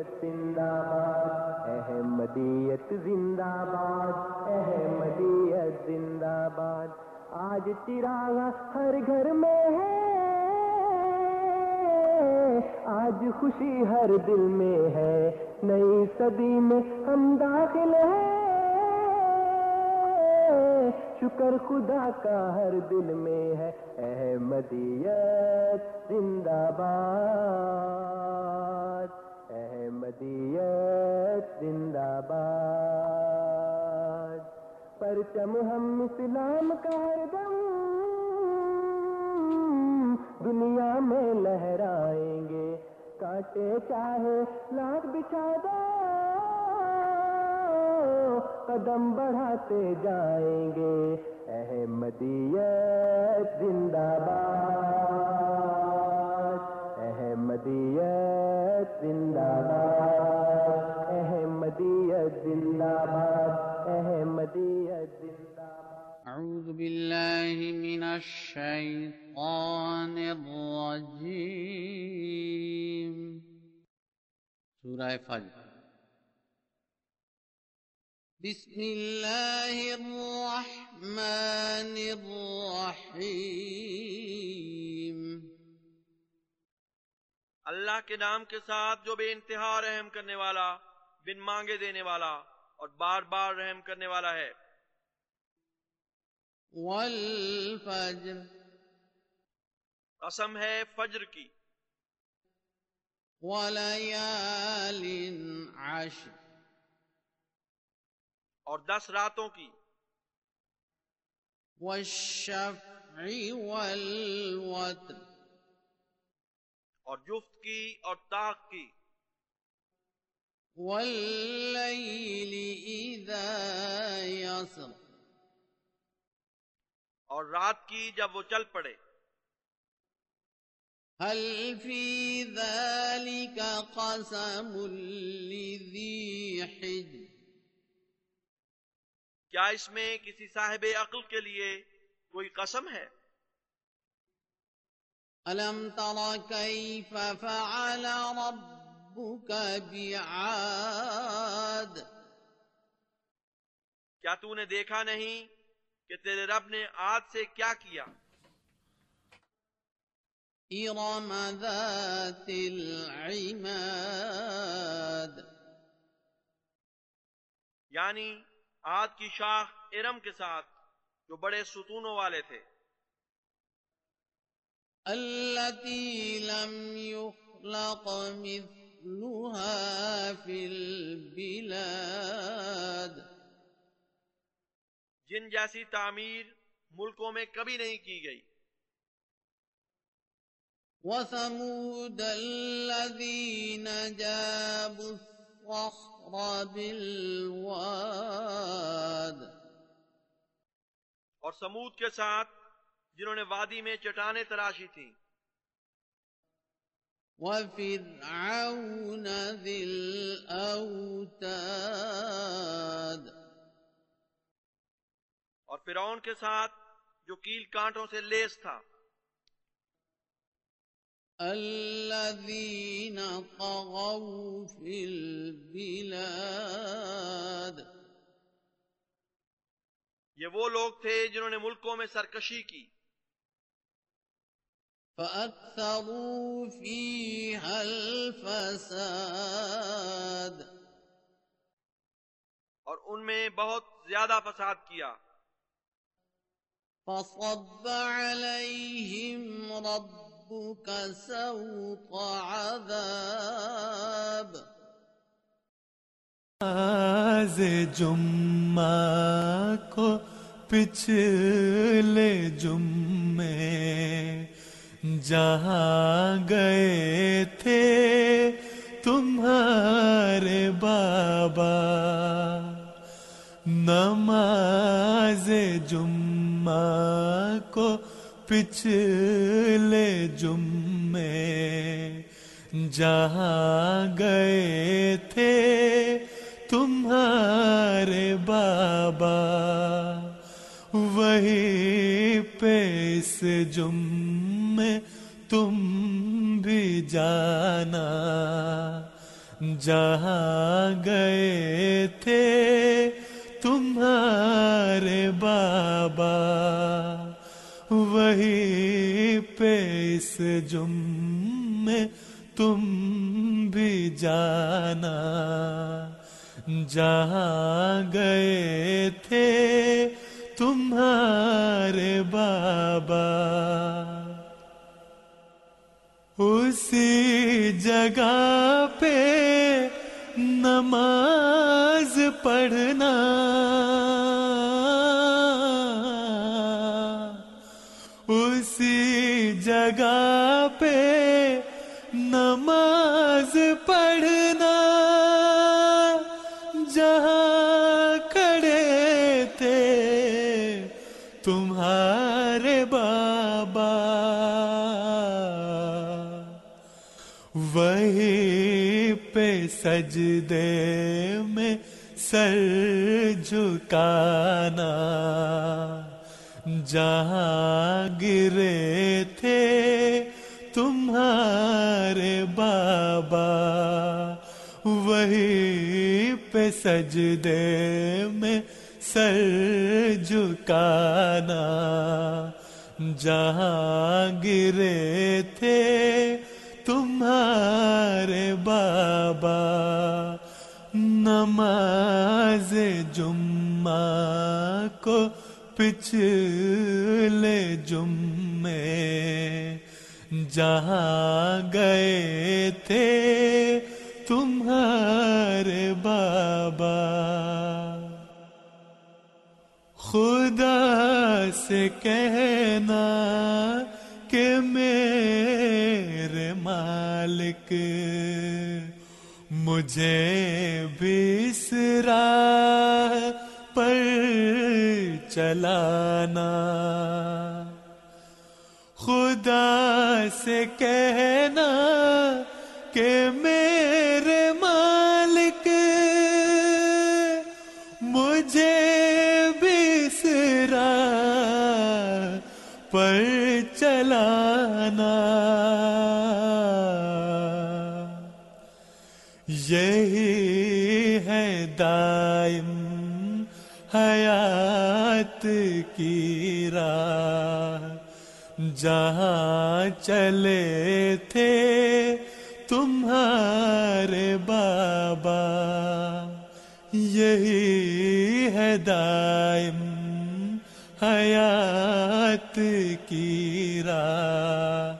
احمدیت زندہ باد احمدیت زندہ باد احمدیت زندہ باد آج چراغ ہر گھر میں ہے آج خوشی ہر دل میں ہے۔ نئی صدی میں ہم داخل ہیں۔ شکر خدا کا ہر دل میں ہے۔ احمدیت زندہ باد احمدیت زندہ باد۔ پرچم ہم اسلام کا ہر دم۔ دنیا میں لہرائیں گے۔ کاٹے چاہے لاکھ بچھا قدم بڑھاتے جائیں گے۔ احمدیت زندہ باد۔ احمدیت زندہ باد، احمدیت زندہ باد، احمدیت زندہ باد۔ أعوذ بالله من الشيطان الرجيم سورة فجر۔ بسم الله الرحمن الرحيم اللہ کے نام کے ساتھ جو بے انتہا رحم کرنے والا بن مانگے دینے والا اور بار بار رحم کرنے والا ہے۔ والفجر۔ قسم ہے فجر کی۔ وليال عشر۔ اور دس راتوں کی۔ والشفع والوتر۔ اور جفت کی اور طاق کی۔ والليل إذا يسر اور رات کی جب وہ چل پڑے۔ هل في ذلك قسم لذي حجر۔ کیا اس میں کسی صاحب عقل کے لیے کوئی قسم ہے؟ ألم تر كيف فعل ربك بعاد؟ کیا تو نے دیکھا نہیں کہ تیرے رب نے آج سے کیا کیا؟ إرم ذات العماد۔ یعنی آج کی شاخ ارم کے ساتھ جو بڑے ستونوں والے تھے۔ التي لم يخلق مثلها في البلاد. جن جیسی تعمیر ملکوں میں کبھی نہیں کی گئی۔ وثمود الذين جابوا الصخر بالواد. اور سمود کے ساتھ جنہوں نے وادی میں چٹانیں تراشی تھیں۔ وفرعون ذي الأوتاد اور فرعون کے ساتھ جو کیل کانٹوں سے لیس تھا۔ الذين طغوا في البلاد یہ وہ لوگ تھے جنہوں نے ملکوں میں سرکشی کی۔ فأكثروا فيها الفساد اور ان میں بہت زیادہ فساد کیا۔ فصب عليهم ربك سوط عذاب آز جمعہ کو پچھلے جمعے جہاں گئے تھے تمہارے بابا۔ نماز جمعہ کو پچھلے جمعے جہاں گئے تھے تمہارے بابا۔ وہی پیس جمعے تم بھی جانا۔ جہاں گئے تھے تمہارے بابا، وہی پیس جمعے تم بھی جانا۔ جہاں گئے تھے تمہارے بابا اسی جگہ پہ نماز پڑھنا۔ اسی جگہ سجدے میں سر جھکانا۔ جہاں گرے تھے تمہارے بابا، وہی پہ سجدے میں سر جھکانا۔ جہاں گرے تھے تمہارے بابا نماز جمعہ کو پچھلے جمعے جہاں گئے تھے تمہارے بابا خدا سے کہنا کہ میرے مالک مجھے بھی پر چلانا۔ خدا سے کہنا کہ میرے کی راہ جہاں چلے تھے تمہارے بابا، یہی ہے دائم حیات کی راہ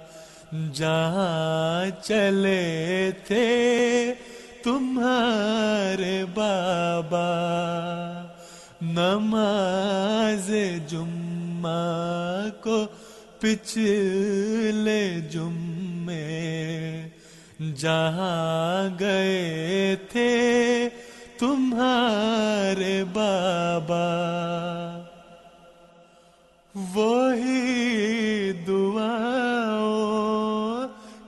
جہاں چلے تھے تمہارے بابا۔ نماز جمعہ کو پچھلے جمعے جہاں گئے تھے تمہارے بابا وہی دعا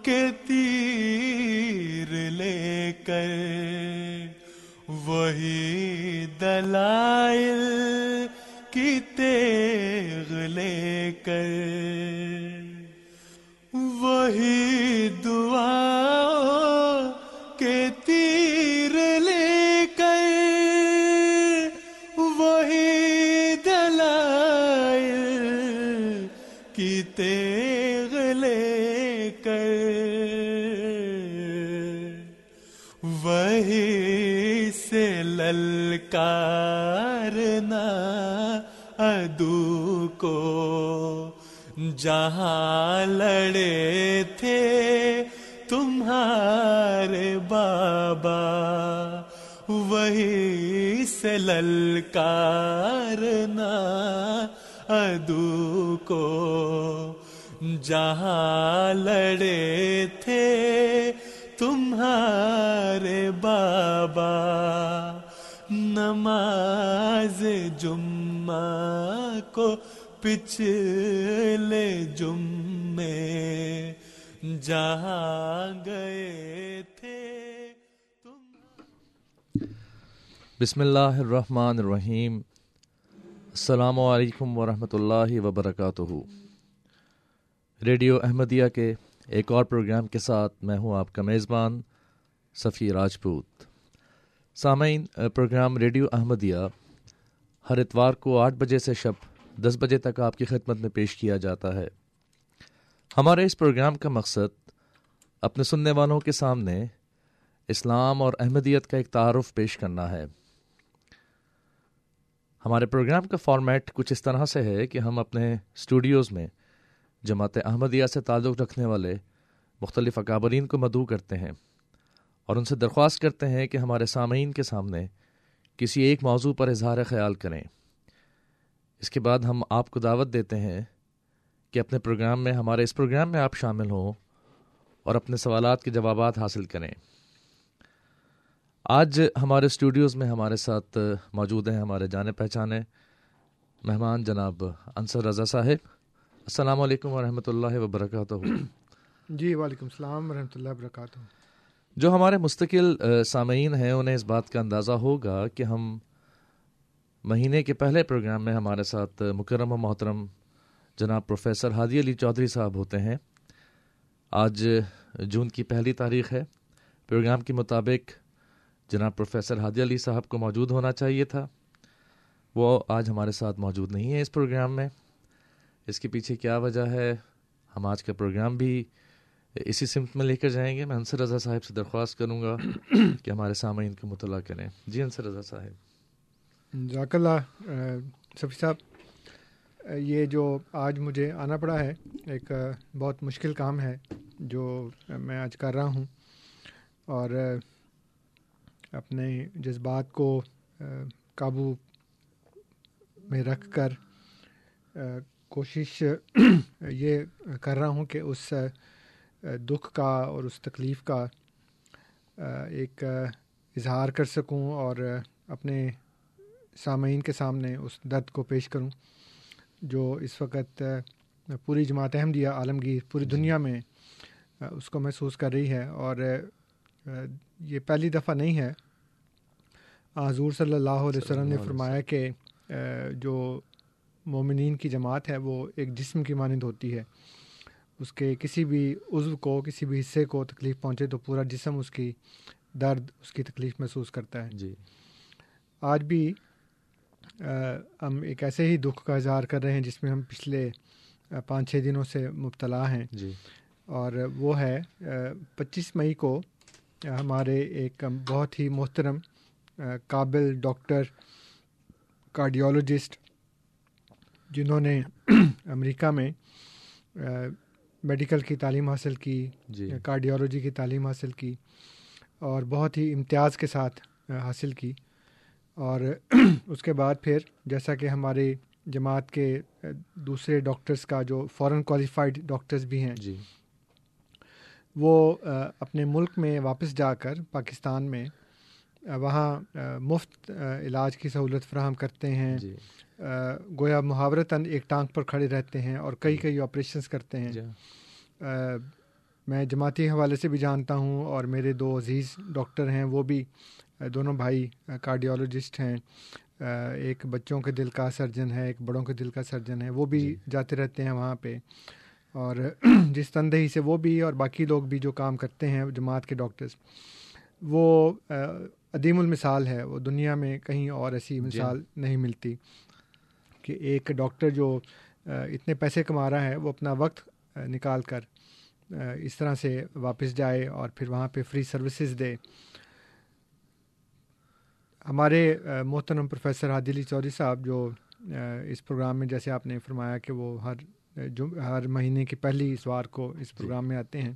کے تیر لے کر وہی دلائل کی تیغ لے کر وہی دعا للکارنا ادو کو۔ جہاں لڑے تھے تمہارے بابا، وہی سے للکارنا ادو کو۔ جہاں لڑے تھے تمہارے بابا نماز جمعہ کو پچھلے جمعے جہاں گئے تھے تم۔ بسم اللہ الرحمن الرحیم۔ السلام علیکم ورحمۃ اللہ وبرکاتہ۔ ریڈیو احمدیہ کے ایک اور پروگرام کے ساتھ میں ہوں آپ کا میزبان صفی راجپوت۔ سامعین پروگرام ریڈیو احمدیہ ہر اتوار کو آٹھ بجے سے شب دس بجے تک آپ کی خدمت میں پیش کیا جاتا ہے۔ ہمارے اس پروگرام کا مقصد اپنے سننے والوں کے سامنے اسلام اور احمدیت کا ایک تعارف پیش کرنا ہے۔ ہمارے پروگرام کا فارمیٹ کچھ اس طرح سے ہے کہ ہم اپنے اسٹوڈیوز میں جماعت احمدیہ سے تعلق رکھنے والے مختلف اکابرین کو مدعو کرتے ہیں۔ اور ان سے درخواست کرتے ہیں کہ ہمارے سامعین کے سامنے کسی ایک موضوع پر اظہار خیال کریں۔ اس کے بعد ہم آپ کو دعوت دیتے ہیں کہ اپنے پروگرام میں، ہمارے اس پروگرام میں آپ شامل ہوں اور اپنے سوالات کے جوابات حاصل کریں۔ آج ہمارے اسٹوڈیوز میں ہمارے ساتھ موجود ہیں ہمارے جانے پہچانے مہمان جناب انصر رضا صاحب۔ السلام علیکم ورحمۃ اللہ وبرکاتہ۔ جی وعلیکم السلام ورحمۃ اللہ وبرکاتہ۔ جو ہمارے مستقل سامعین ہیں، انہیں اس بات کا اندازہ ہوگا کہ ہم مہینے کے پہلے پروگرام میں ہمارے ساتھ مکرم و محترم جناب پروفیسر ہادی علی چودھری صاحب ہوتے ہیں۔ آج جون کی پہلی تاریخ ہے۔ پروگرام کے مطابق جناب پروفیسر ہادی علی صاحب کو موجود ہونا چاہیے تھا۔ وہ آج ہمارے ساتھ موجود نہیں ہے اس پروگرام میں۔ اس کے پیچھے کیا وجہ ہے؟ ہم آج کا پروگرام بھی اسی سمت میں لے کر جائیں گے، میں انصر رضا صاحب سے درخواست کروں گا کہ ہمارے سامعین کو مطلع کریں۔ جی انصر رضا صاحب۔ جاک اللہ صفی صاحب یہ جو آج مجھے آنا پڑا ہے، ایک بہت مشکل کام ہے جو میں آج کر رہا ہوں۔ اور اپنے جذبات کو قابو میں رکھ کر کوشش یہ کر رہا ہوں کہ اس دکھ کا اور اس تکلیف کا ایک اظہار کر سکوں اور اپنے سامعین کے سامنے اس درد کو پیش کروں جو اس وقت پوری جماعت احمدیہ عالمگیر پوری دنیا میں اس کو محسوس کر رہی ہے اور یہ پہلی دفعہ نہیں ہے۔ حضور صلی اللہ علیہ وسلم نے فرمایا کہ جو مومنین کی جماعت ہے وہ ایک جسم کی مانند ہوتی ہے۔ اس کے کسی بھی عضو کو کسی بھی حصے کو تکلیف پہنچے تو پورا جسم اس کی درد اس کی تکلیف محسوس کرتا ہے۔ جی۔ آج بھی ہم ایک ایسے ہی دکھ کا اظہار کر رہے ہیں جس میں ہم پچھلے پانچ چھ دنوں سے مبتلا ہیں۔ جی۔ اور وہ ہے پچیس مئی کو ہمارے ایک بہت ہی محترم قابل ڈاکٹر کارڈیولوجسٹ جنہوں نے امریکہ میں میڈیکل کی تعلیم حاصل کی جی. کارڈیالوجی کی تعلیم حاصل کی اور بہت ہی امتیاز کے ساتھ حاصل کی اور اس کے بعد پھر جیسا کہ ہمارے جماعت کے دوسرے ڈاکٹرز کا جو فورن کوالیفائڈ ڈاکٹرز بھی ہیں جی. وہ اپنے ملک میں واپس جا کر پاکستان میں وہاں مفت علاج کی سہولت فراہم کرتے ہیں جی. گویا محاورتاً ایک ٹانک پر کھڑے رہتے ہیں اور کئی جی۔ کئی آپریشنس کرتے ہیں۔ جی۔ میں جماعتی حوالے سے بھی جانتا ہوں اور میرے دو عزیز ڈاکٹر ہیں وہ بھی دونوں بھائی کارڈیالوجسٹ ہیں۔ ایک بچوں کے دل کا سرجن ہے ایک بڑوں کے دل کا سرجن ہے وہ بھی جی۔ جاتے رہتے ہیں وہاں پہ۔ اور جس تندہی سے وہ بھی اور باقی لوگ بھی جو کام کرتے ہیں جماعت کے ڈاکٹرز وہ عدیم المثال ہے۔ وہ دنیا میں کہیں اور ایسی مثال نہیں ملتی۔ کہ ایک ڈاکٹر جو اتنے پیسے کما رہا ہے وہ اپنا وقت نکال کر اس طرح سے واپس جائے اور پھر وہاں پہ فری سروسز دے۔ ہمارے محترم پروفیسر عادلی چودھری صاحب جو اس پروگرام میں جیسے آپ نے فرمایا کہ وہ ہر جم ہر مہینے کی پہلی اتوار کو اس جی۔ پروگرام میں آتے ہیں۔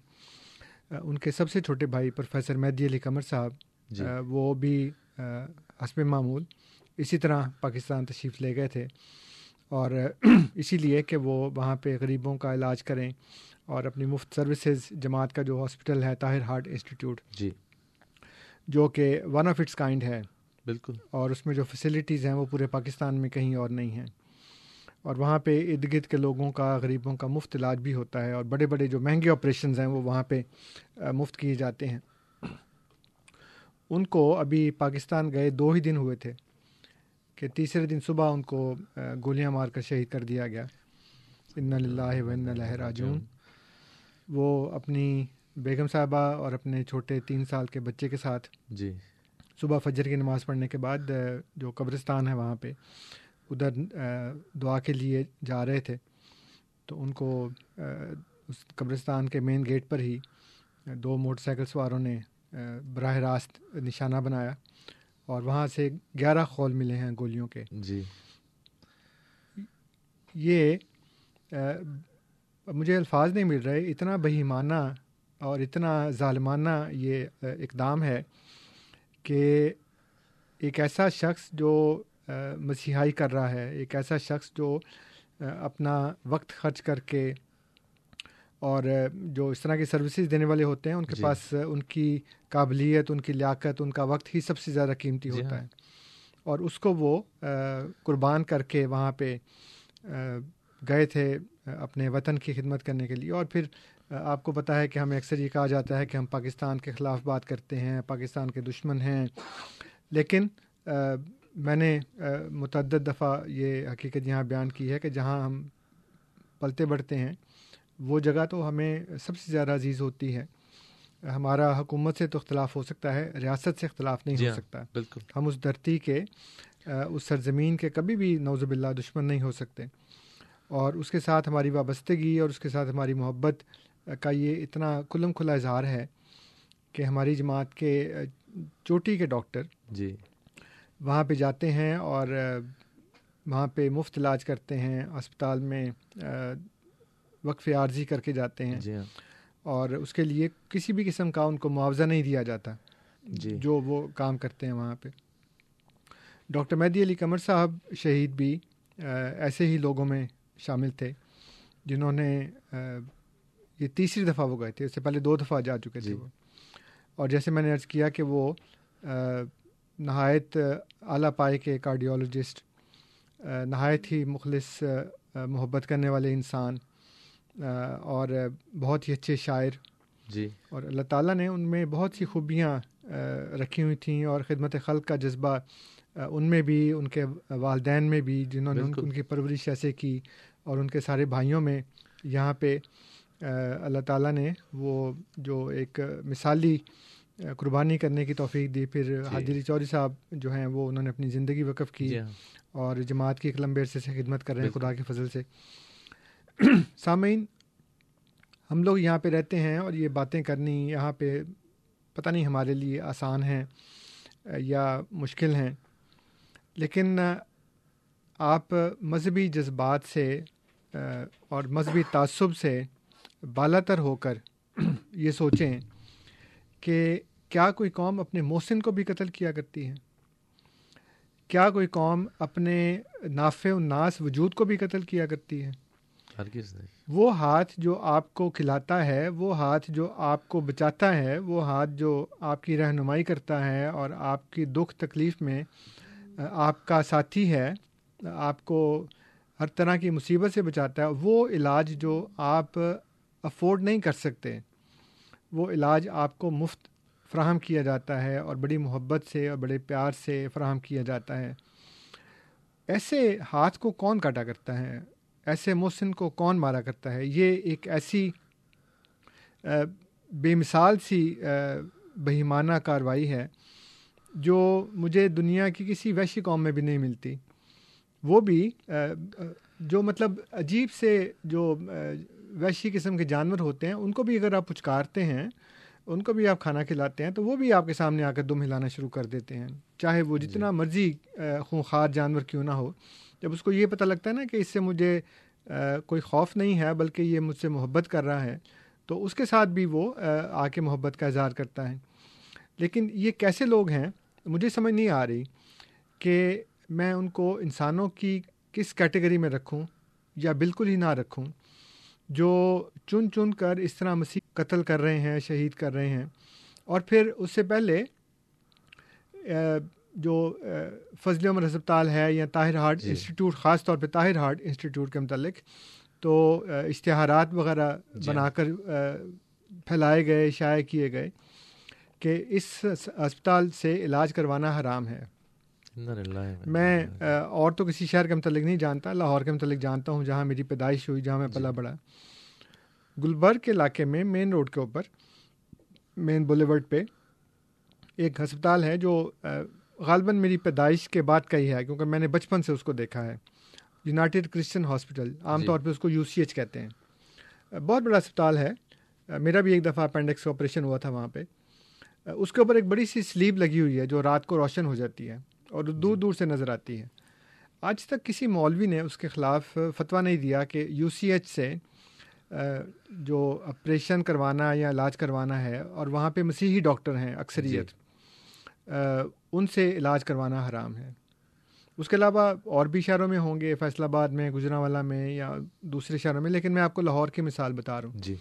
ان کے سب سے چھوٹے بھائی پروفیسر مہدی علی قمر صاحب جی۔ وہ بھی حسب معمول اسی طرح پاکستان تشریف لے گئے تھے اور اسی لیے کہ وہ وہاں پہ غریبوں کا علاج کریں اور اپنی مفت سروسز جماعت کا جو ہاسپٹل ہے طاہر ہارٹ انسٹیٹیوٹ جی۔ جو کہ ون آف اٹس کائنڈ ہے۔ بالکل۔ اور اس میں جو فیسلٹیز ہیں وہ پورے پاکستان میں کہیں اور نہیں ہیں۔ اور وہاں پہ ارد گرد کے لوگوں کا غریبوں کا مفت علاج بھی ہوتا ہے اور بڑے بڑے جو مہنگے آپریشنز ہیں وہ وہاں پہ مفت کیے جاتے ہیں۔ ان کو ابھی پاکستان گئے دو ہی دن ہوئے تھے۔ کہ تیسرے دن صبح ان کو گولیاں مار کر شہید کر دیا گیا۔ ان اللہ و ان اللہ راجون وہ اپنی بیگم صاحبہ اور اپنے چھوٹے تین سال کے بچے کے ساتھ جی۔ صبح فجر کی نماز پڑھنے کے بعد جو قبرستان ہے وہاں پہ ادھر دعا کے لیے جا رہے تھے۔ تو ان کو اس قبرستان کے مین گیٹ پر ہی دو موٹر سائیکل سواروں نے براہ راست نشانہ بنایا۔ اور وہاں سے گیارہ خول ملے ہیں گولیوں کے۔ جی۔ یہ مجھے الفاظ نہیں مل رہے اتنا بہیمانہ اور اتنا ظالمانہ یہ اقدام ہے کہ ایک ایسا شخص جو مسیحائی کر رہا ہے ایک ایسا شخص جو اپنا وقت خرچ کر کے اور جو اس طرح کی سروسز دینے والے ہوتے ہیں ان کے جی۔ پاس ان کی قابلیت ان کی لیاقت ان کا وقت ہی سب سے زیادہ قیمتی جی ہوتا ہاں۔ ہے اور اس کو وہ قربان کر کے وہاں پہ گئے تھے اپنے وطن کی خدمت کرنے کے لیے اور پھر آپ کو پتہ ہے کہ ہمیں اکثر یہ کہا جاتا ہے کہ ہم پاکستان کے خلاف بات کرتے ہیں پاکستان کے دشمن ہیں لیکن میں نے متعدد دفعہ یہ حقیقت یہاں بیان کی ہے کہ جہاں ہم پلتے بڑھتے ہیں وہ جگہ تو ہمیں سب سے زیادہ عزیز ہوتی ہے۔ ہمارا حکومت سے تو اختلاف ہو سکتا ہے ریاست سے اختلاف نہیں جی ہو ہاں سکتا۔ بالکل۔ ہم اس دھرتی کے اس سرزمین کے کبھی بھی نوز باللہ دشمن نہیں ہو سکتے۔ اور اس کے ساتھ ہماری وابستگی اور اس کے ساتھ ہماری محبت کا یہ اتنا کھلم کھلا اظہار ہے کہ ہماری جماعت کے چوٹی کے ڈاکٹر جی۔ وہاں پہ جاتے ہیں اور وہاں پہ مفت علاج کرتے ہیں۔ اسپتال میں وقف عارضی کر کے جاتے ہیں جی ہاں۔ اور اس کے لیے کسی بھی قسم کا ان کو معاوضہ نہیں دیا جاتا۔ جی۔ جو وہ کام کرتے ہیں وہاں پہ۔ ڈاکٹر مہدی علی قمر صاحب شہید بھی ایسے ہی لوگوں میں شامل تھے جنہوں نے یہ تیسری دفعہ وہ گئے تھے۔ اس سے پہلے دو دفعہ جا چکے تھے جی۔ وہ۔ اور جیسے میں نے عرض کیا کہ وہ نہایت اعلیٰ پائے کے کارڈیولوجسٹ آ، نہایت ہی مخلص محبت کرنے والے انسان اور بہت ہی اچھے شاعر جی۔ اور اللہ تعالیٰ نے ان میں بہت سی خوبیاں رکھی ہوئی تھیں اور خدمت خلق کا جذبہ ان میں بھی ان کے والدین میں بھی جنہوں نے ان کی پرورش ایسے کی اور ان کے سارے بھائیوں میں یہاں پہ اللہ تعالیٰ نے وہ جو ایک مثالی قربانی کرنے کی توفیق دی پھر حاجی علی چودھری صاحب جو ہیں وہ انہوں نے اپنی زندگی وقف کی جی ہاں۔ اور جماعت کی ایک لمبے عرصے سے خدمت کر رہے ہیں۔ خدا کے فضل سے۔ سامعین، ہم لوگ یہاں پہ رہتے ہیں اور یہ باتیں کرنی یہاں پہ پتہ نہیں ہمارے لیے آسان ہیں یا مشکل ہیں، لیکن آپ مذہبی جذبات سے، اور مذہبی تعصب سے بالا تر ہو کر یہ سوچیں کہ کیا کوئی قوم اپنے محسن کو بھی قتل کیا کرتی ہے؟ کیا کوئی قوم اپنے نافع الناس وجود کو بھی قتل کیا کرتی ہے؟ ہرگز نہیں۔ وہ ہاتھ جو آپ کو کھلاتا ہے، وہ ہاتھ جو آپ کو بچاتا ہے، وہ ہاتھ جو آپ کی رہنمائی کرتا ہے اور آپ کی دکھ تکلیف میں آپ کا ساتھی ہے، آپ کو ہر طرح کی مصیبت سے بچاتا ہے، وہ علاج جو آپ افورڈ نہیں کر سکتے، وہ علاج آپ کو مفت فراہم کیا جاتا ہے اور بڑی محبت سے اور بڑے پیار سے فراہم کیا جاتا ہے۔ ایسے ہاتھ کو کون کاٹا کرتا ہے؟ ایسے محسن کو کون مارا کرتا ہے؟ یہ ایک ایسی بے مثال سی بہیمانہ کاروائی ہے جو مجھے دنیا کی کسی ویشی قوم میں بھی نہیں ملتی۔ وہ بھی جو مطلب عجیب سے جو آ، وحشی قسم کے جانور ہوتے ہیں ان کو بھی اگر آپ پچکارتے ہیں ان کو بھی آپ کھانا کھلاتے ہیں تو وہ بھی آپ کے سامنے آ کر دم ہلانا شروع کر دیتے ہیں۔ چاہے وہ جتنا مرضی خونخوار جانور کیوں نہ ہو جب اس کو یہ پتہ لگتا ہے نا کہ اس سے مجھے کوئی خوف نہیں ہے، بلکہ یہ مجھ سے محبت کر رہا ہے، تو اس کے ساتھ بھی وہ، آ کے محبت کا اظہار کرتا ہے۔ لیکن یہ کیسے لوگ ہیں؟ مجھے سمجھ نہیں آ رہی کہ میں ان کو انسانوں کی کس کیٹیگری میں رکھوں یا بالکل ہی نہ رکھوں، جو چن چن کر اس طرح مسیح قتل کر رہے ہیں، شہید کر رہے ہیں۔ اور پھر اس سے پہلے جو فضل عمر ہسپتال ہے یا طاہر ہارٹ جی۔ انسٹیٹیوٹ خاص طور پہ طاہر ہارٹ انسٹیٹیوٹ کے متعلق تو اشتہارات وغیرہ جی۔ بنا کر پھیلائے گئے شائع کیے گئے کہ اس اسپتال سے علاج کروانا حرام ہے۔ میں اور تو کسی شہر کے متعلق نہیں جانتا لاہور کے متعلق جانتا ہوں جہاں میری پیدائش ہوئی جہاں میں پلا بڑا۔ گلبرگ کے علاقے میں مین روڈ کے اوپر مین بولیورڈ پہ ایک ہسپتال ہے جو غالباً میری پیدائش کے بعد کا ہی ہے کیونکہ میں نے بچپن سے اس کو دیکھا ہے۔ یونائٹیڈ کرسچن ہاسپٹل عام طور پہ اس کو یو سی ایچ کہتے ہیں۔ بہت بڑا اسپتال ہے۔ میرا بھی ایک دفعہ اپینڈکس کا آپریشن ہوا تھا وہاں پہ۔ اس کے اوپر ایک بڑی سی سلیپ لگی ہوئی ہے جو رات کو روشن ہو جاتی ہے اور دور دور سے نظر آتی ہے۔ آج تک کسی مولوی نے اس کے خلاف فتویٰ نہیں دیا کہ یو سی ایچ سے جو آپریشن کروانا یا علاج کروانا ہے اور وہاں پہ مسیحی ڈاکٹر ہیں اکثریت۔ ان سے علاج کروانا حرام ہے۔ اس کے علاوہ اور بھی شہروں میں ہوں گے فیصل آباد میں گجرا والا میں یا دوسرے شہروں میں لیکن میں آپ کو لاہور کی مثال بتا رہا ہوں۔ جی۔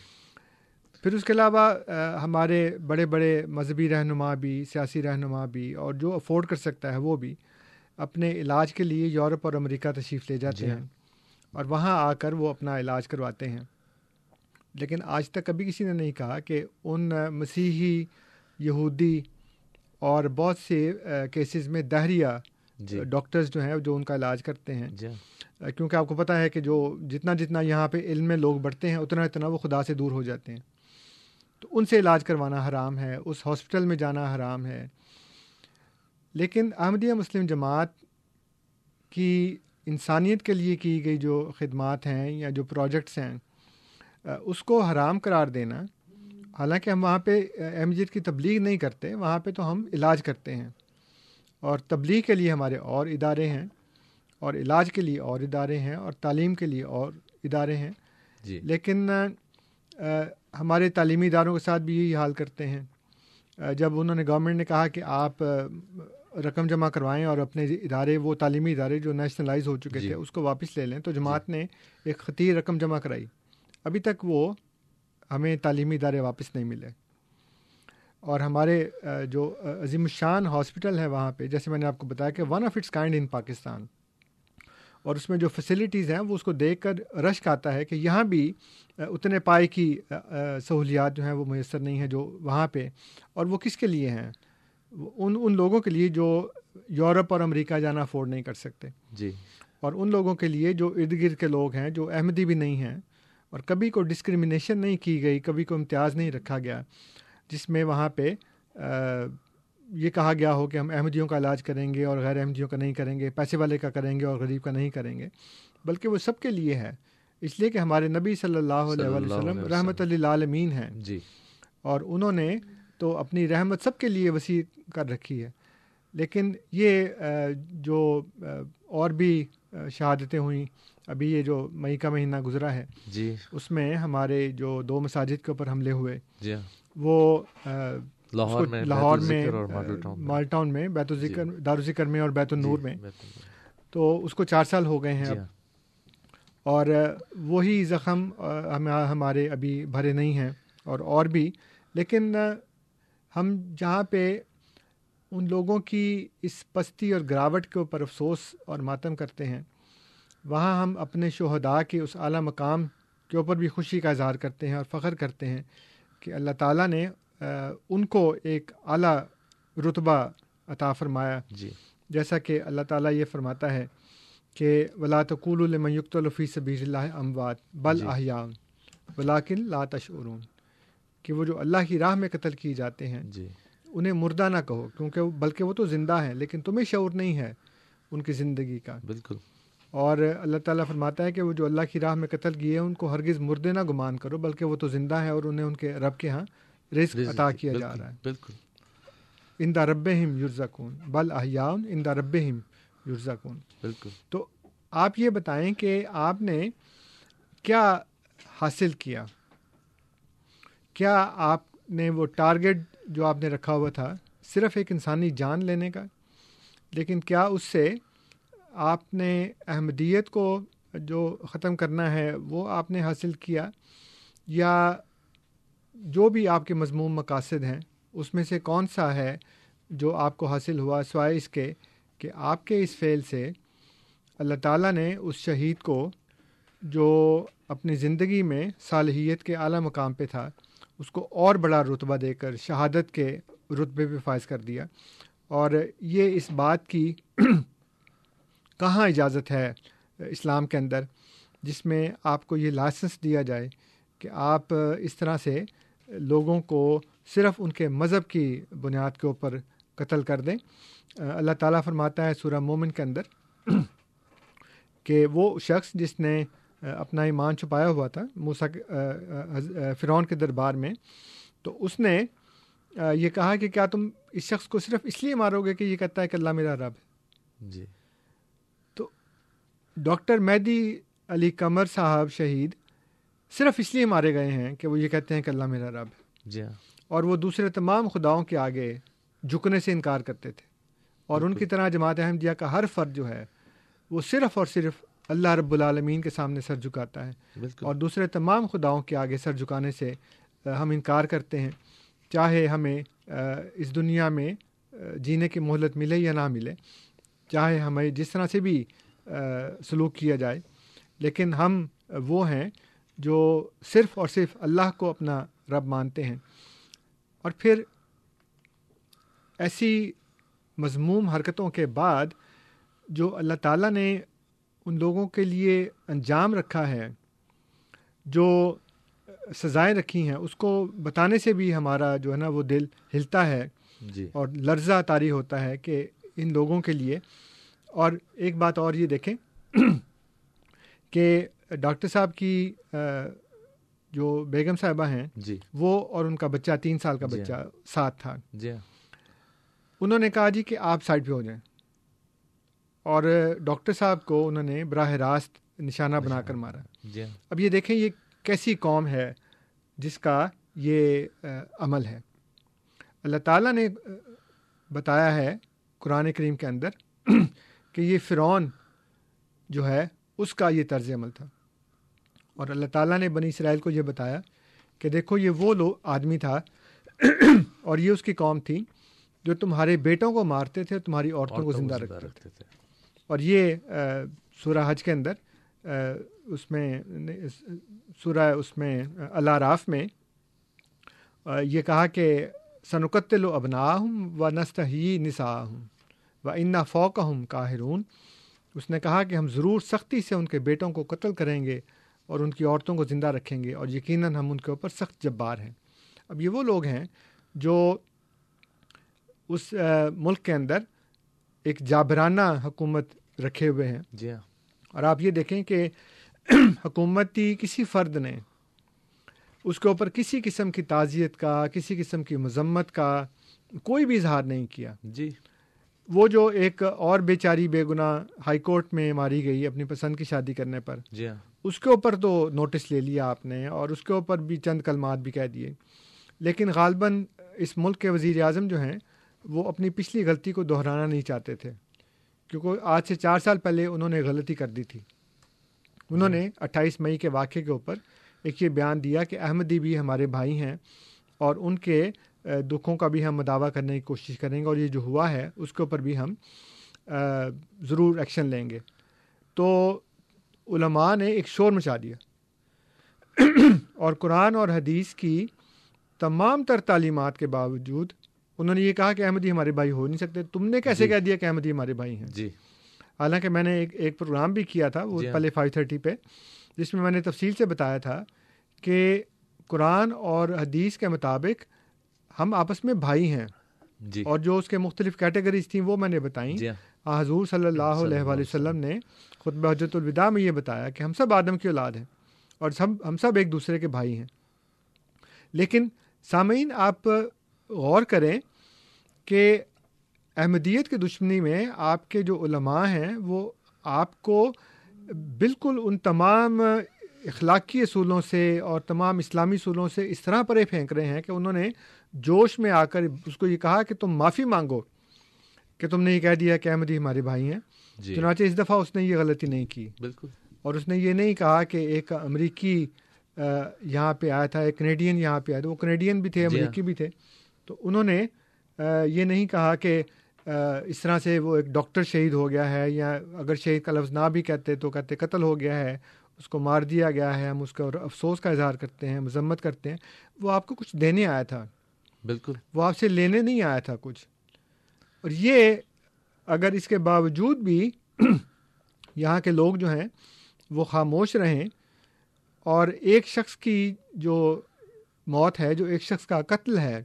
پھر اس کے علاوہ ہمارے بڑے بڑے مذہبی رہنما بھی سیاسی رہنما بھی اور جو افورڈ کر سکتا ہے وہ بھی اپنے علاج کے لیے یورپ اور امریکہ تشریف لے جاتے ہیں اور وہاں آ کر وہ اپنا علاج کرواتے ہیں۔ لیکن آج تک کبھی کسی نے نہیں کہا کہ ان مسیحی یہودی اور بہت سے کیسز میں دہریہ ڈاکٹرز جو ہیں جو ان کا علاج کرتے ہیں۔ کیونکہ آپ کو پتہ ہے کہ جو جتنا جتنا یہاں پہ علم میں لوگ بڑھتے ہیں اتنا اتنا وہ خدا سے دور ہو جاتے ہیں۔ تو ان سے علاج کروانا حرام ہے اس ہاسپٹل میں جانا حرام ہے۔ لیکن احمدیہ مسلم جماعت کی انسانیت کے لیے کی گئی جو خدمات ہیں یا جو پروجیکٹس ہیں اس کو حرام قرار دینا حالانکہ ہم وہاں پہ احمدیت کی تبلیغ نہیں کرتے وہاں پہ تو ہم علاج کرتے ہیں۔ اور تبلیغ کے لیے ہمارے اور ادارے ہیں اور علاج کے لیے اور ادارے ہیں اور تعلیم کے لیے اور ادارے ہیں۔ جی۔ لیکن ہمارے تعلیمی اداروں کے ساتھ بھی یہی حال کرتے ہیں۔ جب انہوں نے گورنمنٹ نے کہا کہ آپ رقم جمع کروائیں اور اپنے ادارے وہ تعلیمی ادارے جو نیشنلائز ہو چکے جی۔ تھے اس کو واپس لے لیں تو جماعت نے ایک خطیر رقم جمع کرائی۔ ابھی تک وہ ہمیں تعلیمی ادارے واپس نہیں ملے۔ اور ہمارے جو عظیم الشان ہاسپٹل ہے وہاں پہ جیسے میں نے آپ کو بتایا کہ one of its kind in Pakistan اور اس میں جو فیسلٹیز ہیں وہ اس کو دیکھ کر رشک آتا ہے کہ یہاں بھی اتنے پائے کی سہولیات جو ہیں وہ میسر نہیں ہیں جو وہاں پہ۔ اور وہ کس کے لیے ہیں؟ ان ان لوگوں کے لیے جو یورپ اور امریکہ جانا افورڈ نہیں کر سکتے۔ جی۔ اور ان لوگوں کے لیے جو ارد گرد کے لوگ ہیں جو احمدی بھی نہیں ہیں اور کبھی کو ڈسکریمنیشن نہیں کی گئی کبھی کو امتیاز نہیں رکھا گیا جس میں وہاں پہ یہ کہا گیا ہو کہ ہم احمدیوں کا علاج کریں گے اور غیر احمدیوں کا نہیں کریں گے پیسے والے کا کریں گے اور غریب کا نہیں کریں گے بلکہ وہ سب کے لیے ہے۔ اس لیے کہ ہمارے نبی صلی اللہ علیہ وسلم رحمۃ اللہ عالمین ہیں۔ جی۔ اور انہوں نے تو اپنی رحمت سب کے لیے وسیع کر رکھی ہے۔ لیکن یہ جو اور بھی شہادتیں ہوئیں ابھی یہ جو مئی کا مہینہ گزرا ہے جی۔ اس میں ہمارے جو دو مساجد کے اوپر حملے ہوئے۔ جی۔ وہ لاہور میں لاہور میں۔ مال ٹاؤن میں۔ بیت الذکر دارالذکر میں اور بیت النور میں۔ تو اس کو چار سال ہو گئے ہیں جی۔ اب۔ اور وہی زخم ہم ہمارے ابھی بھرے نہیں ہیں اور اور بھی۔ لیکن ہم جہاں پہ ان لوگوں کی اس پستی اور گراوٹ کے اوپر افسوس اور ماتم کرتے ہیں وہاں ہم اپنے شہداء کے اس اعلیٰ مقام کے اوپر بھی خوشی کا اظہار کرتے ہیں اور فخر کرتے ہیں کہ اللہ تعالیٰ نے ان کو ایک اعلیٰ رتبہ عطا فرمایا۔ جی۔ جیسا کہ اللہ تعالیٰ یہ فرماتا ہے کہ ولا تقول المیقت الفی سبیر اللہ اموات بل جی۔ احیام ولاکن لا تشعرون۔ کہ وہ جو اللہ کی راہ میں قتل کیے جاتے ہیں جی۔ انہیں مردہ نہ کہو کیونکہ بلکہ وہ تو زندہ ہیں لیکن تمہیں شعور نہیں ہے ان کی زندگی کا۔ بالکل۔ اور اللہ تعالیٰ فرماتا ہے کہ وہ جو اللہ کی راہ میں قتل کیے ان کو ہرگز مردے نہ گمان کرو بلکہ وہ تو زندہ ہیں اور انہیں ان کے رب کے ہاں رزق عطا کیا جا رہا ہے۔ بالکل۔ ان دا رب ہم یرزکون بل احیاؤن ان دا رب ہم یرزکون بالکل۔ تو آپ یہ بتائیں کہ آپ نے کیا حاصل کیا؟ کیا آپ نے وہ ٹارگیٹ جو آپ نے رکھا ہوا تھا صرف ایک انسانی جان لینے کا لیکن کیا اس سے آپ نے احمدیت کو جو ختم کرنا ہے، وہ آپ نے حاصل کیا یا جو بھی آپ کے مضمون مقاصد ہیں، اس میں سے کون سا ہے جو آپ کو حاصل ہوا سوائے اس کے کہ آپ کے اس فعل سے اللہ تعالیٰ نے اس شہید کو جو اپنی زندگی میں صالحیت کے اعلیٰ مقام پہ تھا، اس کو اور بڑا رتبہ دے کر شہادت کے رتبے پہ فائز کر دیا۔ اور یہ اس بات کی کہاں اجازت ہے اسلام کے اندر جس میں آپ کو یہ لائسنس دیا جائے کہ آپ اس طرح سے لوگوں کو صرف ان کے مذہب کی بنیاد کے اوپر قتل کر دیں؟ اللہ تعالیٰ فرماتا ہے سورہ مومن کے اندر کہ وہ شخص جس نے اپنا ایمان چھپایا ہوا تھا موسا فرعون کے دربار میں، تو اس نے یہ کہا کہ کیا تم اس شخص کو صرف اس لیے مارو گے کہ یہ کہتا ہے کہ اللہ میرا رب ہے؟ جی۔ ڈاکٹر مہدی علی قمر صاحب شہید صرف اس لیے مارے گئے ہیں کہ وہ یہ کہتے ہیں کہ اللہ میرا رب ہے۔ جی ہاں۔ اور وہ دوسرے تمام خداؤں کے آگے جھکنے سے انکار کرتے تھے۔ اور ان کی طرح جماعت احمدیہ کا ہر فرد جو ہے وہ صرف اور صرف اللہ رب العالمین کے سامنے سر جھکاتا ہے۔ اور دوسرے تمام خداؤں کے آگے سر جھکانے سے ہم انکار کرتے ہیں چاہے ہمیں اس دنیا میں جینے کی مہلت ملے یا نہ ملے چاہے ہمیں جس طرح سے بھی سلوک کیا جائے۔ لیکن ہم وہ ہیں جو صرف اور صرف اللہ کو اپنا رب مانتے ہیں۔ اور پھر ایسی مضموم حرکتوں کے بعد جو اللہ تعالیٰ نے ان لوگوں کے لیے انجام رکھا ہے جو سزائیں رکھی ہیں اس کو بتانے سے بھی ہمارا جو ہے نا وہ دل ہلتا ہے۔ جی۔ اور لرزہ طاری ہوتا ہے کہ ان لوگوں کے لیے اور ایک بات اور یہ دیکھیں کہ ڈاکٹر صاحب کی جو بیگم صاحبہ ہیں جی۔ وہ اور ان کا بچہ تین سال کا جی۔ بچہ ساتھ تھا۔ جی۔ انہوں نے کہا جی کہ آپ سائڈ پہ ہو جائیں۔ اور ڈاکٹر صاحب کو انہوں نے براہ راست نشانہ بنا کر مارا۔ جی۔ اب یہ دیکھیں یہ کیسی قوم ہے جس کا یہ عمل ہے۔ اللہ تعالیٰ نے بتایا ہے قرآن کریم کے اندر کہ یہ فرعون جو ہے اس کا یہ طرز عمل تھا۔ اور اللہ تعالیٰ نے بنی اسرائیل کو یہ بتایا کہ دیکھو یہ وہ لو آدمی تھا اور یہ اس کی قوم تھی جو تمہارے بیٹوں کو مارتے تھے تمہاری عورتوں کو زندہ رکھتے تھے۔ اور یہ سورہ حج کے اندر اس میں سورہ اس میں اللہ راف میں یہ کہا کہ سنقتل و ابنا ہوں و نست ہی نسا ہوں و انا فوق ہوں کاہرون اس نے کہا کہ ہم ضرور سختی سے ان کے بیٹوں کو قتل کریں گے اور ان کی عورتوں کو زندہ رکھیں گے اور یقیناً ہم ان کے اوپر سخت جبار ہیں۔ اب یہ وہ لوگ ہیں جو اس ملک کے اندر ایک جابرانہ حکومت رکھے ہوئے ہیں۔ جی ہاں۔ اور آپ یہ دیکھیں کہ حکومتی کسی فرد نے اس کے اوپر کسی قسم کی تعزیت کا کسی قسم کی مذمت کا کوئی بھی اظہار نہیں کیا۔ جی۔ وہ جو ایک اور بیچاری بے گناہ ہائی کورٹ میں ماری گئی اپنی پسند کی شادی کرنے پر جی ہاں۔ اس کے اوپر تو نوٹس لے لیا آپ نے اور اس کے اوپر بھی چند کلمات بھی کہہ دیے۔ لیکن غالباً اس ملک کے وزیر اعظم جو ہیں وہ اپنی پچھلی غلطی کو دہرانا نہیں چاہتے تھے۔ کیونکہ آج سے چار سال پہلے انہوں نے غلطی کر دی تھی۔ انہوں نے اٹھائیس مئی کے واقعے کے اوپر ایک یہ بیان دیا کہ احمدی بھی ہمارے بھائی ہیں اور ان کے دکھوں کا بھی ہم مداوع کرنے کی کوشش کریں گے اور یہ جو ہوا ہے اس کے اوپر بھی ہم ضرور ایکشن لیں گے۔ تو علماء نے ایک شور مچا دیا۔ اور قرآن اور حدیث کی تمام تر تعلیمات کے باوجود انہوں نے یہ کہا کہ احمدی ہمارے بھائی ہو نہیں سکتے۔ تم نے کیسے جی۔ کہہ دیا کہ احمدی ہمارے بھائی ہیں؟ جی۔ حالانکہ میں نے ایک ایک پروگرام بھی کیا تھا وہ جی ہاں۔ پہلے فائیو تھرٹی پہ جس میں میں نے تفصیل سے بتایا تھا کہ قرآن اور حدیث کے مطابق ہم آپس میں بھائی ہیں۔ جی۔ اور جو اس کے مختلف کیٹیگریز تھیں وہ میں نے بتائیں۔ جی ہاں۔ حضور صلی اللہ علیہ وآلہ وسلم۔ نے خطبہ حجت الوداع میں یہ بتایا کہ ہم سب آدم کی اولاد ہیں اور سب ہم سب ایک دوسرے کے بھائی ہیں۔ لیکن سامعین آپ غور کریں کہ احمدیت کی دشمنی میں آپ کے جو علماء ہیں وہ آپ کو بالکل ان تمام اخلاقی اصولوں سے اور تمام اسلامی اصولوں سے اس طرح پرے پھینک رہے ہیں کہ انہوں نے جوش میں آ کر اس کو یہ کہا کہ تم معافی مانگو کہ تم نے یہ کہہ دیا کہ احمدی ہمارے بھائی ہیں۔ جی۔ چنانچہ اس دفعہ اس نے یہ غلطی نہیں کی۔ بالکل۔ اور اس نے یہ نہیں کہا کہ ایک امریکی یہاں پہ آیا تھا ایک کینیڈین یہاں پہ آیا تھا۔ وہ کینیڈین بھی تھے جی ہاں۔ امریکی بھی تھے۔ تو انہوں نے یہ نہیں کہا کہ اس طرح سے وہ ایک ڈاکٹر شہید ہو گیا ہے یا اگر شہید کا لفظ نہ بھی کہتے تو کہتے قتل ہو گیا ہے۔ اس کو مار دیا گیا ہے ہم اس کا افسوس کا اظہار کرتے ہیں مذمت کرتے ہیں۔ وہ آپ کو کچھ دینے آیا تھا۔ بالکل۔ وہ آپ سے لینے نہیں آیا تھا کچھ۔ اور یہ اگر اس کے باوجود بھی یہاں کے لوگ جو ہیں وہ خاموش رہیں اور ایک شخص کی جو موت ہے جو ایک شخص کا قتل ہے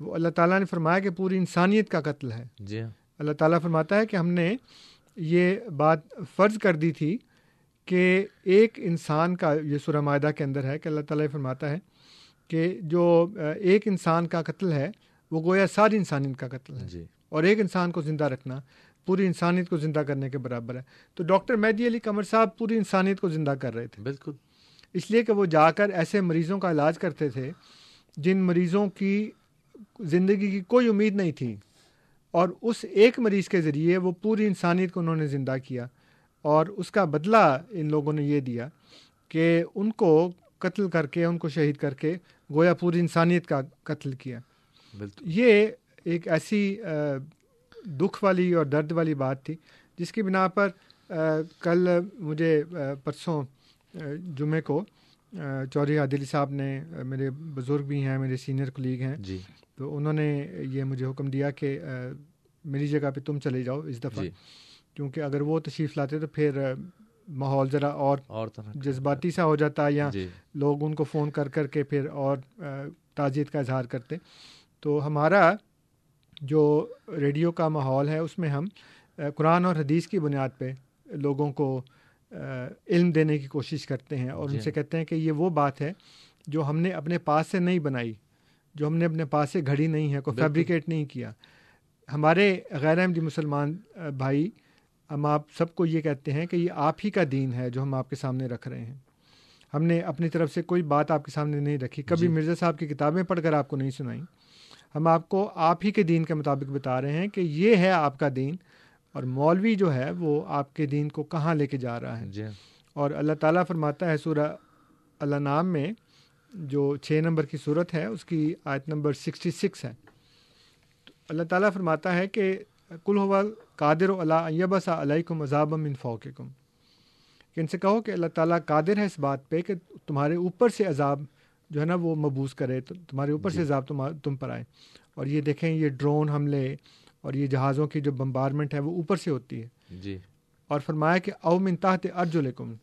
وہ اللہ تعالیٰ نے فرمایا کہ پوری انسانیت کا قتل ہے۔ جی ہاں۔ اللہ تعالیٰ فرماتا ہے کہ ہم نے یہ بات فرض کر دی تھی کہ ایک انسان کا یہ سورہ معاہدہ کے اندر ہے کہ اللہ تعالیٰ فرماتا ہے کہ جو ایک انسان کا قتل ہے وہ گویا ساری انسانیت کا قتل ہے۔ جی۔ اور ایک انسان کو زندہ رکھنا پوری انسانیت کو زندہ کرنے کے برابر ہے۔ تو ڈاکٹر مہدی علی قمر صاحب پوری انسانیت کو زندہ کر رہے تھے۔ بالکل۔ اس لیے کہ وہ جا کر ایسے مریضوں کا علاج کرتے تھے جن مریضوں کی زندگی کی کوئی امید نہیں تھی۔ اور اس ایک مریض کے ذریعے وہ پوری انسانیت کو انہوں نے زندہ کیا۔ اور اس کا بدلہ ان لوگوں نے یہ دیا کہ ان کو قتل کر کے ان کو شہید کر کے گویا پوری انسانیت کا قتل کیا۔ بالکل۔ یہ ایک ایسی دکھ والی اور درد والی بات تھی جس کی بنا پر کل مجھے پرسوں جمعے کو چودھری عادلی صاحب نے میرے بزرگ بھی ہیں میرے سینئر کلیگ ہیں۔ جی۔ تو انہوں نے یہ مجھے حکم دیا کہ میری جگہ پہ تم چلے جاؤ اس دفعہ۔ جی۔ کیونکہ اگر وہ تشریف لاتے تو پھر ماحول ذرا اور اور جذباتی سا ہو جاتا یا جی۔ لوگ ان کو فون کر کر کے پھر اور تعزیت کا اظہار کرتے۔ تو ہمارا جو ریڈیو کا ماحول ہے اس میں ہم قرآن اور حدیث کی بنیاد پہ لوگوں کو علم دینے کی کوشش کرتے ہیں۔ اور جی۔ ان سے کہتے ہیں کہ یہ وہ بات ہے جو ہم نے اپنے پاس سے نہیں بنائی جو ہم نے اپنے پاس سے گھڑی نہیں ہے کوئی۔ فیبریکیٹ نہیں کیا۔ ہمارے غیر احمدی مسلمان بھائی ہم آپ سب کو یہ کہتے ہیں کہ یہ آپ ہی کا دین ہے جو ہم آپ کے سامنے رکھ رہے ہیں۔ ہم نے اپنی طرف سے کوئی بات آپ کے سامنے نہیں رکھی۔ کبھی جی۔ مرزا صاحب کی کتابیں پڑھ کر آپ کو نہیں سنائیں ہم آپ کو آپ ہی کے دین کے مطابق بتا رہے ہیں کہ یہ ہے آپ کا دین اور مولوی جو ہے وہ آپ کے دین کو کہاں لے کے جا رہا ہے۔ جی۔ اور اللہ تعالیٰ فرماتا ہے سورہ اللہ نام میں جو چھ نمبر کی صورت ہے اس کی آیت نمبر سکسٹی سکس ہے۔ تو اللہ تعالیٰ فرماتا ہے کہ کل ہوا قادر و اللہ یبسا علیکم عذاب من فوقکم۔ کہ ان سے کہو کہ اللہ تعالیٰ قادر ہے اس بات پہ کہ تمہارے اوپر سے عذاب جو ہے نا وہ مبوس کرے تو تمہارے اوپر سے جی۔ عذاب تم تم پر آئے۔ اور یہ دیکھیں یہ ڈرون حملے اور یہ جہازوں کی جو بمبارمنٹ ہے وہ اوپر سے ہوتی ہے۔ جی۔ اور فرمایا کہ او من تحت ارجلکم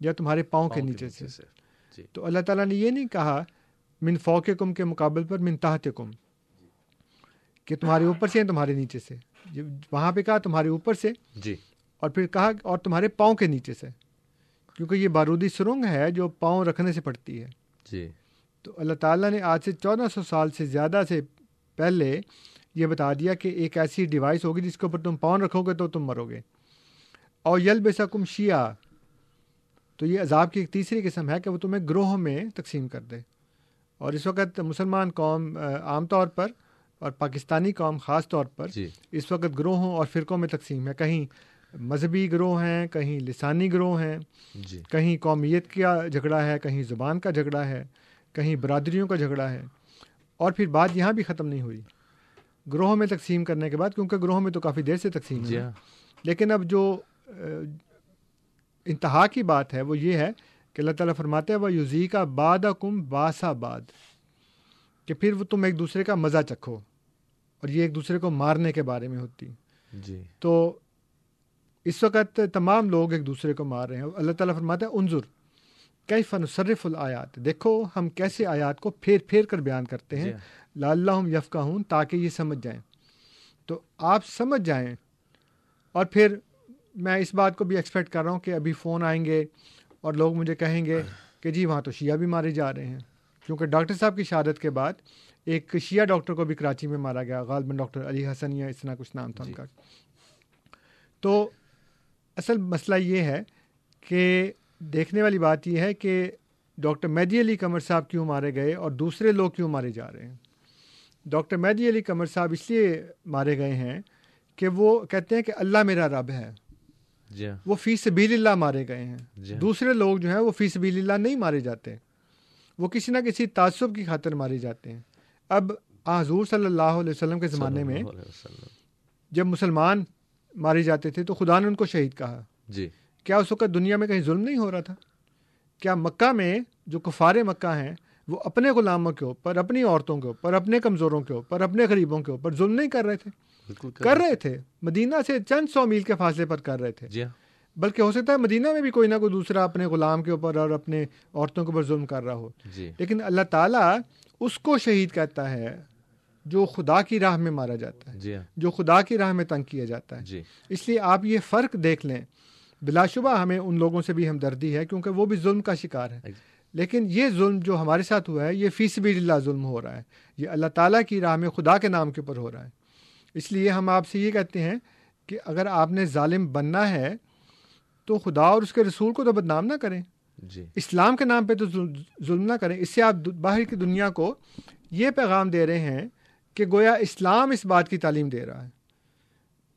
یا تمہارے پاؤں کے نیچے سے۔ جی۔ تو اللہ تعالیٰ نے یہ نہیں کہا من فوقکم کے مقابل پر من تحتکم کہ تمہارے اوپر سے یا تمہارے نیچے سے۔ وہاں پہ کہا تمہارے اوپر سے جی۔ اور پھر کہا اور تمہارے پاؤں کے نیچے سے کیونکہ یہ بارودی سرنگ ہے جو پاؤں رکھنے سے پڑتی ہے۔ جی۔ تو اللہ تعالیٰ نے آج سے چودہ سو سال سے زیادہ سے پہلے یہ بتا دیا کہ ایک ایسی ڈیوائس ہوگی جس کے اوپر تم پاؤں رکھو گے تو تم مرو گے۔ اور یل بے سکم شیعہ تو یہ عذاب کی ایک تیسری قسم ہے کہ وہ تمہیں گروہوں میں تقسیم کر دے۔ اور اس وقت مسلمان قوم عام طور پر اور پاکستانی قوم خاص طور پر جی۔ اس وقت گروہوں اور فرقوں میں تقسیم ہے کہیں مذہبی گروہ ہیں کہیں لسانی گروہ ہیں جی۔ کہیں قومیت کا جھگڑا ہے کہیں زبان کا جھگڑا ہے کہیں برادریوں کا جھگڑا ہے۔ اور پھر بات یہاں بھی ختم نہیں ہوئی۔ گروہوں میں تقسیم کرنے کے بعد کیونکہ گروہوں میں تو کافی دیر سے تقسیم جی ہے ہاں۔ لیکن اب جو انتہا کی بات ہے وہ یہ ہے کہ اللہ تعالیٰ فرماتے ہیں وہ یوزی کا باد کم باسا باد کہ پھر وہ تم ایک دوسرے کا مزہ چکھو۔ اور یہ ایک دوسرے کو مارنے کے بارے میں ہوتی۔ جی۔ تو اس وقت تمام لوگ ایک دوسرے کو مار رہے ہیں۔ اللہ تعالیٰ فرماتا ہے انظر کئی فن صرف الآیات؟ دیکھو ہم کیسے آیات کو پھیر پھیر کر بیان کرتے ہیں۔ جی۔ ہاں۔ لاللہ یفقہ ہوں تاکہ یہ سمجھ جائیں۔ تو آپ سمجھ جائیں۔ اور پھر میں اس بات کو بھی ایکسپیکٹ کر رہا ہوں کہ ابھی فون آئیں گے اور لوگ مجھے کہیں گے کہ جی وہاں تو شیعہ بھی مارے جا رہے ہیں۔ کیونکہ ڈاکٹر صاحب کی شہادت کے بعد ایک شیعہ ڈاکٹر کو بھی کراچی میں مارا گیا غالباً ڈاکٹر علی حسن یا اس طرح کچھ نام تھا ان جی۔ کا۔ تو اصل مسئلہ یہ ہے کہ دیکھنے والی بات یہ ہے کہ ڈاکٹر مہدی علی قمر صاحب کیوں مارے گئے اور دوسرے لوگ کیوں مارے جا رہے ہیں؟ ڈاکٹر مہدی علی قمر صاحب اس لیے مارے گئے ہیں کہ وہ کہتے ہیں کہ اللہ میرا رب ہے۔ جی۔ وہ فی سبیل اللہ مارے گئے ہیں۔ جی۔ دوسرے لوگ جو ہیں وہ فی سبیل اللہ نہیں مارے جاتے۔ وہ کسی نہ کسی تعصب کی خاطر مارے جاتے ہیں۔ اب حضور صلی اللہ علیہ وسلم کے زمانے میں۔ جب مسلمان مارے جاتے تھے تو خدا نے ان کو شہید کہا۔ جی۔ کیا اس وقت دنیا میں کہیں ظلم نہیں ہو رہا تھا؟ کیا مکہ میں جو کفار مکہ ہیں وہ اپنے غلاموں کے اوپر اپنی عورتوں کے اوپر اپنے کمزوروں کے اوپر اپنے غریبوں کے اوپر ظلم نہیں کر رہے تھے؟ کر رہے تھے۔ مدینہ سے چند سو میل کے فاصلے پر کر رہے تھے۔ جی ہاں۔ بلکہ ہو سکتا ہے مدینہ میں بھی کوئی نہ کوئی دوسرا اپنے غلام کے اوپر اور اپنے عورتوں کے اوپر ظلم کر رہا ہو۔ جی۔ لیکن اللہ تعالیٰ اس کو شہید کہتا ہے جو خدا کی راہ میں مارا جاتا ہے جی ہاں۔ جو خدا کی راہ میں تنگ کیا جاتا ہے۔ جی۔ اس لیے آپ یہ فرق دیکھ لیں۔ بلا شبہ ہمیں ان لوگوں سے بھی ہمدردی ہے کیونکہ وہ بھی ظلم کا شکار ہے لیکن یہ ظلم جو ہمارے ساتھ ہوا ہے یہ فی سبیل اللہ ظلم ہو رہا ہے۔ یہ اللہ تعالیٰ کی راہ میں خدا کے نام کے اوپر ہو رہا ہے۔ اس لیے ہم آپ سے یہ کہتے ہیں کہ اگر آپ نے ظالم بننا ہے تو خدا اور اس کے رسول کو تو بدنام نہ کریں۔ جی۔ اسلام کے نام پہ تو ظلم نہ کریں۔ اس سے آپ باہر کی دنیا کو یہ پیغام دے رہے ہیں کہ گویا اسلام اس بات کی تعلیم دے رہا ہے۔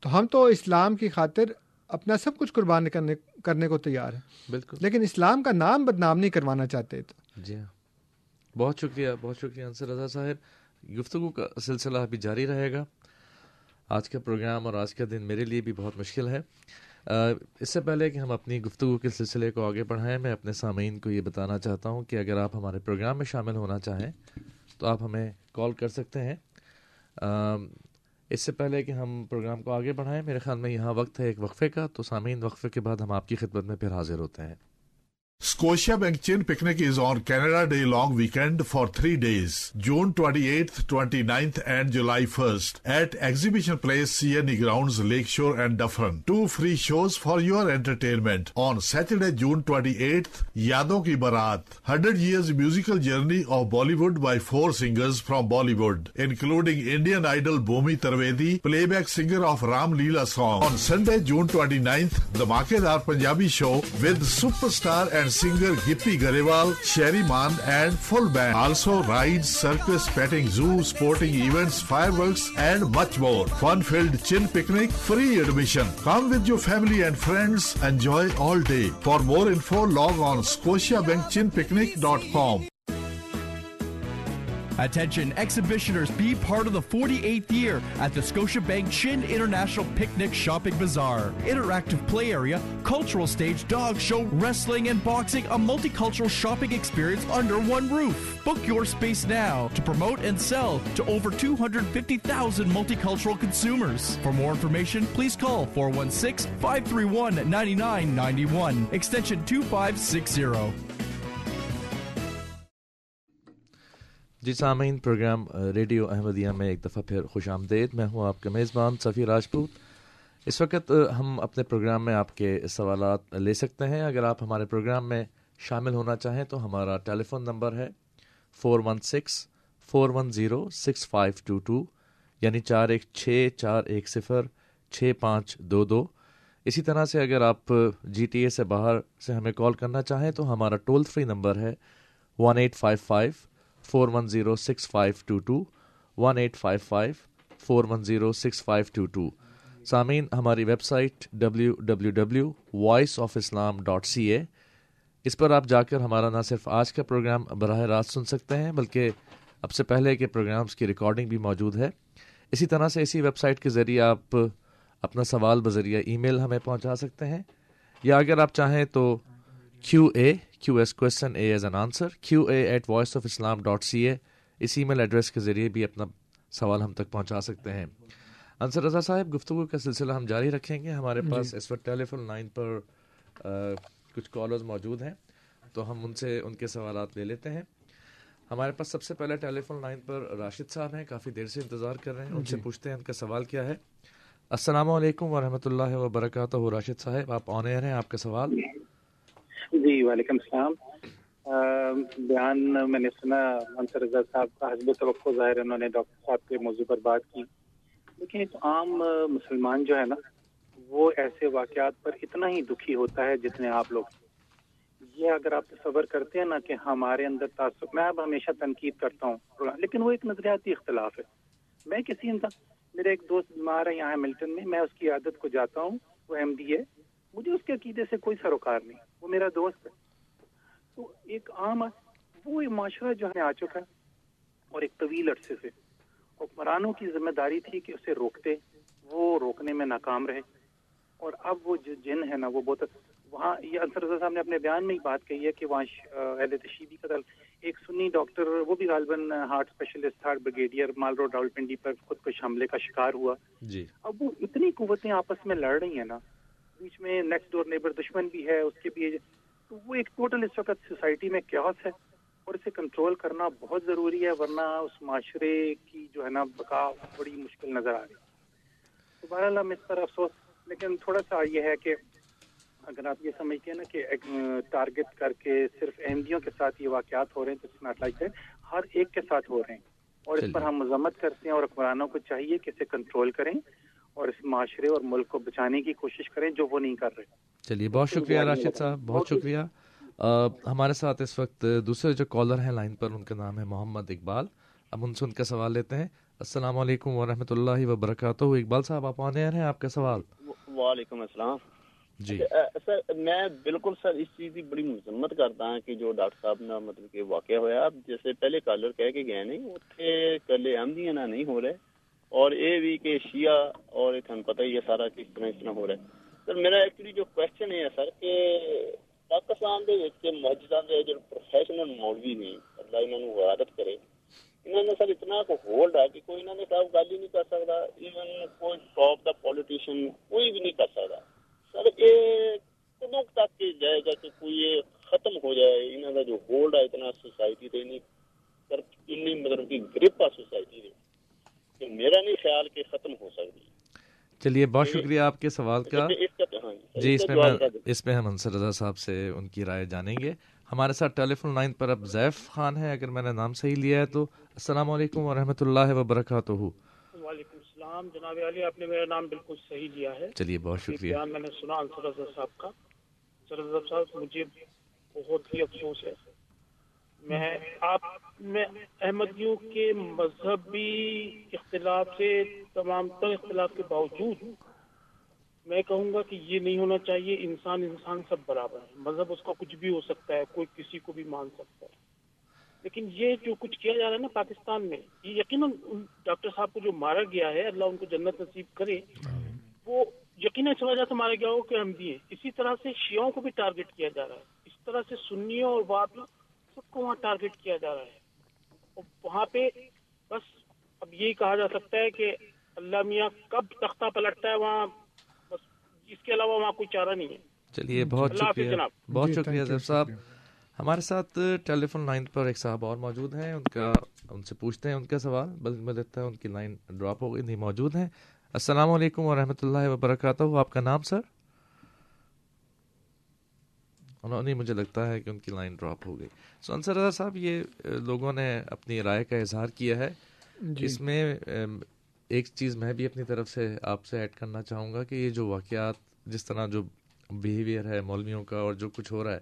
تو ہم تو اسلام کی خاطر اپنا سب کچھ قربان کرنے کرنے کو تیار ہیں۔ بالکل۔ لیکن اسلام کا نام بدنام نہیں کروانا چاہتے تو جی ہاں۔ بہت شکریہ بہت شکریہ انصر رضا صاحب۔ گفتگو کا سلسلہ ابھی جاری رہے گا۔ آج کا پروگرام اور آج کا دن میرے لیے بھی بہت مشکل ہے۔ اس سے پہلے کہ ہم اپنی گفتگو کے سلسلے کو آگے بڑھائیں، میں اپنے سامعین کو یہ بتانا چاہتا ہوں کہ اگر آپ ہمارے پروگرام میں شامل ہونا چاہیں تو آپ ہمیں کال کر سکتے ہیں۔ اس سے پہلے کہ ہم پروگرام کو آگے بڑھائیں، میرے خیال میں یہاں وقت ہے ایک وقفے کا، تو سامعین وقفے کے بعد ہم آپ کی خدمت میں پھر حاضر ہوتے ہیں۔ Scotia Bank Chin Picnic is on Canada Day long weekend for three days, June 28th, 29th and July 1st at Exhibition Place CNE Grounds, Lakeshore and Dufferin. Two free shows for your entertainment. On Saturday, June 28th, Yadon Ki Barat, 100 years musical journey of Bollywood by four singers from Bollywood, including Indian idol Bhumi Tarvedi, playback singer of Ram Leela song. On Sunday, June 29th, the Makedar Punjabi show with superstar and singer Gippy Garewal, Sherry Man and full band. Also rides, circus, petting zoo, sporting events, fireworks and much more. Fun-filled chin picnic, free admission. Come with your family and friends. Enjoy all day. For more info, log on scotiabankchinpicnic.com. Attention exhibitioners, be part of the 48th year at the Scotiabank Chin International Picnic Shopping Bazaar. Interactive play area, cultural stage, dog show, wrestling and boxing, a multicultural shopping experience under one roof. Book your space now to promote and sell to over 250,000 multicultural consumers. For more information, please call 416 531 9991, extension 2560. جی سامعین، programme radio Ahmadiyya میں ایک دفعہ پھر خوش آمدید۔ میں ہوں آپ کا میزبان صفی راجپوت۔ اس وقت ہم اپنے پروگرام میں آپ کے سوالات لے سکتے ہیں۔ اگر آپ ہمارے پروگرام میں شامل ہونا چاہیں تو ہمارا ٹیلی فون نمبر ہے four one six, four one zero, six five two two یعنی چار ایک چھ، چار ایک صفر، چھ پانچ دو دو۔ اسی طرح سے اگر آپ جی ٹی اے سے باہر سے ہمیں کال کرنا چاہیں تو ہمارا ٹول فری نمبر ہے one eight five five four one zero six five two two one eight five five four one zero six five two two سامعین ہماری website W W W voice of Islam dot C A اس پر آپ جا کر ہمارا نہ صرف آج کا پروگرام براہ راست سن سکتے ہیں، بلکہ اب سے پہلے کے پروگرامز کی ریکارڈنگ بھی موجود ہے۔ اسی طرح سے اسی ویب سائٹ کے ذریعے آپ اپنا سوال بذریعہ ای میل ہمیں پہنچا سکتے ہیں۔ یا اگر آپ چاہیں تو Q A Q S question a as an answer Q A at voice of Islam dot C A us email address کے ذریعے بھی اپنا سوال ہم تک پہنچا سکتے ہیں۔ انصر رضا صاحب گفتگو کا سلسلہ ہم جاری رکھیں گے۔ ہمارے پاس اس وقت ٹیلی فون لائن پر کچھ کالرز موجود ہیں۔ تو ہم ان سے ان کے سوالات لے لیتے ہیں۔ ہمارے پاس سب سے پہلے ٹیلی فون لائن پر راشد صاحب ہیں کافی دیر سے انتظار کر رہے ہیں۔ ان سے پوچھتے ہیں ان کا سوال کیا ہے۔ السلام علیکم ورحمۃ اللہ وبرکاتہ راشد صاحب آپ آن ایئر ہیں آپ کا سوال۔ جی وعلیکم السلام۔ بیان میں نے سنا، منصر رضا صاحب کا حسب توقع ظاہر ہے انہوں نے ڈاکٹر صاحب کے موضوع پر بات کی۔ لیکن ایک عام مسلمان جو ہے نا، وہ ایسے واقعات پر اتنا ہی دکھی ہوتا ہے جتنے آپ لوگ۔ یہ اگر آپ تصور کرتے ہیں نا کہ ہمارے اندر تعصب، میں اب ہمیشہ تنقید کرتا ہوں، لیکن وہ ایک نظریاتی اختلاف ہے۔ میں کسی انسان، میرے ایک دوست بیمار ہے یہاں ملٹن میں میں اس کی عادت کو جاتا ہوں، وہ ایم ڈی ہے مجھے اس کے عقیدے سے کوئی سروکار نہیں وہ میرا دوست ہے۔ تو ایک عام وہ معاشرہ جو ہے آ چکا ہے اور ایک طویل عرصے سے۔ حکمرانوں کی ذمہ داری تھی کہ اسے روکتے وہ روکنے میں ناکام رہے۔ اور اب وہ جو جن ہے نا وہ بہت وہاں یہ انصر رضا صاحب نے اپنے بیان میں ہی بات کہی ہے کہ وہاں اہل تشیدی کا دل۔ ایک سنی ڈاکٹر وہ بھی غالباً heart specialist heart brigadier Mall Road Rawalpindi پر خود کش حملے کا شکار ہوا۔ جی۔ اب وہ اتنی قوتیں آپس میں لڑ رہی ہیں نا بیچ میں نیکسٹ ڈور نیبر دشمن بھی ہے اس کے بھی تو وہ ایک ٹوٹل اس وقت سوسائٹی میں کیوس ہے اور اسے کنٹرول کرنا بہت ضروری ہے ورنہ اس معاشرے کی جو ہے نا بقا بڑی مشکل نظر آ رہی تو بہرحال ہم اس پر افسوس لیکن تھوڑا سا یہ ہے کہ اگر آپ یہ سمجھتے ہیں نا کہ ٹارگٹ کر کے صرف احمدیوں کے ساتھ یہ واقعات ہو رہے ہیں تو ناٹ لائک ہر ایک کے ساتھ ہو رہے ہیں۔ اور اس پر ہم مذمت کرتے ہیں اور حکمرانوں کو چاہیے کہ اسے کنٹرول کریں۔ اور اس معاشرے اور ملک کو بچانے کی کوشش کریں جو وہ نہیں کر رہے چلیے بہت شکریہ راشد صاحب بہت شکریہ۔ ہمارے ساتھ اس وقت دوسرے جو کالر ہیں لائن پر ان کا نام ہے محمد اقبال۔ اب ان سے ان کا سوال لیتے ہیں۔ السلام علیکم ورحمۃ اللہ وبرکاتہ۔ اقبال صاحب آپ آنے ہیں آپ کا سوال؟ وعلیکم السلام۔ جی۔ سر میں بالکل سر اس چیز کی بڑی مذمت کرتا ہوں کہ جو ڈاکٹر صاحب نے مطلب کہ واقعہ ہوا جیسے پہلے کالر کہہ کے گئے نہیں اتنے کلے احمدیاں نہ نہیں ہو رہے۔ اور یہ بھی کہ شیعہ اور تھن پتہ ہی ہے سارا کس طرح اس طرح ہو رہا ہے۔ سر، میرا ایکچولی جو کوشچن ہے سر کہ پاکستان دے مسجدوں کے جو پروفیشنل مولوی نے، اللہ انہوں نے عادت کرے انہوں نے سر اتنا کو ہولڈ ہے کہ کوئی انہوں نے صاحب گل ہی نہیں کر سکتا ایون کوئی ٹاپ دا پولیٹیشین کوئی بھی نہیں کر سکتا سر یہ کدوں تک جائے گا کہ کوئی یہ ختم ہو جائے؟ انہوں کا جو ہولڈ ہے اتنا سوسائٹی تے نہیں مطلب کہ گرپ ہے سوسائٹی دے۔ کہ میرا نہیں خیال کہ ختم ہو سکتی۔ چلیے بہت شکریہ آپ کے سوال کا۔ جی اس میں اس میں ہم انصر رضا صاحب سے ان کی رائے جانیں گے۔ ہمارے ساتھ ٹیلی فون لائن پر اب زیف خان ہے اگر میں نے نام صحیح لیا ہے تو السلام علیکم ورحمۃ اللہ وبرکاتہ۔ وعلیکم السلام۔ جناب علی آپ نے میرا نام بالکل صحیح لیا ہے۔ چلیے بہت شکریہ۔ میں نے سنا انصر رضا صاحب کا۔ انصر رضا صاحب مجھے بہت ہی افسوس ہے۔ میں آپ میں احمدیوں کے مذہبی اختلاف سے تمام تر اختلاف کے باوجود میں کہوں گا کہ یہ نہیں ہونا چاہیے۔ انسان انسان سب برابر ہے۔ مذہب اس کا کچھ بھی ہو سکتا ہے، کوئی کسی کو بھی مان سکتا ہے۔ لیکن یہ جو کچھ کیا جا رہا ہے نا پاکستان میں، یہ یقیناً ڈاکٹر صاحب کو جو مارا گیا ہے، اللہ ان کو جنت نصیب کرے، وہ یقیناً اس وجہ سے مارا گیا ہو کہ ہم بھی ہیں۔ اسی طرح سے شیعوں کو بھی ٹارگٹ کیا جا رہا ہے۔ اس طرح سے سنیوں اور بات سب کو وہاں ٹارگٹ کیا جا رہا ہے۔ وہاں پہ بس اب یہی کہا جا سکتا ہے کہ اللہ میاں کب تختہ پلٹتا ہے وہاں بس اس کے علاوہ وہاں کوئی چارہ نہیں ہے۔ چلیے بہت شکریہ۔ بہت شکریہ زیب صاحب۔ ہمارے ساتھ ٹیلی فون لائن پر ایک صاحب اور موجود ہیں۔ ان کا ان سے پوچھتے ہیں ان کا سوال بلکہ میں دیکھتا ہوں ان کی لائن ڈراپ ہو گئی نہیں موجود ہیں۔ السلام علیکم ورحمۃ اللہ وبرکاتہ۔ آپ کا نام سر؟ انہوں نے مجھے لگتا ہے کہ ان کی لائن ڈراپ ہو گئی۔ سو انصر رضا صاحب یہ لوگوں نے اپنی رائے کا اظہار کیا ہے۔ جی۔ اس میں ایک چیز میں بھی اپنی طرف سے آپ سے ایڈ کرنا چاہوں گا کہ یہ جو واقعات جس طرح جو بیہیویئر ہے مولویوں کا اور جو کچھ ہو رہا ہے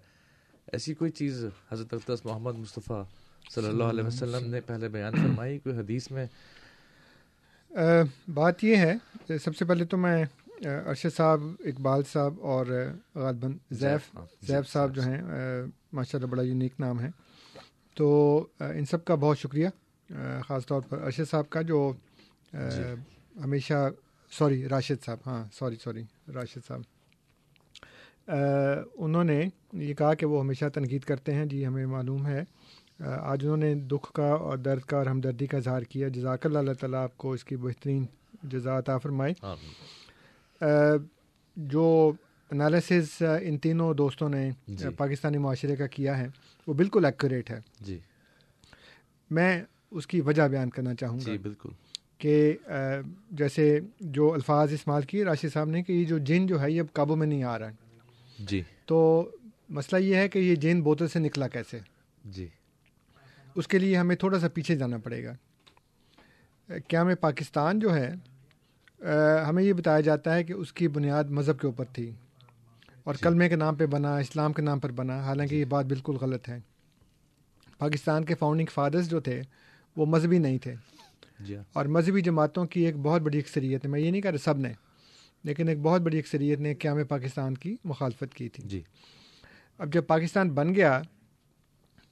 ایسی کوئی چیز حضرت اقدس محمد مصطفیٰ صلی اللہ علیہ وسلم نے پہلے بیان فرمائی کوئی حدیث میں؟ بات یہ ہے سب سے پہلے تو میں ارشد صاحب اقبال صاحب اور غالباً زیف زیف صاحب جو ہیں ماشاء اللہ بڑا یونیک نام ہے تو ان سب کا بہت شکریہ خاص طور پر ارشد صاحب کا جو ہمیشہ سوری راشد صاحب ہاں سوری سوری راشد صاحب۔ انہوں نے یہ کہا کہ وہ ہمیشہ تنقید کرتے ہیں جی ہمیں معلوم ہے۔ آج انہوں نے دکھ کا اور درد کا اور ہمدردی کا اظہار کیا۔ جزاک اللہ اللہ تعالیٰ آپ کو اس کی بہترین جزات فرمائے۔ جو انالیسز ان تینوں دوستوں نے جی۔ پاکستانی معاشرے کا کیا ہے وہ بالکل ایکوریٹ ہے۔ جی۔ میں اس کی وجہ بیان کرنا چاہوں گا جی بالکل۔ کہ جیسے جو الفاظ استعمال کیے راشد صاحب نے کہ یہ جو جن جو ہے یہ اب قابو میں نہیں آ رہا ہے۔ جی۔ تو مسئلہ یہ ہے کہ یہ جین بوتل سے نکلا کیسے؟ جی۔ اس کے لیے ہمیں تھوڑا سا پیچھے جانا پڑے گا۔ کیا میں پاکستان جو ہے ہمیں یہ بتایا جاتا ہے کہ اس کی بنیاد مذہب کے اوپر تھی اور جی۔ کلمے کے نام پہ بنا اسلام کے نام پر بنا۔ حالانکہ یہ بات بالکل غلط ہے۔ پاکستان کے فاؤنڈنگ فادرز جو تھے وہ مذہبی نہیں تھے۔ جی۔ اور مذہبی جماعتوں کی ایک بہت بڑی اکثریت ہے میں یہ نہیں کہہ رہا سب نے لیکن ایک بہت بڑی اکثریت نے قیام پاکستان کی مخالفت کی تھی۔ جی۔ اب جب پاکستان بن گیا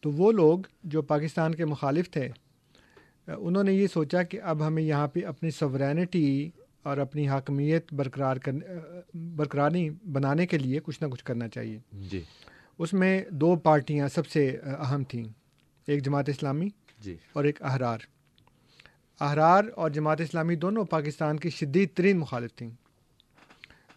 تو وہ لوگ جو پاکستان کے مخالف تھے انہوں نے یہ سوچا کہ اب ہمیں یہاں پہ اپنی سورینٹی اور اپنی حاکمیت برقرار کرنے برقراری بنانے کے لیے کچھ نہ کچھ کرنا چاہیے۔ جی۔ اس میں دو پارٹیاں سب سے اہم تھیں ایک جماعت اسلامی جی۔ اور ایک احرار۔ احرار اور جماعت اسلامی دونوں پاکستان کی شدید ترین مخالف تھیں۔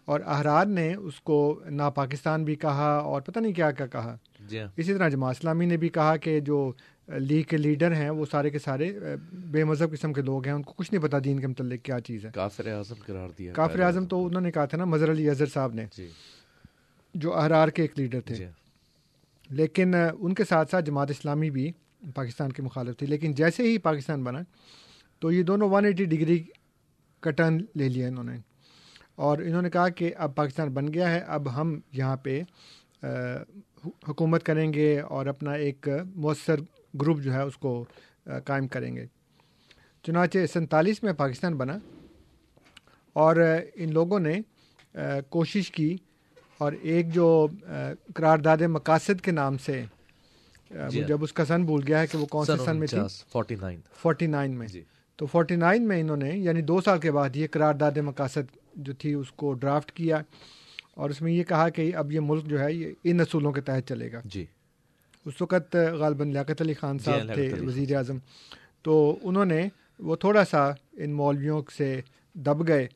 اور احرار نے اس کو نا پاکستان بھی کہا اور پتہ نہیں کیا کیا کہا۔ جی ہاں۔ اسی طرح جماعت اسلامی نے بھی کہا کہ جو لیگ کے لیڈر ہیں وہ سارے کے سارے بے مذہب قسم کے لوگ ہیں ان کو کچھ نہیں پتا دین کے متعلق کیا چیز ہے۔ کافر اعظم قرار دیا۔ کافر اعظم تو انہوں نے کہا تھا نا مظہر علی اظہر صاحب نے جی۔ جو احرار کے ایک لیڈر تھے۔ جی۔ لیکن ان کے ساتھ ساتھ جماعت اسلامی بھی پاکستان کے مخالف تھی لیکن جیسے ہی پاکستان بنا تو یہ دونوں ون ایٹی ڈگری کا ٹرن لے لیا انہوں نے۔ اور انہوں نے کہا کہ اب پاکستان بن گیا ہے اب ہم یہاں پہ حکومت کریں گے اور اپنا ایک مؤثر گروپ جو ہے اس کو قائم کریں گے۔ چنانچہ سینتالیس میں پاکستان بنا اور ان لوگوں نے کوشش کی اور ایک جو قرارداد مقاصد کے نام سے جی جب اس کا سن بھول گیا ہے کہ وہ کون سے سن میں تھی۔ Forty nine. فورٹی نائن میں۔ جی۔ تو فورٹی نائن میں انہوں نے یعنی دو سال کے بعد یہ قرارداد مقاصد جو تھی اس کو ڈرافٹ کیا اور اس میں یہ کہا کہ اب یہ ملک جو ہے یہ ان اصولوں کے تحت چلے گا۔ جی۔ اس وقت غالباً لیاقت علی خان صاحب لیاقت تھے وزیر اعظم تو انہوں نے وہ تھوڑا سا ان مولویوں سے دب گئے۔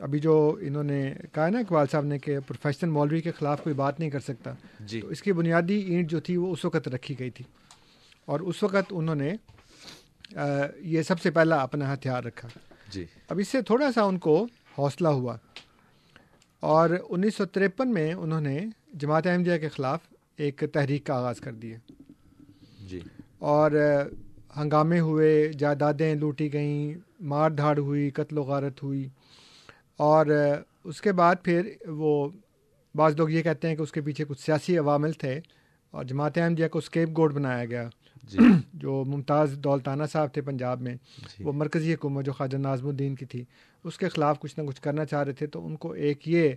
ابھی جو انہوں نے کہا نا اقبال صاحب نے کہ پروفیشنل مولوی کے خلاف کوئی بات نہیں کر سکتا۔ جی۔ تو اس کی بنیادی اینٹ جو تھی وہ اس وقت رکھی گئی تھی۔ اور اس وقت انہوں نے یہ سب سے پہلا اپنا ہتھیار رکھا۔ جی۔ اب اس سے تھوڑا سا ان کو حوصلہ ہوا۔ اور انیس سو تریپن میں انہوں نے جماعت احمدیہ کے خلاف ایک تحریک کا آغاز کر دیا جی۔ اور ہنگامے ہوئے جائیدادیں لوٹی گئیں مار دھاڑ ہوئی قتل و غارت ہوئی۔ اور اس کے بعد پھر وہ بعض لوگ یہ کہتے ہیں کہ اس کے پیچھے کچھ سیاسی عوامل تھے اور جماعت احمدیہ کو اسکیپ گوڈ بنایا گیا۔ جی۔ جو ممتاز دولتانہ صاحب تھے پنجاب میں جی۔ وہ مرکزی حکومت جو خواجہ نازم الدین کی تھی اس کے خلاف کچھ نہ کچھ کرنا چاہ رہے تھے تو ان کو ایک یہ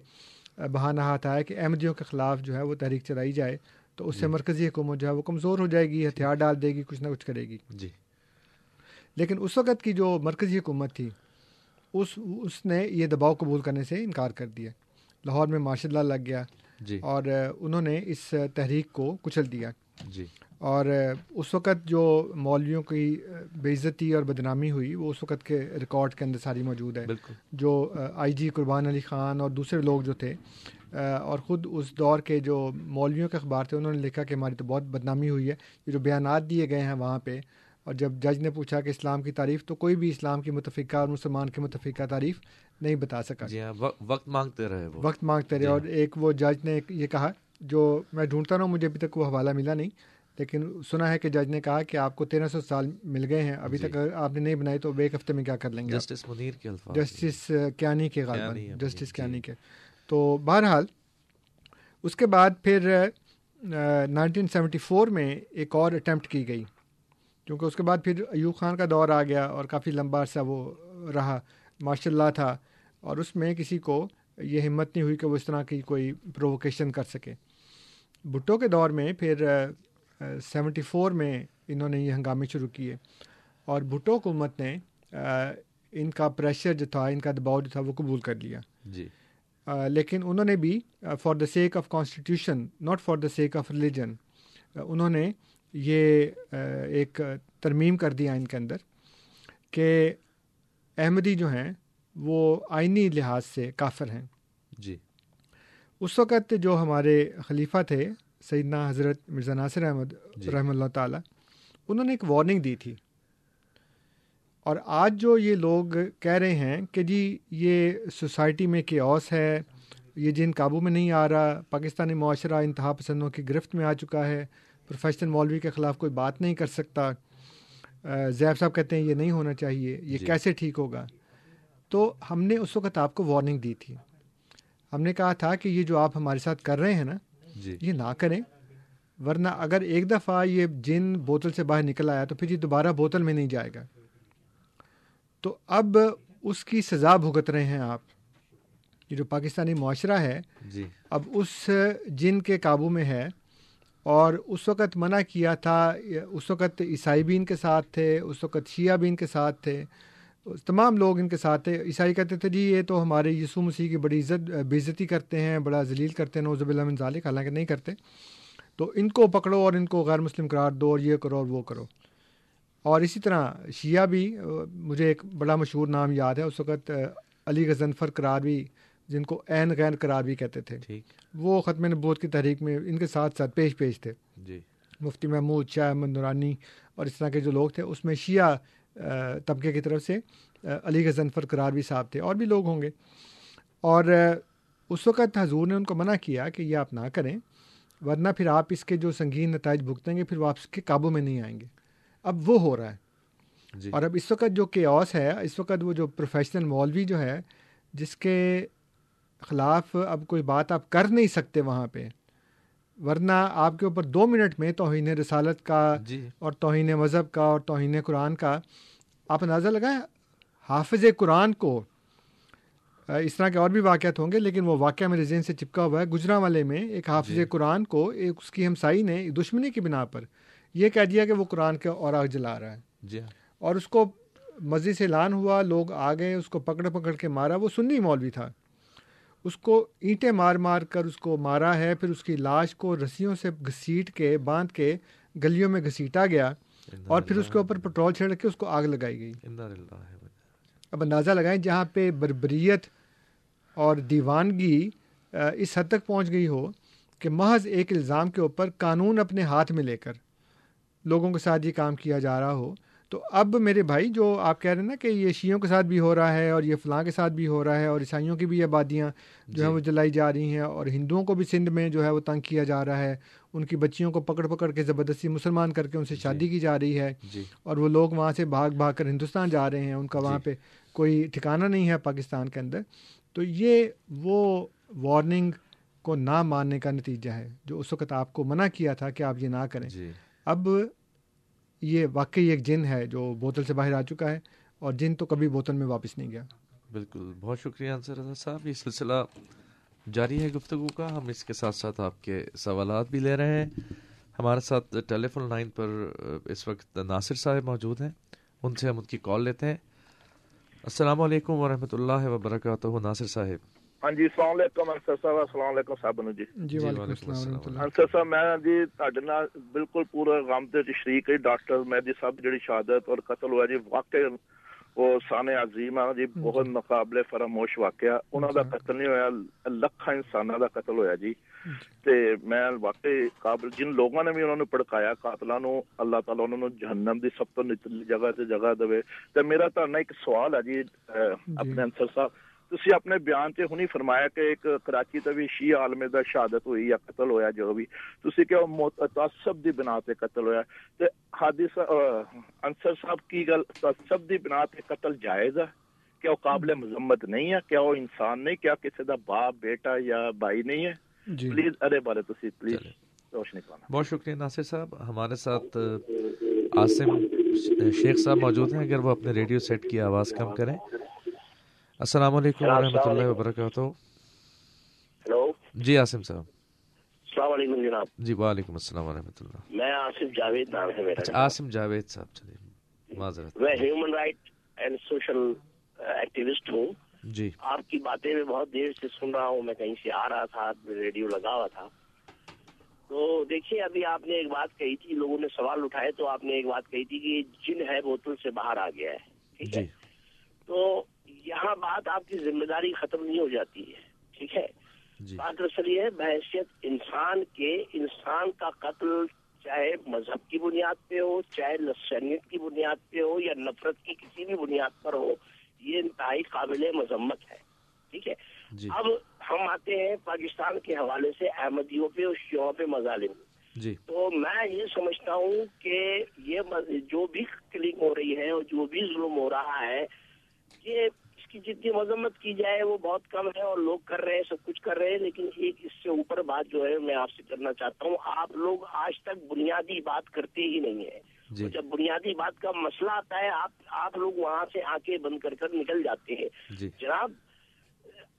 بہانہ ہاتھ آیا کہ احمدیوں کے خلاف جو ہے وہ تحریک چلائی جائے تو اس سے مرکزی حکومت جو ہے وہ کمزور ہو جائے گی ہتھیار ڈال دے گی کچھ نہ کچھ کرے گی۔ جی۔ لیکن اس وقت کی جو مرکزی حکومت تھی اس اس نے یہ دباؤ قبول کرنے سے انکار کر دیا۔ لاہور میں ماشاء اللہ لگ گیا۔ جی۔ اور انہوں نے اس تحریک کو کچل دیا۔ جی۔ اور اس وقت جو مولویوں کی بے عزتی اور بدنامی ہوئی وہ اس وقت کے ریکارڈ کے اندر ساری موجود ہے۔ بالکل۔ جو آئی جی قربان علی خان اور دوسرے لوگ جو تھے اور خود اس دور کے جو مولویوں کے اخبار تھے انہوں نے لکھا کہ ہماری تو بہت بدنامی ہوئی ہے یہ جو بیانات دیے گئے ہیں وہاں پہ اور جب جج نے پوچھا کہ اسلام کی تعریف تو کوئی بھی اسلام کی متفقہ اور مسلمان کی متفقہ تعریف نہیں بتا سکا۔ جی ہاں وقت مانگتے رہے وہ۔ وقت مانگتے رہے اور ایک وہ جج نے یہ کہا جو میں ڈھونڈتا رہا ہوں مجھے ابھی تک وہ حوالہ ملا نہیں لیکن سنا ہے کہ جج نے کہا کہ آپ کو تیرہ سو سال مل گئے ہیں ابھی تک آپ نے نہیں بنائی تو ایک ہفتے میں کیا کر لیں گے جسٹس منیر کے الفاظ۔ جسٹس کیانی کے غالباً جسٹس کیانی کے۔ تو بہرحال اس کے بعد پھر نائنٹین سیونٹی فور میں ایک اور اٹیمپٹ کی گئی۔ کیونکہ اس کے بعد پھر ایوب خان کا دور آ گیا اور کافی لمبا عرصہ وہ رہا ماشاء اللہ تھا۔ اور اس میں کسی کو یہ ہمت نہیں ہوئی کہ وہ اس طرح کی کوئی پرووکیشن کر سکے۔ بھٹو کے دور میں پھر سیونٹی فور میں انہوں نے یہ ہنگامے شروع کیے اور بھٹو حکومت نے ان کا پریشر جو تھا ان کا دباؤ جو تھا وہ قبول کر لیا۔ جی۔ لیکن انہوں نے بھی for the sake of constitution not for the sake of religion انہوں نے یہ ایک ترمیم کر دیا ان کے اندر کہ احمدی جو ہیں وہ آئینی لحاظ سے کافر ہیں۔ جی۔ اس وقت جو ہمارے خلیفہ تھے سیدنا حضرت مرزا ناصر احمد جی۔ رحمۃ اللہ تعالیٰ انہوں نے ایک وارننگ دی تھی۔ اور آج جو یہ لوگ کہہ رہے ہیں کہ جی یہ سوسائٹی میں کیوس ہے یہ جن قابو میں نہیں آ رہا پاکستانی معاشرہ انتہا پسندوں کی گرفت میں آ چکا ہے پروفیشنل مولوی کے خلاف کوئی بات نہیں کر سکتا۔ زیب صاحب کہتے ہیں یہ نہیں ہونا چاہیے یہ جی۔ کیسے ٹھیک ہوگا؟ تو ہم نے اس وقت آپ کو وارننگ دی تھی۔ ہم نے کہا تھا کہ یہ جو آپ ہمارے ساتھ کر رہے ہیں نا جی۔ یہ نہ کریں ورنہ اگر ایک دفعہ یہ جن بوتل سے باہر نکل آیا تو پھر یہ دوبارہ بوتل میں نہیں جائے گا۔ تو اب اس کی سزا بھگت رہے ہیں آپ۔ یہ جو پاکستانی معاشرہ ہے جی۔ اب اس جن کے قابو میں ہے اور اس وقت منع کیا تھا اس وقت عیسائی بھی ان کے ساتھ تھے اس وقت شیعہ بھی ان کے ساتھ تھے۔ تمام لوگ ان کے ساتھ تھے عیسائی کہتے تھے جی یہ تو ہمارے یسوع مسیح کی بڑی عزت بے عزتی کرتے ہیں بڑا ذلیل کرتے ہیں نوزب اللہ ذالک حالانکہ نہیں کرتے۔ تو ان کو پکڑو اور ان کو غیر مسلم قرار دو اور یہ کرو اور وہ کرو۔ اور اسی طرح شیعہ بھی مجھے ایک بڑا مشہور نام یاد ہے اس وقت علی غزنفر قرار بھی جن کو عین غین قرار بھی کہتے تھے۔ وہ ختم نبوت کی تحریک میں ان کے ساتھ ساتھ پیش پیش تھے۔ جی۔ مفتی محمود شاہ احمد نورانی اور اس طرح کے جو لوگ تھے اس میں شیعہ طبقے کی طرف سے علی غزنفر قرار بھی صاحب تھے اور بھی لوگ ہوں گے۔ اور اس وقت حضور نے ان کو منع کیا کہ یہ آپ نہ کریں ورنہ پھر آپ اس کے جو سنگین نتائج بھگتیں گے پھر وہ آپ کے قابو میں نہیں آئیں گے۔ اب وہ ہو رہا ہے۔ جی۔ اور اب اس وقت جو کیوس ہے اس وقت وہ جو پروفیشنل مولوی جو ہے جس کے خلاف اب کوئی بات آپ کر نہیں سکتے وہاں پہ ورنہ آپ کے اوپر دو منٹ میں توہین رسالت کا جی۔ اور توہین مذہب کا اور توہین قرآن کا آپ اندازہ لگائیں حافظ قرآن کو اس طرح کے اور بھی واقعات ہوں گے لیکن وہ واقعہ میرے ذہن سے چپکا ہوا ہے۔ گجرا والے میں ایک حافظ جی۔ قرآن کو ایک اس کی ہمسائی نے دشمنی کی بنا پر یہ کہہ دیا کہ وہ قرآن کے اور آگ جلا رہا ہے۔ جی۔ اور اس کو مسجد سے اعلان ہوا لوگ آ گئے اس کو پکڑ پکڑ کے مارا وہ سنی مولوی تھا۔ اس کو اینٹیں مار مار کر اس کو مارا ہے پھر اس کی لاش کو رسیوں سے گھسیٹ کے باندھ کے گلیوں میں گھسیٹا گیا اور پھر اس کے اوپر پٹرول چھڑ کے اس کو آگ لگائی گئی۔ اب اندازہ لگائیں جہاں پہ بربریت اور دیوانگی اس حد تک پہنچ گئی ہو کہ محض ایک الزام کے اوپر قانون اپنے ہاتھ میں لے کر لوگوں کے ساتھ یہ کام کیا جا رہا ہو۔ تو اب میرے بھائی جو آپ کہہ رہے ہیں نا کہ یہ شیعوں کے ساتھ بھی ہو رہا ہے اور یہ فلاں کے ساتھ بھی ہو رہا ہے اور عیسائیوں کی بھی آبادیاں جو ہے وہ جلائی جا رہی ہیں اور ہندوؤں کو بھی سندھ میں جو ہے وہ تنگ کیا جا رہا ہے ان کی بچیوں کو پکڑ پکڑ کے زبردستی مسلمان کر کے ان سے شادی کی جا رہی ہے اور وہ لوگ وہاں سے بھاگ بھاگ کر ہندوستان جا رہے ہیں ان کا وہاں پہ کوئی ٹھکانہ نہیں ہے پاکستان کے اندر۔ تو یہ وہ وارننگ کو نہ ماننے کا نتیجہ ہے جو اس وقت آپ کو منع کیا تھا کہ آپ یہ نہ کریں۔ اب یہ واقعی ایک جن ہے جو بوتل سے باہر آ چکا ہے اور جن تو کبھی بوتل میں واپس نہیں گیا۔ بالکل۔ بہت شکریہ انصر رضا صاحب۔ یہ سلسلہ جاری ہے گفتگو کا۔ ہم اس کے ساتھ ساتھ آپ کے سوالات بھی لے رہے ہیں۔ ہمارے ساتھ ٹیلی فون لائن پر اس وقت ناصر صاحب موجود ہیں۔ ان سے ہم ان کی کال لیتے ہیں۔ السلام علیکم ورحمۃ اللہ وبرکاتہ۔ ناصر صاحب۔ ہاں جی السلام علیکم انصر صاحب السلام علیکم صاحب جی جی وعلیکم السلام ورحمۃ اللہ انصر صاحب میں جی ਤੁਹਾਡੇ ਨਾਲ ਬਿਲਕੁਲ ਪੂਰਾ ਗਮ ਤੇ ਸ਼ਰੀਕ ਹੈ ਡਾਕਟਰ ਮਹਿਦੀ ਸਾਹਿਬ ਜਿਹੜੀ ਸ਼ਹਾਦਤ ਔਰ ਕਤਲ ਹੋਇਆ ਜੀ ਵਾਕਈ ਉਹ ਸਾਨੇ ਅਜ਼ੀਮ ਆ ਜੀ ਬਹੁਤ ਮੁਕਾਬਲੇ ਫਰਮੋਸ਼ ਵਾਕਿਆ ਉਹਨਾਂ ਦਾ ਕਤਲ ਨਹੀਂ ਹੋਇਆ ਲੱਖਾਂ ਇਨਸਾਨਾਂ ਦਾ ਕਤਲ ਹੋਇਆ ਜੀ ਤੇ ਮੈਂ ਵਾਕਈ ਕਾਬਲ ਜਿਨ ਲੋਕਾਂ ਨੇ ਵੀ ਉਹਨਾਂ ਨੂੰ ਭੜਕਾਇਆ ਕਾਤਲਾਂ ਨੂੰ ਅੱਲਾਹ ਤਾਲਾ ਉਹਨਾਂ ਨੂੰ ਜਹੰਨਮ ਦੀ ਸਭ ਤੋਂ ਨਿਚਲੀ ਜਗ੍ਹਾ ਤੇ ਜਗ੍ਹਾ ਦੇਵੇ ਤੇ ਮੇਰਾ ਤੁਹਾਡਾ ਇੱਕ ਸਵਾਲ ਹੈ ਜੀ ਆਪਣੇ ਅੰਸਰ ਸਾਹਿਬ ਤੁਸੀਂ ਆਪਣੇ ਬਿਆਨ ਤੇ ਹੁਣੀ ਫਰਮਾਇਆ ਕਿ ਇੱਕ ਕਰਾਚੀ ਤੇ ਵੀ ਸ਼ੀ ਆਲਮੇ ਦਾ ਸ਼ਹਾਦਤ ਹੋਈ ਜਾਂ ਕਤਲ ਹੋਇਆ ਜੋ ਵੀ ਤੁਸੀਂ ਕਿ ਉਹ ਮੁਤਸਬ ਦੀ ਬਿਨਾ ਤੇ ਕਤਲ ਹੋਇਆ ਤੇ ਹਾਦਿਸ ਅੰਸਰ ਸਾਹਿਬ ਕੀ ਗੱਲ ਤਸਬ ਦੀ ਬਿਨਾ ਤੇ ਕਤਲ ਜਾਇਜ਼ ਹੈ ਕਿ ਉਹ ਕਾਬਲੇ ਮਜ਼ਮਤ ਨਹੀਂ ਹੈ ਕਿ ਉਹ ਇਨਸਾਨ ਨਹੀਂ ਕਿ ਕਿਸੇ ਦਾ ਬਾਪ ਬੇਟਾ ਜਾਂ ਭਾਈ ਨਹੀਂ ਹੈ پلیز ارے بارے تو پلیز روشنی پانا بہت شکریہ ناصر صاحب ہمارے ساتھ عاصم شیخ صاحب موجود ہیں اگر وہ اپنے ریڈیو سیٹ کی آواز کم کریں السلام علیکم ورحمۃ اللہ وبرکاتہ۔ ہلو۔ جی عاصم صاحب۔ السلام علیکم جناب۔ جی وعلیکم السلام ورحمۃ اللہ۔ میں آصف جاوید نام ہے میرا۔ اچھا عاصم جاوید صاحب چلیے معذرت۔ میں human right and social activist ہوں۔ جی۔ آپ کی باتیں میں بہت دیر سے سن رہا ہوں میں کہیں سے آ رہا تھا ریڈیو لگا ہوا تھا۔ تو دیکھیے ابھی آپ نے ایک بات کہی تھی لوگوں نے سوال اٹھائے تو آپ نے ایک بات کہی تھی کہ جن ہے بوتل سے باہر آ گیا ہے ٹھیک ہے؟ تو یہاں بات آپ کی ذمہ داری ختم نہیں ہو جاتی ہے ٹھیک ہے؟ بات اصل یہ ہے بحثیت انسان کے انسان کا قتل چاہے مذہب کی بنیاد پہ ہو چاہے لسنیت کی بنیاد پہ ہو یا نفرت کی کسی بھی بنیاد پر ہو یہ انتہائی قابل مذمت ہے ٹھیک ہے؟ اب ہم آتے ہیں پاکستان کے حوالے سے احمدیوں پہ اور شیعوں پہ مظالم۔ جی۔ تو میں یہ سمجھتا ہوں کہ یہ جو بھی کلنگ ہو رہی ہے اور جو بھی ظلم ہو رہا ہے یہ کی جتنی مذمت کی جائے وہ بہت کم ہے اور لوگ کر رہے ہیں سب کچھ کر رہے ہیں لیکن ایک اس سے اوپر بات جو ہے میں آپ سے کرنا چاہتا ہوں آپ لوگ آج تک بنیادی بات کرتے ہی نہیں ہیں۔ جی۔ جب بنیادی بات کا مسئلہ آتا ہے آپ آپ لوگ وہاں سے آنکھیں بند کر کر نکل جاتے ہیں۔ جی۔ جناب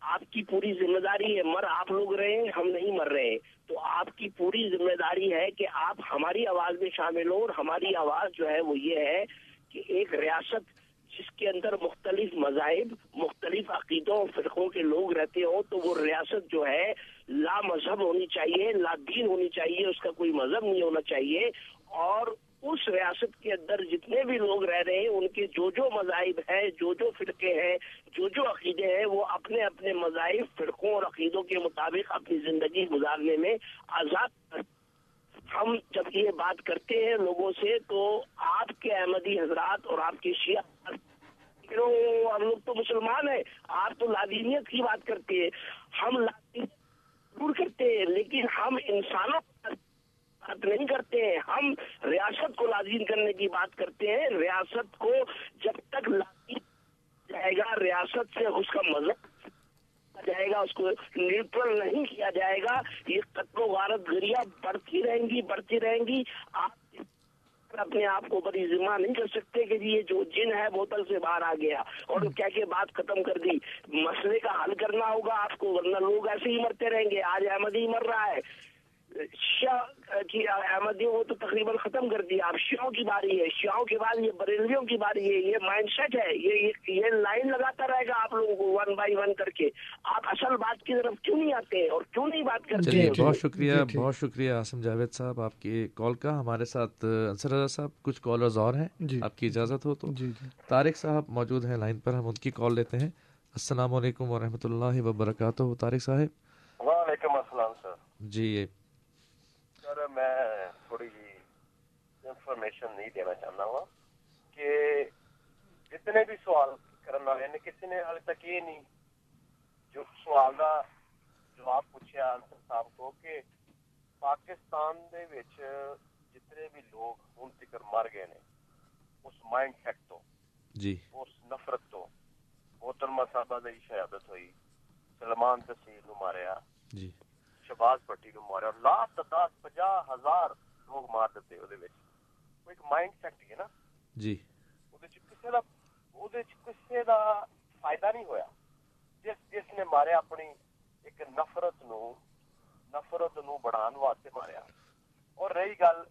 آپ کی پوری ذمہ داری ہے مر آپ لوگ رہے ہیں ہم نہیں مر رہے۔ ہیں تو آپ کی پوری ذمہ داری ہے کہ آپ ہماری آواز میں شامل ہو اور ہماری آواز جو ہے وہ یہ ہے کہ ایک ریاست جس کے اندر مختلف مذاہب، مختلف عقیدوں اور فرقوں کے لوگ رہتے ہوں تو وہ ریاست جو ہے لا مذہب ہونی چاہیے، لا دین ہونی چاہیے، اس کا کوئی مذہب نہیں ہونا چاہیے۔ اور اس ریاست کے اندر جتنے بھی لوگ رہ رہے ہیں، ان کے جو جو مذاہب ہیں، جو جو فرقے ہیں، جو جو عقیدے ہیں، وہ اپنے اپنے مذاہب، فرقوں اور عقیدوں کے مطابق اپنی زندگی گزارنے میں آزاد ہم جب یہ بات کرتے ہیں لوگوں سے تو آپ کے احمدی حضرات اور آپ کے شیعہ ہم لوگ تو مسلمان ہیں، آپ تو لادینیت کی بات کرتے ہیں۔ ہم لادینیت ضرور کرتے ہیں، لیکن ہم انسانوں بات نہیں کرتے ہیں۔ ہم ریاست کو لازم کرنے کی بات کرتے ہیں۔ ریاست کو جب تک لازم جائے گا، ریاست سے اس کا مذہب جائے گا، اس کو نیوٹرل نہیں کیا جائے گا۔ یہ قتل و غارت گریا بڑھتی رہیں گی، بڑھتی رہیں گی۔ آپ اپنے آپ کو بڑی ذمہ نہیں کر سکتے کہ جی، یہ جو جن ہے بوتل سے باہر آ گیا۔ اور کیا کہ بات ختم کر دی۔ مسئلے کا حل کرنا ہوگا آپ کو، ورنہ لوگ ایسے ہی مرتے رہیں گے۔ آج احمد ہی مر رہا ہے۔ شاہ کی احمدیوں کو تو تقریباً ختم کر دیا۔ اب شیعوں کی باری ہے۔ شیعوں کے بعد یہ بریلویوں کی باری ہے۔ یہ مائنڈ سیٹ ہے۔ یہ یہ لائن لگاتا رہے گا آپ لوگوں کو ون بائی ون کر کے۔ آپ اصل بات کی طرف کیوں نہیں آتے اور کیوں نہیں بات کرتے چلیے بہت شکریہ بہت شکریہ آسم جاوید صاحب آپ کی کال کا۔ ہمارے ساتھ انصر رضا صاحب کچھ کالرز اور ہیں۔ آپ کی اجازت ہو تو۔ طارق صاحب موجود ہیں لائن پر ہم ان کی کال لیتے ہیں۔ السلام علیکم ورحمۃ اللہ وبرکاتہ طارق صاحب۔ وعلیکم السلام سر۔ جی سر میں تھوڑی انفارمیشن نہیں دینا چاہتا ہوں کہ جتنے بھی سوال کرنے والے نے کسی نے حال تک یہ نہیں جو سوال کا جواب پوچھا انسر صاحب کو کہ پاکستان دے وچ جتنے بھی لوگ ہن تک مر گئے نے اس مائنڈ سیٹ تو جی۔ اس نفرت تو محترمہ صاحبہ دی شہادت ہوئی سلمان تحصیل ماریا۔ جی۔ شباز پٹی نو ماریا اور لاکھ دس پجا ہزار لوگ مار دیتے وہ ایک مائنڈ سیٹ ہے نا۔ جی۔ کسی دا کسی دا فائدہ نہیں ہویا۔ جس جس نے ماریا اپنی ایک نفرت نو نفرت نو بڑھان واسطے ماریا اور رہی گل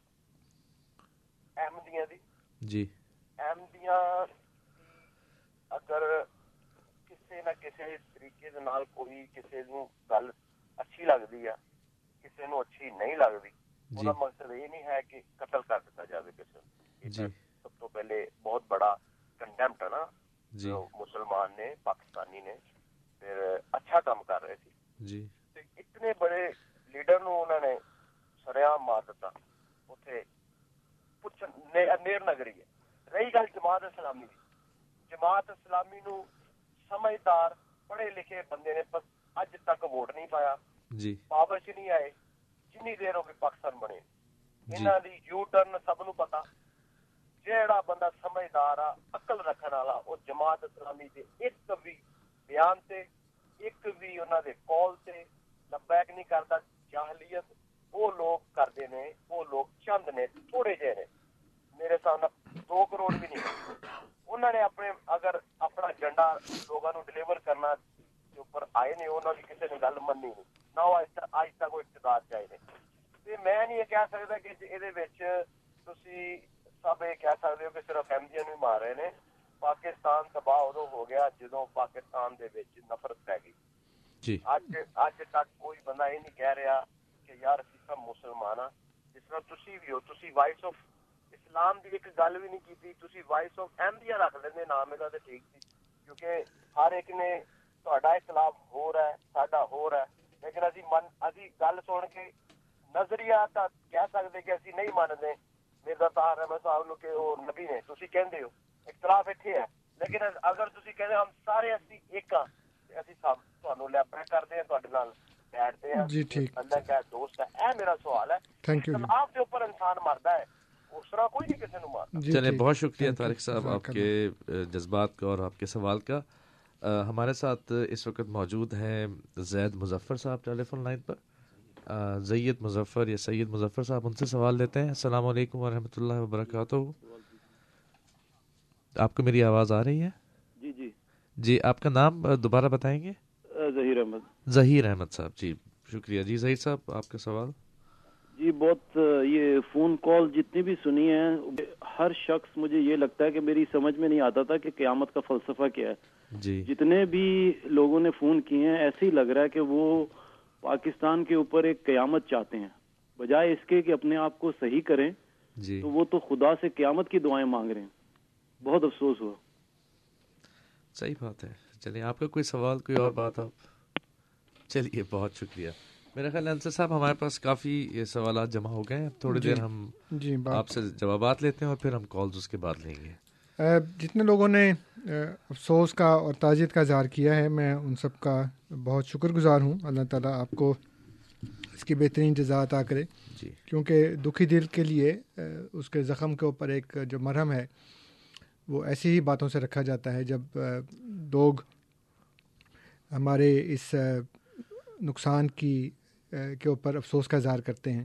احمدیاں دی۔ جی۔ احمدیاں اگر کسی نہ کسی طریقے دے نال کوئی کسی نو گل اچھی لگتی ہے کسی نو اچھی نہیں لگتی جی مقصد یہ نہیں ہے کہ قتل کر دیتا جائے کسی جی سب تو پہلے بہت بڑا کنٹمپٹ ہے نا جی جو مسلمان نے پاکستانی نے پھر اچھا کام کر رہے تھے جی اتنے بڑے لیڈر نو انہوں نے سریام مار دیتا اتنے نیر نگری ہے رہی گل جماعت اسلامی کی جماعت اسلامی نو سمجھدار پڑھے لکھے بندے نے بس اج تک ووٹ نہیں پایا جی۔ پاور چ نہیں آئے۔ جنی دیر ہو پاکستان بنے۔ یو ٹرن سب نو پتا جیڑا بندہ سمجھدار وہ لوگ کردے نے وہ لوگ چند نے تھوڑے نے۔ میرے سامنے دو کروڑ بھی نہیں۔ اپنا جنڈا لوگوں نو ڈلیور کرنا نہیں۔ نہ وہ وہ میں یہ یہ یہ جی اج اج تک یہ کہہ رہا کہ یار سب مسلمان ہاں۔ جس طرح تسی بھی ہو تسی وائس آف اسلام دی ایک گل بھی نہیں کیتی۔ تسی وائس آف احمدیہ رکھ لیندے نام دا تے ٹھیک سی۔ کیونکہ ہر ایک نے تہاڈا اختلاف ہو رہا ہے ساڈا ہو رہا ہے۔ لیکن اسی من اسی گل سن کے نظریہ تا کہہ سکتے کہ اسی نہیں مانتے مرزا طاہر احمد صاحب نو کہ وہ نبی نے تسی کہندے ہو اختلاف اتنے ہے لیکن اگر تسی کہندے ہم سارے اسی ایک ہاں تے اسی سب تانوں لیپر کردے ہیں تہاڈے نال بیٹھتے ہیں جی ٹھیک اللہ کا دوست ہے اے میرا سوال ہے تھینک یو کے اوپر انسان مردا ہے اس طرح کوئی نہیں کسی نو مارتا چلے بہت شکریہ طارق صاحب آپ کے جذبات کا اور آپ کے سوال کا ہمارے ساتھ اس وقت موجود ہیں زید مظفر صاحب ٹیلی فون لائن پر۔ زید مظفر یا سید مظفر صاحب ان سے سوال لیتے ہیں۔ السلام علیکم ورحمۃ اللہ وبرکاتہ۔ آپ کو میری آواز آ رہی ہے؟ جی جی۔ جی آپ کا نام دوبارہ بتائیں گے؟ ظہیر احمد۔ ظہیر احمد صاحب جی شکریہ۔ جی ظہیر صاحب آپ کا سوال؟ جی بہت یہ فون کال جتنی بھی سنی ہیں ہر شخص مجھے یہ لگتا ہے کہ میری سمجھ میں نہیں آتا تھا کہ قیامت کا فلسفہ کیا ہے۔ جی۔ جتنے بھی لوگوں نے فون کیے ہیں ایسے ہی لگ رہا ہے کہ وہ پاکستان کے اوپر ایک قیامت چاہتے ہیں۔ بجائے اس کے کہ اپنے آپ کو صحیح کریں جی۔ تو وہ تو خدا سے قیامت کی دعائیں مانگ رہے ہیں۔ بہت افسوس ہوا۔ صحیح بات ہے۔ چلیے آپ کا کوئی سوال کوئی اور بات آپ؟ چلیے بہت شکریہ۔ میرا خیال انصر صاحب ہمارے پاس کافی یہ سوالات جمع ہو گئے ہیں۔ تھوڑی جی، دیر ہم جی، آپ سے جوابات لیتے ہیں اور پھر ہم کالز اس کے بعد لیں گے۔ جتنے لوگوں نے افسوس کا اور تعزیت کا اظہار کیا ہے میں ان سب کا بہت شکر گزار ہوں۔ اللہ تعالیٰ آپ کو اس کی بہترین جزا عطا کرے۔ جی۔ کیونکہ دکھی دل کے لیے اس کے زخم کے اوپر ایک جو مرہم ہے وہ ایسی ہی باتوں سے رکھا جاتا ہے جب لوگ ہمارے اس نقصان کی کے اوپر افسوس کا اظہار کرتے ہیں۔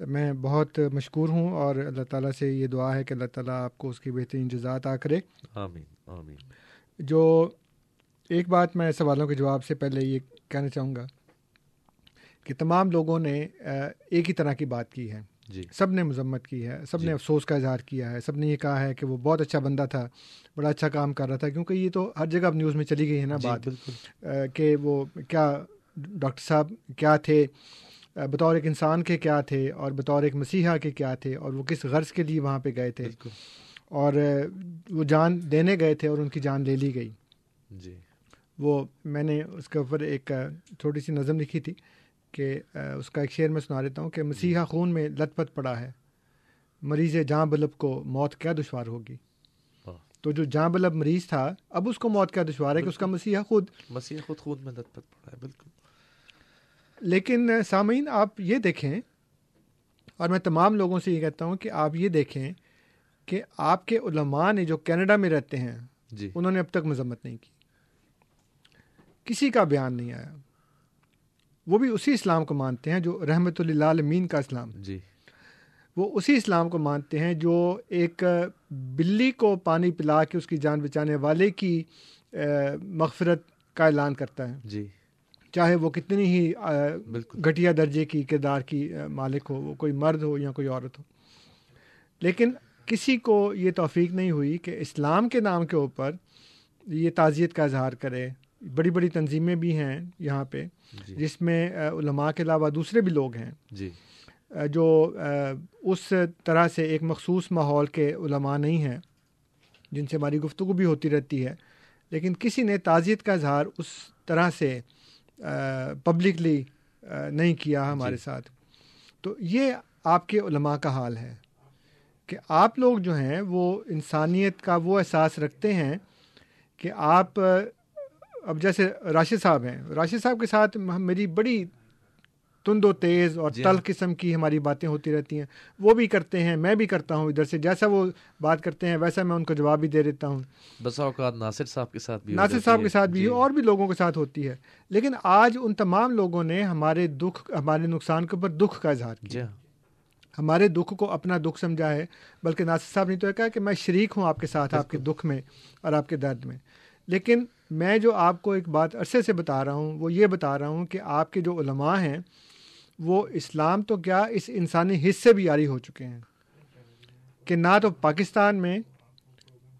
میں بہت مشکور ہوں اور اللہ تعالیٰ سے یہ دعا ہے کہ اللہ تعالیٰ آپ کو اس کی بہترین جزا عطا کرے۔ آمین آمین۔ جو ایک بات میں سوالوں کے جواب سے پہلے یہ کہنا چاہوں گا کہ تمام لوگوں نے ایک ہی طرح کی بات کی ہے۔ جی۔ سب نے مذمت کی ہے سب جی۔ نے افسوس کا اظہار کیا ہے سب نے یہ کہا ہے کہ وہ بہت اچھا بندہ تھا بڑا اچھا کام کر رہا تھا کیونکہ یہ تو ہر جگہ اب نیوز میں چلی گئی ہے نا جی بات۔ کہ وہ کیا ڈاکٹر صاحب کیا تھے؟ بطور ایک انسان کے کیا تھے اور بطور ایک مسیحا کے کیا تھے اور وہ کس غرض کے لیے وہاں پہ گئے تھے؟ اور وہ جان دینے گئے تھے اور ان کی جان لے لی گئی۔ جی۔ وہ میں نے اس کے اوپر ایک چھوٹی سی نظم لکھی تھی کہ اس کا ایک شعر میں سنا دیتا ہوں کہ مسیحا خون میں لت پت پڑا ہے۔ مریض جاں بلب کو موت کیا دشوار ہوگی۔ تو جو جاں بلب مریض تھا اب اس کو موت کیا دشوار ہے کہ اس کا مسیحا خود؟ مسیح خود خود میں لت پت پڑا ہے بالکل۔ لیکن سامعین آپ یہ دیکھیں اور میں تمام لوگوں سے یہ کہتا ہوں کہ آپ یہ دیکھیں کہ آپ کے علماء نے جو کینیڈا میں رہتے ہیں جی۔ انہوں نے اب تک مذمت نہیں کی۔ کسی کا بیان نہیں آیا۔ وہ بھی اسی اسلام کو مانتے ہیں جو رحمت اللہ عالمین کا اسلام جی۔ وہ اسی اسلام کو مانتے ہیں جو ایک بلی کو پانی پلا کے اس کی جان بچانے والے کی مغفرت کا اعلان کرتا ہے۔ جی۔ چاہے وہ کتنی ہی گھٹیا درجے کی کردار کی مالک ہو وہ کوئی مرد ہو یا کوئی عورت ہو۔ لیکن کسی کو یہ توفیق نہیں ہوئی کہ اسلام کے نام کے اوپر یہ تعزیت کا اظہار کرے۔ بڑی بڑی تنظیمیں بھی ہیں یہاں پہ جی۔ جس میں علماء کے علاوہ دوسرے بھی لوگ ہیں۔ جی۔ جو اس طرح سے ایک مخصوص ماحول کے علماء نہیں ہیں جن سے ہماری گفتگو بھی ہوتی رہتی ہے لیکن کسی نے تعزیت کا اظہار اس طرح سے پبلکلی نہیں کیا ہمارے جی۔ ساتھ تو یہ آپ کے علماء کا حال ہے کہ آپ لوگ جو ہیں وہ انسانیت کا وہ احساس رکھتے ہیں کہ آپ اب جیسے راشد صاحب ہیں راشد صاحب کے ساتھ میری بڑی تند و تیز اور جی تل ہاں۔ قسم کی ہماری باتیں ہوتی رہتی ہیں۔ وہ بھی کرتے ہیں میں بھی کرتا ہوں ادھر سے۔ جیسا وہ بات کرتے ہیں ویسا میں ان کو جواب بھی دے دیتا ہوں۔ بسا اوقات ناصر صاحب کے ساتھ بھی ناصر صاحب۔ کے ساتھ بھی جی۔ اور بھی لوگوں کے ساتھ ہوتی ہے۔ لیکن آج ان تمام لوگوں نے ہمارے دکھ ہمارے نقصان کے اوپر دکھ کا اظہار جی کیا ہاں۔ ہمارے دکھ کو اپنا دکھ سمجھا ہے بلکہ ناصر صاحب نے تو کہا کہ میں شریک ہوں آپ کے ساتھ آپ کے دکھ میں اور آپ کے درد میں۔ لیکن میں جو آپ کو ایک بات عرصے سے بتا رہا ہوں وہ یہ بتا رہا ہوں کہ آپ کے جو علماء ہیں وہ اسلام تو کیا اس انسانی حص سے بھی عاری ہو چکے ہیں کہ نہ تو پاکستان میں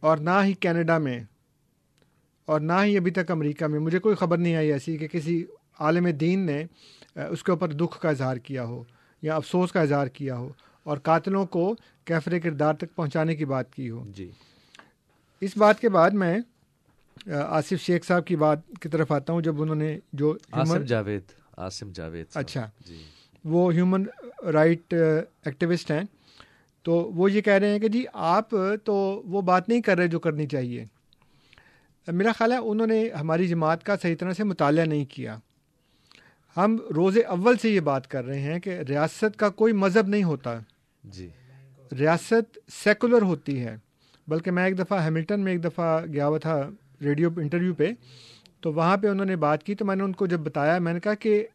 اور نہ ہی کینیڈا میں اور نہ ہی ابھی تک امریکہ میں۔ مجھے کوئی خبر نہیں آئی ایسی کہ کسی عالم دین نے اس کے اوپر دکھ کا اظہار کیا ہو یا افسوس کا اظہار کیا ہو اور قاتلوں کو کیفر کردار تک پہنچانے کی بات کی ہو۔ جی۔ اس بات کے بعد میں آصف شیخ صاحب کی بات کی طرف آتا ہوں جب انہوں نے جو جاوید۔ آصم جاوید۔ اچھا۔ جی۔ وہ ہیومن رائٹ ایکٹیوسٹ ہیں۔ تو وہ یہ کہہ رہے ہیں کہ جی آپ تو وہ بات نہیں کر رہے جو کرنی چاہیے۔ میرا خیال ہے انہوں نے ہماری جماعت کا صحیح طرح سے مطالعہ نہیں کیا۔ ہم روز اول سے یہ بات کر رہے ہیں کہ ریاست کا کوئی مذہب نہیں ہوتا۔ جی۔ ریاست سیکولر ہوتی ہے۔ بلکہ میں ایک دفعہ ہیملٹن میں ایک دفعہ گیا ہوا تھا ریڈیو انٹرویو پہ۔ تو وہاں پہ انہوں نے بات کی تو میں نے ان کو جب بتایا میں نے کہا کہ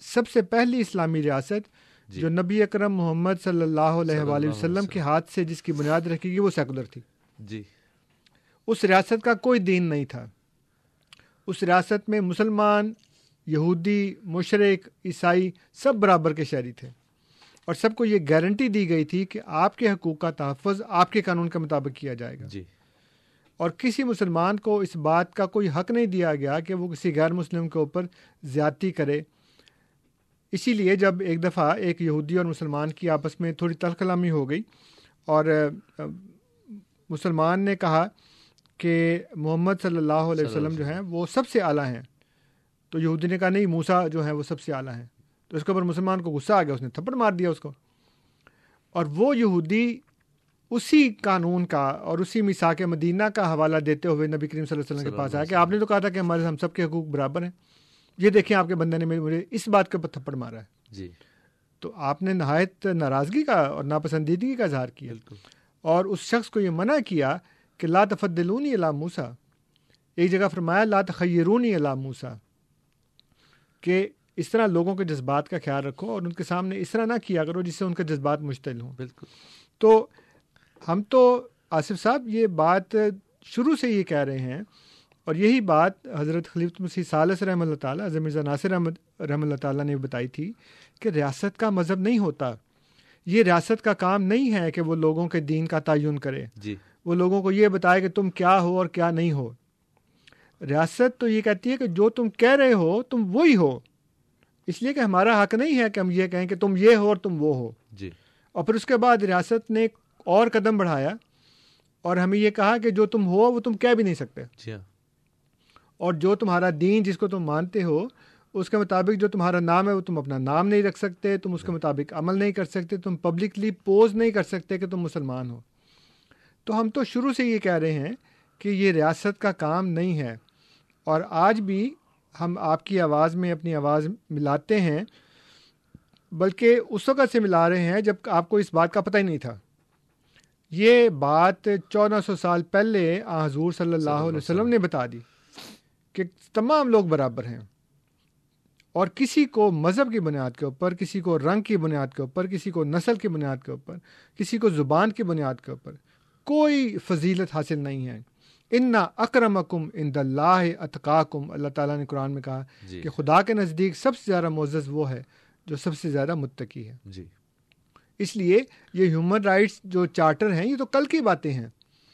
سب سے پہلی اسلامی ریاست جی۔ جو نبی اکرم محمد صلی اللہ علیہ وآلہ وسلم۔ کے۔ ہاتھ سے جس کی بنیاد رکھی گئی وہ سیکولر تھی۔ جی۔ اس ریاست کا کوئی دین نہیں تھا۔ اس ریاست میں مسلمان یہودی مشرق عیسائی سب برابر کے شہری تھے۔ اور سب کو یہ گارنٹی دی گئی تھی کہ آپ کے حقوق کا تحفظ آپ کے قانون کے مطابق کیا جائے گا۔ جی۔ اور کسی مسلمان کو اس بات کا کوئی حق نہیں دیا گیا کہ وہ کسی غیر مسلم کے اوپر زیادتی کرے۔ اسی لیے جب ایک دفعہ ایک یہودی اور مسلمان کی آپس میں تھوڑی تلخ کلامی ہو گئی اور مسلمان نے کہا کہ محمد صلی اللہ علیہ وسلم جو ہیں وہ سب سے اعلیٰ ہیں۔ تو یہودی نے کہا نہیں موسا جو ہیں وہ سب سے اعلیٰ ہیں۔ تو اس کے اوپر مسلمان کو غصہ آ گیا اس نے تھپڑ مار دیا اس کو۔ اور وہ یہودی اسی قانون کا اور اسی مساق مدینہ کا حوالہ دیتے ہوئے نبی کریم صلی اللہ علیہ وسلم کے پاس آیا کہ آپ نے تو کہا تھا کہ ہمارے ہم سب کے حقوق برابر ہیں۔ یہ دیکھیں آپ کے بندے نے مجھے اس بات کے اوپر تھپڑ مارا ہے۔ جی۔ تو آپ نے نہایت ناراضگی کا اور ناپسندیدگی کا اظہار کیا۔ اور اس شخص کو یہ منع کیا کہ لا تفدلونی علا موسا ایک جگہ فرمایا لا تخیرونی علا موسا کہ اس طرح لوگوں کے جذبات کا خیال رکھو اور ان کے سامنے اس طرح نہ کیا کرو جس سے ان کے جذبات مشتعل ہوں۔ بالکل۔ تو ہم تو آصف صاحب یہ بات شروع سے یہ کہہ رہے ہیں اور یہی بات حضرت خلیف مسیح سالس رحمۃ اللہ تعالیٰ حضرت مرزا ناصر احمد رحمۃ اللہ تعالیٰ نے بتائی تھی کہ ریاست کا مذہب نہیں ہوتا۔ یہ ریاست کا کام نہیں ہے کہ وہ لوگوں کے دین کا تعین کرے۔ جی۔ وہ لوگوں کو یہ بتائے کہ تم کیا ہو اور کیا نہیں ہو۔ ریاست تو یہ کہتی ہے کہ جو تم کہہ رہے ہو تم وہی ہو۔ اس لیے کہ ہمارا حق نہیں ہے کہ ہم یہ کہیں کہ تم یہ ہو اور تم وہ ہو۔ جی۔ اور پھر اس کے بعد ریاست نے اور قدم بڑھایا اور ہمیں یہ کہا کہ جو تم ہو وہ تم کہہ بھی نہیں سکتے۔ جی اور جو تمہارا دین جس کو تم مانتے ہو اس کے مطابق جو تمہارا نام ہے وہ تم اپنا نام نہیں رکھ سکتے تم اس کے مطابق عمل نہیں کر سکتے تم پبلکلی پوز نہیں کر سکتے کہ تم مسلمان ہو۔ تو ہم تو شروع سے یہ کہہ رہے ہیں کہ یہ ریاست کا کام نہیں ہے۔ اور آج بھی ہم آپ کی آواز میں اپنی آواز ملاتے ہیں بلکہ اس وقت سے ملا رہے ہیں جب آپ کو اس بات کا پتہ ہی نہیں تھا۔ یہ بات چودہ سو سال پہلے حضور صلی اللہ علیہ وسلم نے بتا دی کہ تمام لوگ برابر ہیں اور کسی کو مذہب کی بنیاد کے اوپر کسی کو رنگ کی بنیاد کے اوپر کسی کو نسل کی بنیاد کے اوپر کسی کو زبان کی بنیاد کے اوپر کوئی فضیلت حاصل نہیں ہے۔ انا اکرم اکم ان دلہ اطقاکم اللہ تعالیٰ نے قرآن میں کہا جی۔ کہ خدا کے نزدیک سب سے زیادہ معزز وہ ہے جو سب سے زیادہ متقی ہے۔ جی۔ اس لیے یہ ہیومن رائٹس جو چارٹر ہیں یہ تو کل کی باتیں ہیں۔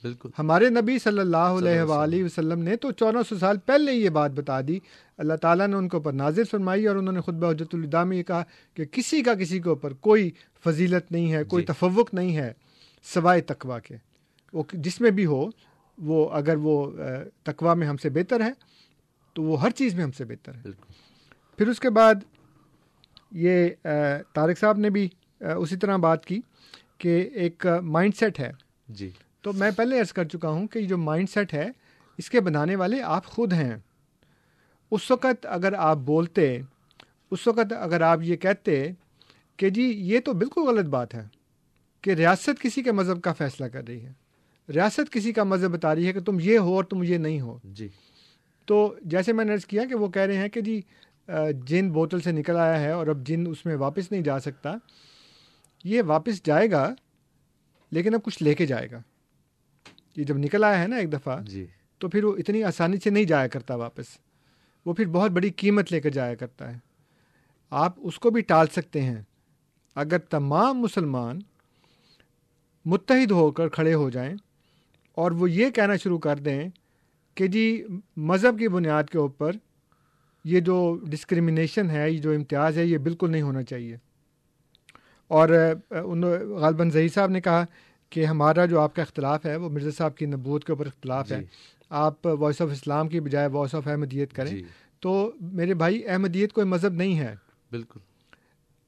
بالکل۔ ہمارے نبی صلی اللہ علیہ وآلہ وسلم۔ نے تو چودہ سو سال پہلے یہ بات بتا دی۔ اللہ تعالیٰ نے ان کے اوپر نازر فرمائی اور انہوں نے خطبہ حجت الدا میں یہ کہا کہ کسی کا کسی کے اوپر کوئی فضیلت نہیں ہے کوئی جی۔ تفوق نہیں ہے سوائے تقوا کے۔ وہ جس میں بھی ہو وہ اگر وہ تقوا میں ہم سے بہتر ہے تو وہ ہر چیز میں ہم سے بہتر ہے۔ بالکل۔ پھر اس کے بعد یہ طارق صاحب نے بھی اسی طرح بات کی کہ ایک مائنڈ سیٹ ہے۔ جی۔ تو میں پہلے عرض کر چکا ہوں کہ جو مائنڈ سیٹ ہے اس کے بنانے والے آپ خود ہیں۔ اس وقت اگر آپ بولتے اس وقت اگر آپ یہ کہتے کہ جی یہ تو بالکل غلط بات ہے کہ ریاست کسی کے مذہب کا فیصلہ کر رہی ہے۔ ریاست کسی کا مذہب بتا رہی ہے کہ تم یہ ہو اور تم یہ نہیں ہو۔ جی۔ تو جیسے میں نے عرض کیا کہ وہ کہہ رہے ہیں کہ جی جن بوتل سے نکل آیا ہے اور اب جن اس میں واپس نہیں جا سکتا یہ واپس جائے گا لیکن اب کچھ لے کے جائے گا۔ یہ جب نکل آیا ہے نا ایک دفعہ جی۔ تو پھر وہ اتنی آسانی سے نہیں جایا کرتا واپس۔ وہ پھر بہت بڑی قیمت لے کر جایا کرتا ہے۔ آپ اس کو بھی ٹال سکتے ہیں۔ اگر تمام مسلمان متحد ہو کر کھڑے ہو جائیں اور وہ یہ کہنا شروع کر دیں کہ جی مذہب کی بنیاد کے اوپر یہ جو ڈسکریمنیشن ہے یہ جو امتیاز ہے یہ بالکل نہیں ہونا چاہیے۔ اور ان غالباً ظہیر صاحب نے کہا کہ ہمارا جو آپ کا اختلاف ہے وہ مرزا صاحب کی نبوت کے اوپر اختلاف جی۔ ہے آپ وائس آف اسلام کی بجائے وائس آف احمدیت کریں۔ جی۔ تو میرے بھائی احمدیت کوئی مذہب نہیں ہے۔ بالکل۔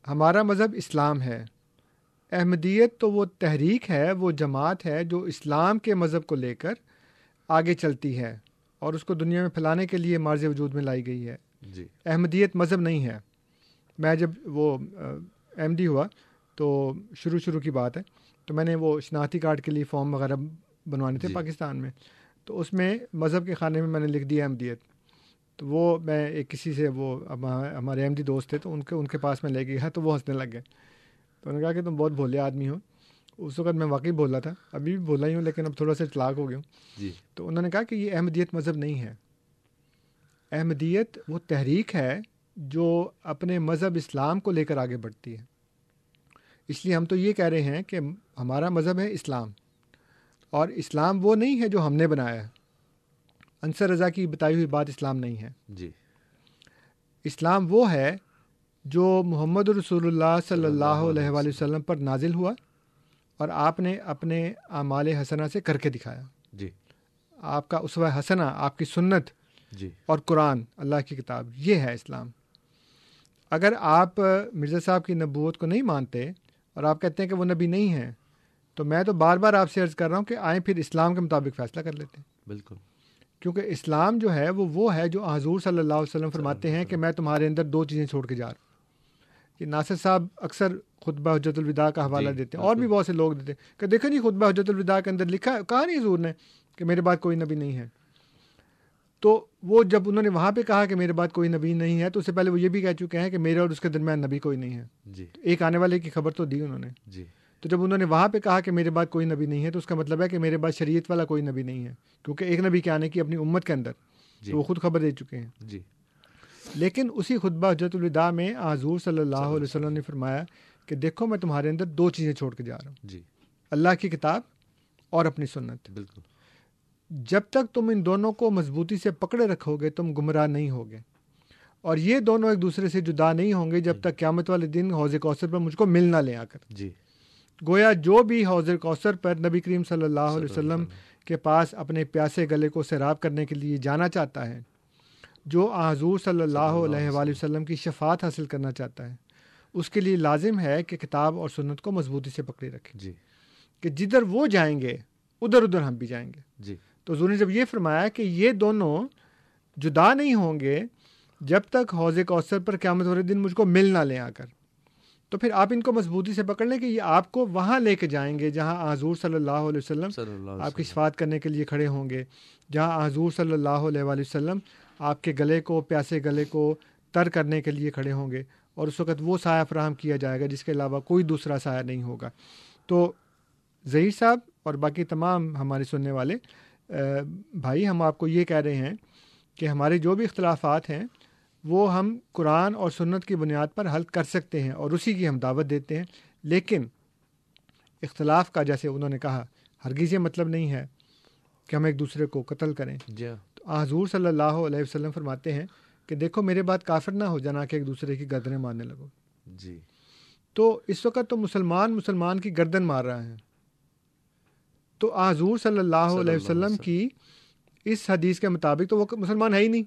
ہمارا مذہب اسلام ہے۔ احمدیت تو وہ تحریک ہے وہ جماعت ہے جو اسلام کے مذہب کو لے کر آگے چلتی ہے اور اس کو دنیا میں پھیلانے کے لیے مارز وجود میں لائی گئی ہے۔ جی۔ احمدیت مذہب نہیں ہے۔ میں جب وہ ایم ڈی ہوا تو شروع شروع کی بات ہے۔ تو میں نے وہ شناختی کارڈ کے لیے فارم وغیرہ بنوانے تھے جی۔ پاکستان میں۔ تو اس میں مذہب کے خانے میں میں نے لکھ دیا احمدیت۔ تو وہ میں ایک کسی سے وہ ہمارے احمدی دوست تھے تو ان کے ان کے پاس میں لے گیا تو وہ ہنسنے لگ گئے۔ تو انہوں نے کہا کہ تم بہت بھولے آدمی ہو۔ اس وقت میں واقعی بولا تھا۔ ابھی بھی بولا ہی ہوں لیکن اب تھوڑا سا چلاک ہو گیا ہوں۔ جی۔ تو انہوں نے کہا کہ یہ احمدیت مذہب نہیں ہے۔ احمدیت وہ تحریک ہے جو اپنے مذہب اسلام کو لے کر آگے بڑھتی ہے۔ اس لیے ہم تو یہ کہہ رہے ہیں کہ ہمارا مذہب ہے اسلام اور اسلام وہ نہیں ہے جو ہم نے بنایا ہے۔ انصر رضا کی بتائی ہوئی بات اسلام نہیں ہے۔ جی۔ اسلام وہ ہے جو محمد رسول اللہ صلی اللہ علیہ وآلہ وسلم پر نازل ہوا اور آپ نے اپنے اعمال حسنہ سے کر کے دکھایا۔ جی۔ آپ کا اسوہ حسنہ آپ کی سنت جی۔ اور قرآن اللہ کی کتاب یہ ہے اسلام۔ اگر آپ مرزا صاحب کی نبوت کو نہیں مانتے اور آپ کہتے ہیں کہ وہ نبی نہیں ہیں تو میں تو بار بار آپ سے عرض کر رہا ہوں کہ آئیں پھر اسلام کے مطابق فیصلہ کر لیتے ہیں۔ بالکل۔ کیونکہ اسلام جو ہے وہ وہ ہے جو حضور صلی اللہ علیہ وسلم فرماتے ہیں کہ میں تمہارے اندر دو چیزیں چھوڑ کے جا رہا ہوں۔ یہ ناصر صاحب اکثر خطبہ حجت الوداع کا حوالہ جی، دیتے ہیں اور بھی بہت سے لوگ دیتے ہیں کہ دیکھو نہیں خطبہ حجت الوداع کے اندر لکھا کہا نہیں حضور نے کہ میرے بعد کوئی نبی نہیں ہے۔ تو وہ جب انہوں نے وہاں پہ کہا کہ میرے بعد کوئی نبی نہیں ہے تو اس سے پہلے وہ یہ بھی کہہ چکے ہیں کہ میرے اور اس کے درمیان نبی کوئی نہیں ہے۔ جی۔ ایک آنے والے کی خبر تو دی انہوں نے۔ جی۔ تو جب انہوں نے وہاں پہ کہا کہ میرے بعد کوئی نبی نہیں ہے تو اس کا مطلب ہے کہ میرے بعد شریعت والا کوئی نبی نہیں ہے کیونکہ ایک نبی کے آنے کی اپنی امت کے اندر۔ جی۔ تو وہ خود خبر دے چکے ہیں۔ جی۔ لیکن اسی خطبہ حجت الوداع میں حضور صلی اللہ علیہ وسلم نے فرمایا کہ دیکھو میں تمہارے اندر دو چیزیں چھوڑ کے جا رہا ہوں۔ جی۔ اللہ کی کتاب اور اپنی سنت۔ بالکل۔ جب تک تم ان دونوں کو مضبوطی سے پکڑے رکھو گے تم گمراہ نہیں ہوگے۔ اور یہ دونوں ایک دوسرے سے جدا نہیں ہوں گے جب تک قیامت والے دن حوض کوثر پر مجھ کو مل نہ لے آ کر۔ جی۔ گویا جو بھی حوض کوثر پر نبی کریم صلی اللہ علیہ وسلم کے پاس اپنے پیاسے گلے کو سیراب کرنے کے لیے جانا چاہتا ہے جو حضور صلی اللہ علیہ وآلہ وسلم۔ کی شفاعت حاصل کرنا چاہتا ہے۔ اس کے لیے لازم ہے کہ کتاب اور سنت کو مضبوطی سے پکڑے رکھے۔ جی۔ کہ جدھر وہ جائیں گے ادھر ادھر ہم بھی جائیں گے۔ جی۔ تو حضور نے جب یہ فرمایا کہ یہ دونوں جدا نہیں ہوں گے جب تک حوض کوثر پر قیامت والے دن مجھ کو مل نہ لیں آ کر۔ تو پھر آپ ان کو مضبوطی سے پکڑ لیں کہ یہ آپ کو وہاں لے کے جائیں گے جہاں حضور صلی اللہ علیہ وسلم اللہ آپ کی شفاعت کرنے کے لیے کھڑے ہوں گے جہاں حضور صلی اللہ علیہ وآلہ وسلم آپ کے گلے کو پیاسے گلے کو تر کرنے کے لیے کھڑے ہوں گے۔ اور اس وقت وہ سایہ فراہم کیا جائے گا جس کے علاوہ کوئی دوسرا سایہ نہیں ہوگا۔ تو ظہیر صاحب اور باقی تمام ہمارے سننے والے بھائی ہم آپ کو یہ کہہ رہے ہیں کہ ہمارے جو بھی اختلافات ہیں وہ ہم قرآن اور سنت کی بنیاد پر حل کر سکتے ہیں اور اسی کی ہم دعوت دیتے ہیں۔ لیکن اختلاف کا جیسے انہوں نے کہا ہرگز یہ مطلب نہیں ہے کہ ہم ایک دوسرے کو قتل کریں۔ جی۔ تو حضور صلی اللہ علیہ وسلم فرماتے ہیں کہ دیکھو میرے بعد کافر نہ ہو جانا کہ ایک دوسرے کی گردنیں مارنے لگو۔ جی۔ تو اس وقت تو مسلمان مسلمان کی گردن مار رہا ہے۔ تو حضور صلی اللہ علیہ وسلم کی اس حدیث کے مطابق تو وہ مسلمان ہے ہی نہیں۔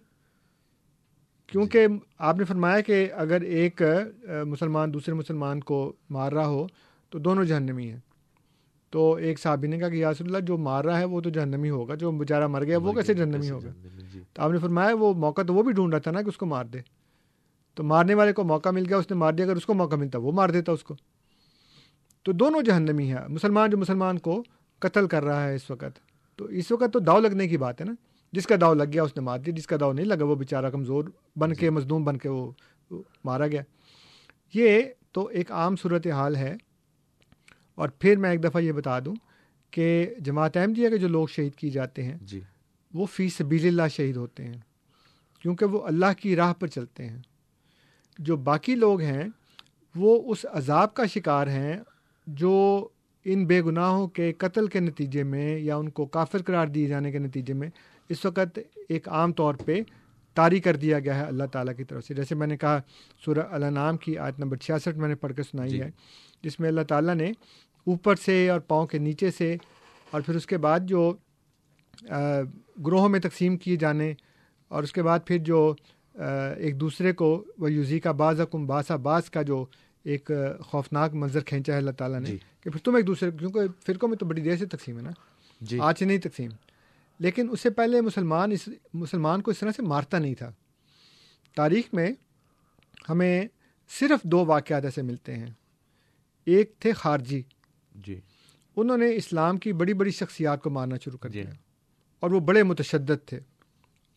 کیونکہ آپ نے فرمایا کہ اگر ایک مسلمان دوسرے مسلمان کو مار رہا ہو تو دونوں جہنمی ہیں۔ تو ایک صحابی نے کہا کہ یاسر اللہ جو مار رہا ہے وہ تو جہنمی ہوگا جو بیچارہ مر گیا وہ کیسے جہنمی ہوگا؟ تو آپ نے فرمایا وہ موقع تو وہ بھی ڈھونڈ رہا تھا نا کہ اس کو مار دے۔ تو مارنے والے کو موقع مل گیا اس نے مار دیا اگر اس کو موقع ملتا وہ مار دیتا اس کو۔ تو دونوں جہنمی ہیں۔ مسلمان جو مسلمان کو قتل کر رہا ہے اس وقت۔ تو اس وقت تو داؤ لگنے کی بات ہے نا۔ جس کا داؤ لگ گیا اس نے مار دیا۔ جس کا داؤ نہیں لگا وہ بیچارہ کمزور بن کے مزدوم بن کے وہ مارا گیا۔ یہ تو ایک عام صورت حال ہے۔ اور پھر میں ایک دفعہ یہ بتا دوں کہ جماعت احمدیہ کے جو لوگ شہید کی جاتے ہیں جی۔ وہ فی سبیل اللہ شہید ہوتے ہیں۔ کیونکہ وہ اللہ کی راہ پر چلتے ہیں۔ جو باقی لوگ ہیں وہ اس عذاب کا شکار ہیں جو ان بے گناہوں کے قتل کے نتیجے میں یا ان کو کافر قرار دیے جانے کے نتیجے میں اس وقت ایک عام طور پہ طاری کر دیا گیا ہے اللہ تعالیٰ کی طرف سے۔ جیسے میں نے کہا سورہ الانعام کی آیت نمبر چھیاسٹھ میں نے پڑھ کے سنائی جی۔ ہے جس میں اللہ تعالیٰ نے اوپر سے اور پاؤں کے نیچے سے اور پھر اس کے بعد جو گروہوں میں تقسیم کیے جانے اور اس کے بعد پھر جو ایک دوسرے کو وہ یوزی کا بعض حکم باسا باز کا جو ایک خوفناک منظر کھینچا ہے اللہ تعالیٰ نے۔ جی۔ کہ پھر تم ایک دوسرے کیونکہ فرقوں میں تو بڑی دیر سے تقسیم ہے نا۔ جی۔ آج سے نہیں تقسیم۔ لیکن اس سے پہلے مسلمان اس مسلمان کو اس طرح سے مارتا نہیں تھا۔ تاریخ میں ہمیں صرف دو واقعات ایسے ملتے ہیں۔ ایک تھے خارجی۔ جی۔ انہوں نے اسلام کی بڑی بڑی شخصیات کو مارنا شروع کر جی۔ دیا۔ اور وہ بڑے متشدد تھے۔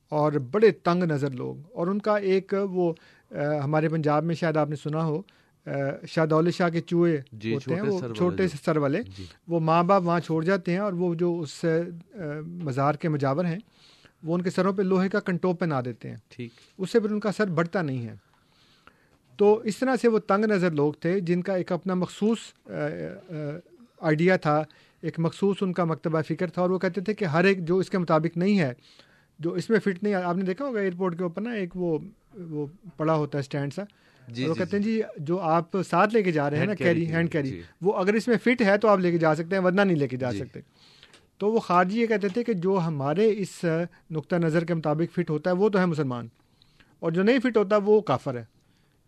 اور بڑے تنگ نظر لوگ۔ اور ان کا ایک وہ ہمارے پنجاب میں شاید آپ نے سنا ہو۔ شاہ دولت شاہ کے چوہے جی، ہوتے ہیں وہ چھوٹے جو- سر والے جی۔ وہ ماں باپ وہاں چھوڑ جاتے ہیں اور وہ جو اس مزار کے مجاور ہیں وہ ان کے سروں پہ لوہے کا کنٹوپ پہنا دیتے ہیں۔ ٹھیک۔ اس سے پھر ان کا سر بڑھتا نہیں ہے۔ تو اس طرح سے وہ تنگ نظر لوگ تھے جن کا ایک اپنا مخصوص آئیڈیا تھا ایک مخصوص ان کا مکتبہ فکر تھا اور وہ کہتے تھے کہ ہر ایک جو اس کے مطابق نہیں ہے جو اس میں فٹ نہیں آپ نے دیکھا ہوگا ایئرپورٹ کے اوپر نا ایک وہ وہ پڑا ہوتا ہے اسٹینڈ سا۔ جی وہ جی کہتے ہیں جی۔ جو آپ ساتھ لے کے جا رہے ہیں نا کیری ہینڈ کیری جی۔ وہ اگر اس میں فٹ ہے تو آپ لے کے جا سکتے ہیں ورنہ نہیں لے کے جا جی۔ سکتے۔ تو وہ خارجی یہ کہتے تھے کہ جو ہمارے اس نقطہ نظر کے مطابق فٹ ہوتا ہے وہ تو ہے مسلمان۔ اور جو نہیں فٹ ہوتا وہ کافر ہے۔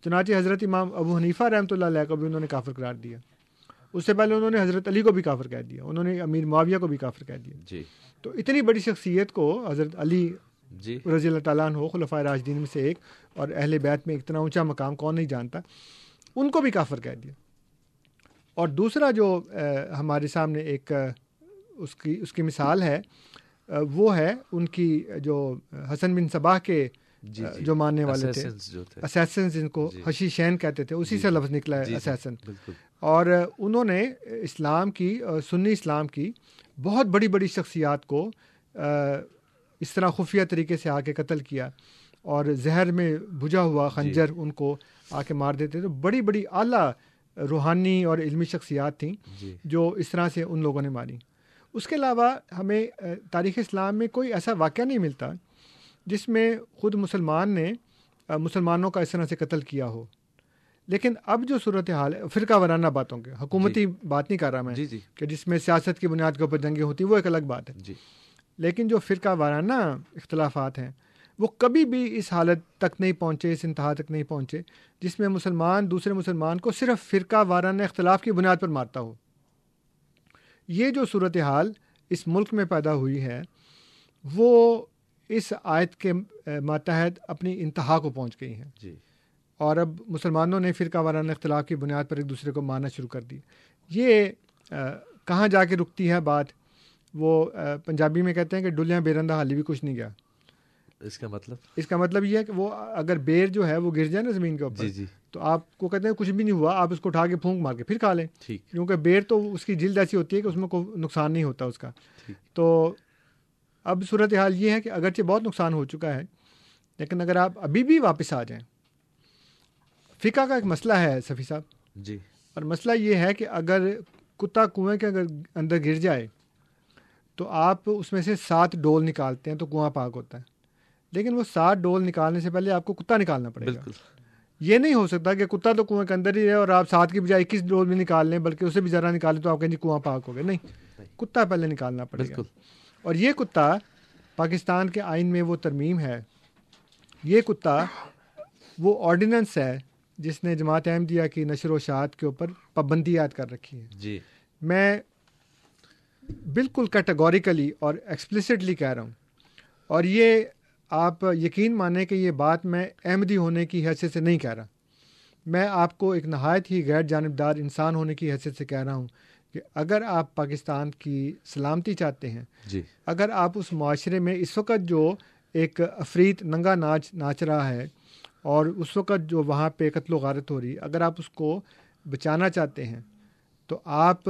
چنانچہ حضرت امام ابو حنیفہ رحمۃ اللہ علیہ کو بھی انہوں نے کافر قرار دیا۔ اس سے پہلے انہوں نے حضرت علی کو بھی کافر کہہ دیا۔ انہوں نے امیر معاویہ کو بھی کافر کہہ دیا۔ جی۔ تو اتنی بڑی شخصیت کو حضرت علی جی۔ رضی اللہ تعالیٰ عنہ خلفۂ راجدین میں سے ایک اور اہل بیت میں اتنا اونچا مقام کون نہیں جانتا۔ ان کو بھی کافر کہہ دیا۔ اور دوسرا جو ہمارے سامنے ایک اس کی اس کی مثال ہے وہ ہے ان کی جو حسن بن صباح کے جی جی۔ جو ماننے والے تھے۔ اسیسن جن کو جی۔ حشی شین کہتے تھے اسی جی سے۔ لفظ نکلا ہے جی جی، اسیسن اور انہوں نے اسلام کی سنی اسلام کی بہت بڑی بڑی شخصیات کو اس طرح خفیہ طریقے سے آ کے قتل کیا اور زہر میں بجھا ہوا جی۔ خنجر ان کو آ کے مار دیتے تو بڑی بڑی اعلیٰ روحانی اور علمی شخصیات تھیں جی۔ جو اس طرح سے ان لوگوں نے ماری۔ اس کے علاوہ ہمیں تاریخ اسلام میں کوئی ایسا واقعہ نہیں ملتا جس میں خود مسلمان نے مسلمانوں کا اس طرح سے قتل کیا ہو۔ لیکن اب جو صورت حال ہے فرقہ وارانہ باتوں کے حکومتی بات نہیں کر رہا میں جی جی۔ کہ جس میں سیاست کی بنیاد کے اوپر جنگیں ہوتی وہ ایک الگ بات ہے۔ جی۔ لیکن جو فرقہ وارانہ اختلافات ہیں وہ کبھی بھی اس حالت تک نہیں پہنچے اس انتہا تک نہیں پہنچے جس میں مسلمان دوسرے مسلمان کو صرف فرقہ وارانہ اختلاف کی بنیاد پر مارتا ہو۔ یہ جو صورت حال اس ملک میں پیدا ہوئی ہے وہ اس آیت کے ماتحت اپنی انتہا کو پہنچ گئی ہیں جی۔ اور اب مسلمانوں نے فرقہ وارانہ اختلاف کی بنیاد پر ایک دوسرے کو مارنا شروع کر دی۔ یہ آ، کہاں جا کے رکتی ہے بات؟ وہ پنجابی میں کہتے ہیں کہ ڈلیاں بیرندہ حالی بھی کچھ نہیں گیا۔ اس کا مطلب؟ اس کا مطلب یہ ہے کہ وہ اگر بیر جو ہے وہ گر جائے نا زمین کے اوپر جی جی۔ تو آپ کو کہتے ہیں کچھ بھی نہیں ہوا آپ اس کو اٹھا کے پھونک مار کے پھر کھا لیں۔ کیونکہ بیر تو اس کی جلد ایسی ہوتی ہے کہ اس میں کوئی نقصان نہیں ہوتا اس کا۔ تو اب صورت حال یہ ہے کہ اگرچہ بہت نقصان ہو چکا ہے لیکن اگر آپ ابھی بھی واپس آ جائیں فقہ کا ایک مسئلہ ہے صفی صاحب۔ جی۔ اور مسئلہ یہ ہے کہ اگر کتا کنویں کے اگر اندر گر جائے تو آپ اس میں سے سات ڈول نکالتے ہیں تو کنواں پاک ہوتا ہے۔ لیکن وہ سات ڈول نکالنے سے پہلے آپ کو کتا نکالنا پڑے گا۔ بالکل۔ یہ نہیں ہو سکتا کہ کتا تو کنویں کے اندر ہی رہے اور آپ سات کی بجائے اکیس ڈول بھی نکال لیں بلکہ اسے بھی ذرا نکالیں تو آپ کہیں جی کنواں پاک ہو گیا نہیں کتا پہلے نکالنا پڑے گا۔ بالکل۔ اور یہ کتا پاکستان کے آئین میں وہ ترمیم ہے۔ یہ کتا وہ آرڈیننس ہے جس نے جماعت احمدیہ کی نشر و شاعت کے اوپر پابندی عائد کر رکھی ہے۔ جی۔ میں بالکل کیٹیگوریکلی اور ایکسپلسٹلی کہہ رہا ہوں۔ اور یہ آپ یقین مانیں کہ یہ بات میں احمدی ہونے کی حیثیت سے نہیں کہہ رہا۔ میں آپ کو ایک نہایت ہی غیر جانبدار انسان ہونے کی حیثیت سے کہہ رہا ہوں کہ اگر آپ پاکستان کی سلامتی چاہتے ہیں جی۔ اگر آپ اس معاشرے میں اس وقت جو ایک افریت ننگا ناچ ناچ رہا ہے اور اس وقت جو وہاں پہ قتل و غارت ہو رہی ہے اگر آپ اس کو بچانا چاہتے ہیں تو آپ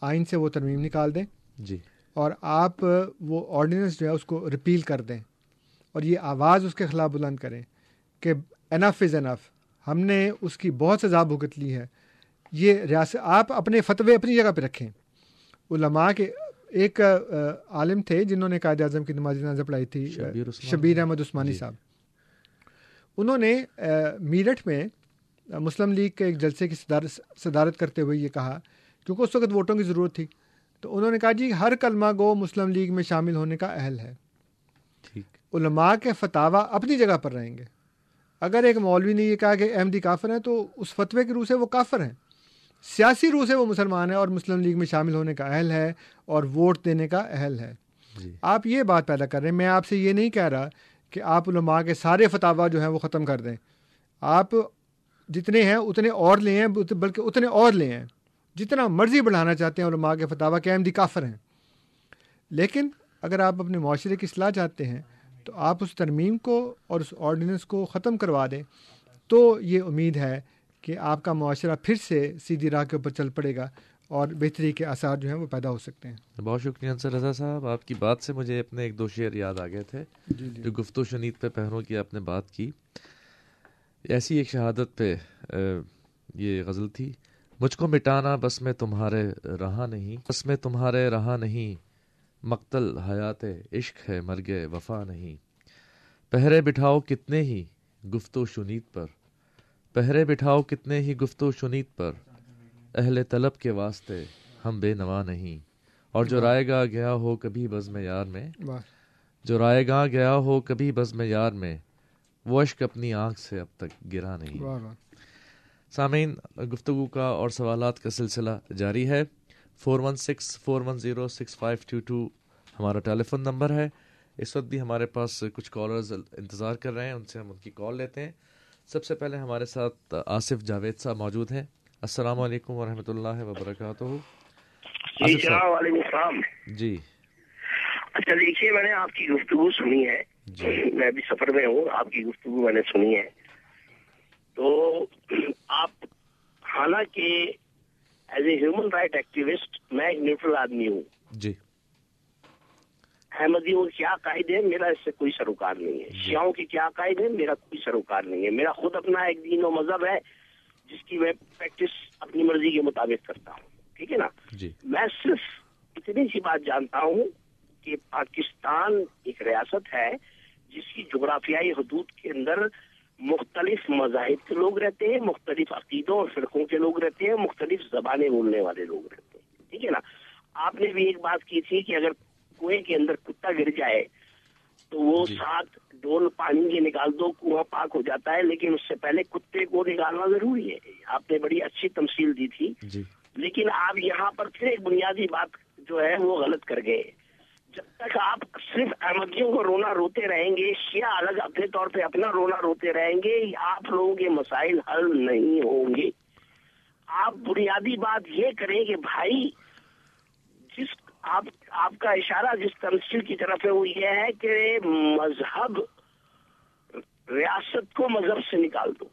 آئین سے وہ ترمیم نکال دیں۔ جی۔ اور آپ وہ آرڈیننس جو ہے اس کو رپیل کر دیں اور یہ آواز اس کے خلاف بلند کریں کہ انف از انف ہم نے اس کی بہت سزا بھگت لی ہے یہ ریاست آپ اپنے فتوے اپنی جگہ پہ رکھیں۔ علماء کے ایک عالم تھے جنہوں نے قائد اعظم کی نماز جنازہ پڑھائی تھی شبیر شبیر احمد عثمانی جی۔ صاحب۔ انہوں نے میرٹھ میں مسلم لیگ کے ایک جلسے کی صدارت کرتے ہوئے یہ کہا کیونکہ اس وقت ووٹوں کی ضرورت تھی۔ تو انہوں نے کہا جی ہر کلمہ گو مسلم لیگ میں شامل ہونے کا اہل ہے۔ ٹھیک۔ علماء کے فتوا اپنی جگہ پر رہیں گے۔ اگر ایک مولوی نے یہ کہا کہ احمدی کافر ہیں تو اس فتوے کی روح سے وہ کافر ہیں۔ سیاسی روح سے وہ مسلمان ہے اور مسلم لیگ میں شامل ہونے کا اہل ہے اور ووٹ دینے کا اہل ہے۔ جی۔ آپ یہ بات پیدا کر رہے ہیں۔ میں آپ سے یہ نہیں کہہ رہا کہ آپ علماء کے سارے فتوا جو ہیں وہ ختم کر دیں۔ آپ جتنے ہیں اتنے اور لے ہیں بلکہ اتنے اور لے ہیں۔ جتنا مرضی بڑھانا چاہتے ہیں علماء کے فتوا کہ احمدی کافر ہیں۔ لیکن اگر آپ اپنے معاشرے کی اصلاح چاہتے ہیں تو آپ اس ترمیم کو اور اس آرڈیننس کو ختم کروا دیں۔ تو یہ امید ہے کہ آپ کا معاشرہ پھر سے سیدھی راہ کے اوپر چل پڑے گا اور بہتری کے آثار جو ہیں وہ پیدا ہو سکتے ہیں۔ بہت شکریہ انصر رضا صاحب آپ کی بات سے مجھے اپنے ایک دو شعر یاد آ گئے تھے۔ جی جی۔ جو گفتو شنید پہ پہروں کی آپ نے بات کی۔ ایسی ایک شہادت پہ یہ غزل تھی۔ مجھ کو مٹانا بس میں تمہارے رہا نہیں بس میں تمہارے رہا نہیں۔ مقتل حیات عشق ہے مرگ وفا نہیں۔ پہرے بٹھاؤ کتنے ہی گفتو شنید پر۔ پہرے بٹھاؤ کتنے ہی گفتو شنید پر۔ اہل طلب کے واسطے ہم بے نوا نہیں۔ اور جو رائے گا گیا ہو کبھی بزم یار میں۔ جو رائے گا گیا ہو کبھی بزم یار میں۔ وہ اشک اپنی آنکھ سے اب تک گرا نہیں۔ سامعین گفتگو کا اور سوالات کا سلسلہ جاری ہے۔ Four one six four one zero six five two two ہمارا ٹیلی فون نمبر ہے۔ اس وقت بھی ہمارے پاس کچھ کالرز انتظار کر رہے ہیں ان سے ہم ان کی کال لیتے ہیں۔ سب سے پہلے ہمارے ساتھ آصف جاوید صاحب موجود ہیں۔ السلام علیکم ورحمۃ اللہ وبرکاتہ۔ جی السلام۔ جی۔ اچھا دیکھیے میں نے آپ کی گفتگو سنی ہے۔ میں ابھی سفر میں ہوں آپ کی گفتگو میں نے سنی ہے۔ تو آپ حالانکہ as a human right activist میں ایک نیوٹرل آدمی ہوں۔ جی۔ احمدیوں کے کیا عقائد ہے؟ میرا اس سے کوئی سروکار نہیں ہے۔ شیعوں کے کیا عقائد ہے میرا کوئی سروکار نہیں ہے۔ میرا خود اپنا ایک دین و مذہب ہے جس کی میں پریکٹس اپنی مرضی کے مطابق کرتا ہوں۔ ٹھیک ہے نا؟ جی۔ میں صرف اتنی سی بات جانتا ہوں کہ پاکستان ایک ریاست ہے جس کی جغرافیائی حدود کے اندر مختلف مذاہب کے لوگ رہتے ہیں مختلف عقیدوں اور فرقوں کے لوگ رہتے ہیں مختلف زبانیں بولنے والے لوگ رہتے ہیں۔ ٹھیک ہے نا؟ آپ نے بھی ایک بات کی تھی کہ اگر کنویں کے اندر کتا گر جائے تو وہ ساتھ ڈول پانی کے نکال دو کنواں پاک ہو جاتا ہے لیکن اس سے پہلے کتے کو نکالنا ضروری ہے۔ آپ نے بڑی اچھی تمثیل دی تھی۔ جی۔ لیکن آپ یہاں پر پھر ایک بنیادی بات جو ہے وہ غلط کر گئے۔ جب تک آپ صرف احمدیوں کو رونا روتے رہیں گے، شیعہ الگ اپنے طور پہ اپنا رونا روتے رہیں گے، آپ لوگوں کے مسائل حل نہیں ہوں گے۔ آپ بنیادی بات یہ کریں کہ بھائی، جس آپ آپ کا اشارہ جس تمثیل کی طرف ہے وہ یہ ہے کہ مذہب ریاست کو مذہب سے نکال دو۔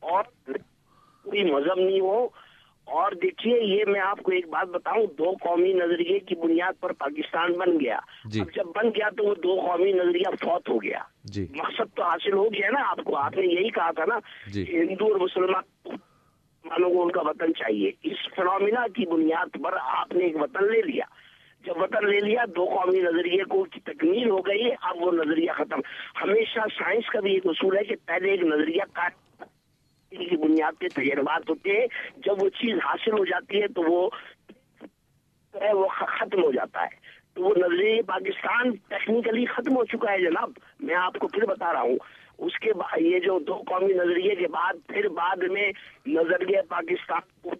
اور کوئی مذہب نہیں ہو اور دیکھیے یہ میں آپ کو ایک بات بتاؤں دو قومی نظریے کی بنیاد پر پاکستان بن گیا۔ جی۔ اب جب بن گیا تو وہ دو قومی نظریہ فوت ہو گیا۔ جی۔ مقصد تو حاصل ہو گیا نا آپ کو۔ آپ نے یہی کہا تھا نا جی۔ کہ ہندو اور مسلمان مانوں کو ان کا وطن چاہیے۔ اس فنومینا کی بنیاد پر آپ نے ایک وطن لے لیا۔ جب وطن لے لیا دو قومی نظریے کو کی تکمیل ہو گئی اب وہ نظریہ ختم۔ ہمیشہ سائنس کا بھی ایک اصول ہے کہ پہلے ایک نظریہ کا کی بنیاد پہ تجربات ہوتے ہیں جب وہ چیز حاصل ہو جاتی ہے تو وہ وہ ختم ہو جاتا ہے۔ تو وہ نظریہ پاکستان ٹیکنیکلی ختم ہو چکا ہے جناب۔ میں آپ کو پھر بتا رہا ہوں۔ اس کے بعد یہ جو دو قومی نظریے کے بعد پھر بعد میں نظریہ پاکستان کو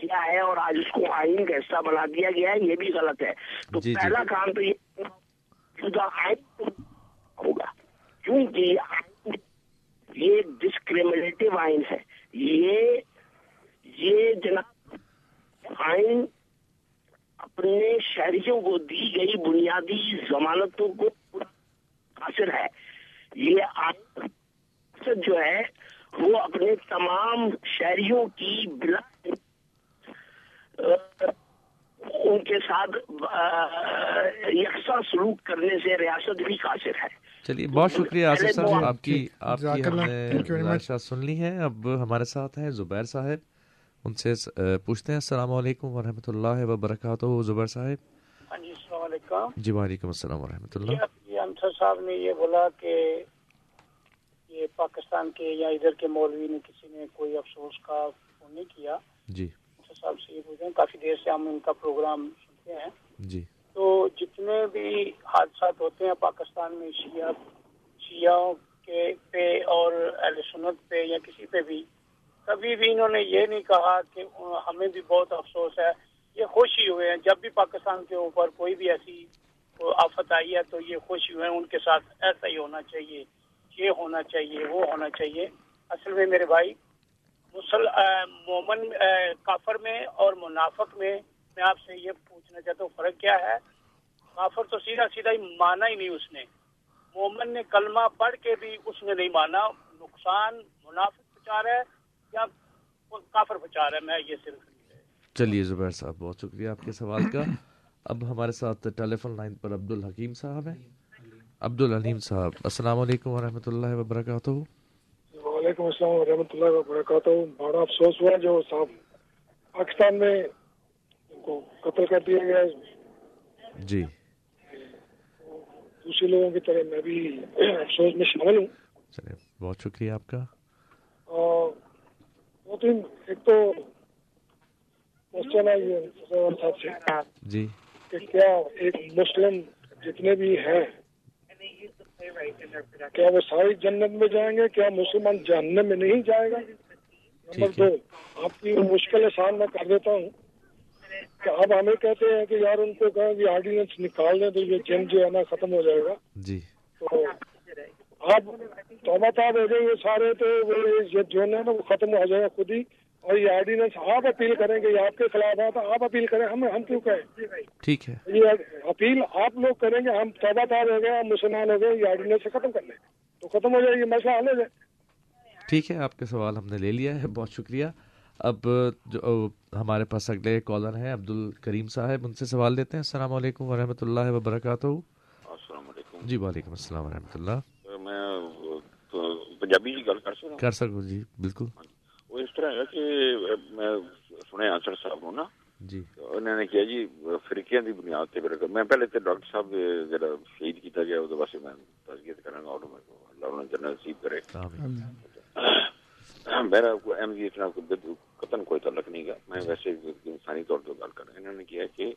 کیا ہے اور آج اس کو آئین کا حصہ بنا دیا گیا ہے یہ بھی غلط ہے۔ تو جی، جی۔ پہلا کام تو یہ آئین ہوگا۔ کیونکہ یہ ڈسکریمنیٹو آئین ہے۔ یہ یہ جناب آئین اپنے شہریوں کو دی گئی بنیادی ضمانتوں کو حاصل ہے۔ یہ جو ہے، وہ اپنے تمام شہریوں کی بلا ان کے ساتھ یکساں سلوک کرنے سے ریاست بھی قاصر ہے۔ چلیے بہت شکریہ آصف صاحب آپ کی آپ کی ہم نے سن لی ہیں اب ہمارے ساتھ ہیں زبیر صاحب۔ ان سے پوچھتے ہیں السلام علیکم ورحمۃ اللہ وبرکاتہ زبیر صاحب۔ ہاں جی السلام علیکم۔ جی وعلیکم السلام ورحمۃ اللہ۔ انصر صاحب نے یہ بولا کہ یہ پاکستان کے یا ادھر کے مولوی نے کسی نے کوئی افسوس کا فون نہیں کیا۔ جی۔ انصر صاحب سے یہ پوچھ رہے ہیں کافی دیر سے ہم ان کا پروگرام سنتے ہیں۔ جی۔ تو جتنے بھی حادثات ہوتے ہیں پاکستان میں شیعہ شیعوں کے پہ اور اہل سنت پہ یا کسی پہ بھی کبھی بھی انہوں نے یہ نہیں کہا کہ ہمیں بھی بہت افسوس ہے۔ یہ خوشی ہوئے ہیں۔ جب بھی پاکستان کے اوپر کوئی بھی ایسی آفت آئی ہے تو یہ خوشی ہوئے ہیں۔ ان کے ساتھ ایسا ہی ہونا چاہیے یہ ہونا چاہیے وہ ہونا چاہیے۔ اصل میں میرے بھائی مسل مومن کافر میں اور منافق میں میں آپ سے یہ پوچھنا چاہتا ہوں، فرق کیا ہے؟ کافر تو سیدھا سیدھا ہی مانا ہی نہیں اس نے۔ مومن نے کلمہ پڑھ کے بھی اس نے نہیں مانا۔ نقصان منافق پہنچا رہا ہے یا کافر پہنچا رہا ہے؟ میں یہ صرف چلیے، زبیر صاحب، بہت شکریہ آپ کے سوال کا۔ اب ہمارے ساتھ ٹیلی فون لائن پر عبد الحکیم صاحب ہیں۔ عبد العلیم صاحب، السلام علیکم ورحمۃ اللہ وبرکاتہ۔ وعلیکم السلام ورحمۃ اللہ وبرکاتہ۔ بڑا افسوس ہوا جو صاحب پاکستان میں ان کو قتل کر دیا گیا جی۔ دوسرے لوگوں کی طرح میں بھی افسوس میں شامل ہوں۔ بہت شکریہ آپ کا۔ دو تین ایک تو کوشچن ہے یہ صاحب سے جی۔ کہ کیا ایک مسلم جتنے بھی ہیں کیا وہ ساری جنت میں جائیں گے؟ کیا مسلمان جہنم میں نہیں جائے گا؟ نمبر دو آپ کی مشکل آسان میں کر دیتا ہوں کہ اب ہمیں کہتے ہیں کہ یار ان کو کہا کہ آرڈیننس نکال دیں تو یہ جن جو ہے نا ختم ہو جائے گا۔ جی۔ تو آپ توبہ تاب ہو گے سارے تو وہ یہ جو ہے نا وہ ختم ہو جائے گا خود ہی۔ یہ آرڈیننس آپ اپیل کریں گے یہ آپ کے خلاف ہے تو آپ اپیل کریں ہم ہم کیوں کہیں؟ ٹھیک ہے۔ یہ اپیل آپ لوگ کریں گے ہم توبہ تاب ہو گئے ہم مسلمان ہو گئے یہ آرڈیننس سے ختم کر لیں۔ تو ختم ہو جائے گی مسئلہ حل ہو جائے۔ ٹھیک ہے آپ کے سوال ہم نے لے لیا ہے بہت شکریہ۔ اب جو ہمارے پاس اگلے کالر ہیں عبد الکریم صاحب ان سے سوال لیتے ہیں۔ السلام علیکم ورحمۃ اللہ وبرکاتہ۔ السلام علیکم۔ جی وعلیکم السلام ورحمۃ اللہ۔ میں پنجابی جی گل کر سکتا کر سکوں جی بالکل۔ وہ اس طرح ہے کہ میں سنے انصر صاحب نو نا جی انہوں نے کیا جی فرقیاں دی بنیاد تے پھر میں پہلے تے ڈاکٹر صاحب جڑا شہید کیتا گیا او واسطے میں تذکیہ کرنا گا اور اللہ انہیں جنت نصیب کرے میرا ایم جی اتنا قطن کوئی تعلق نہیں گا میں ویسے انسانی طور پہ گل کر رہا انہوں نے کیا کہ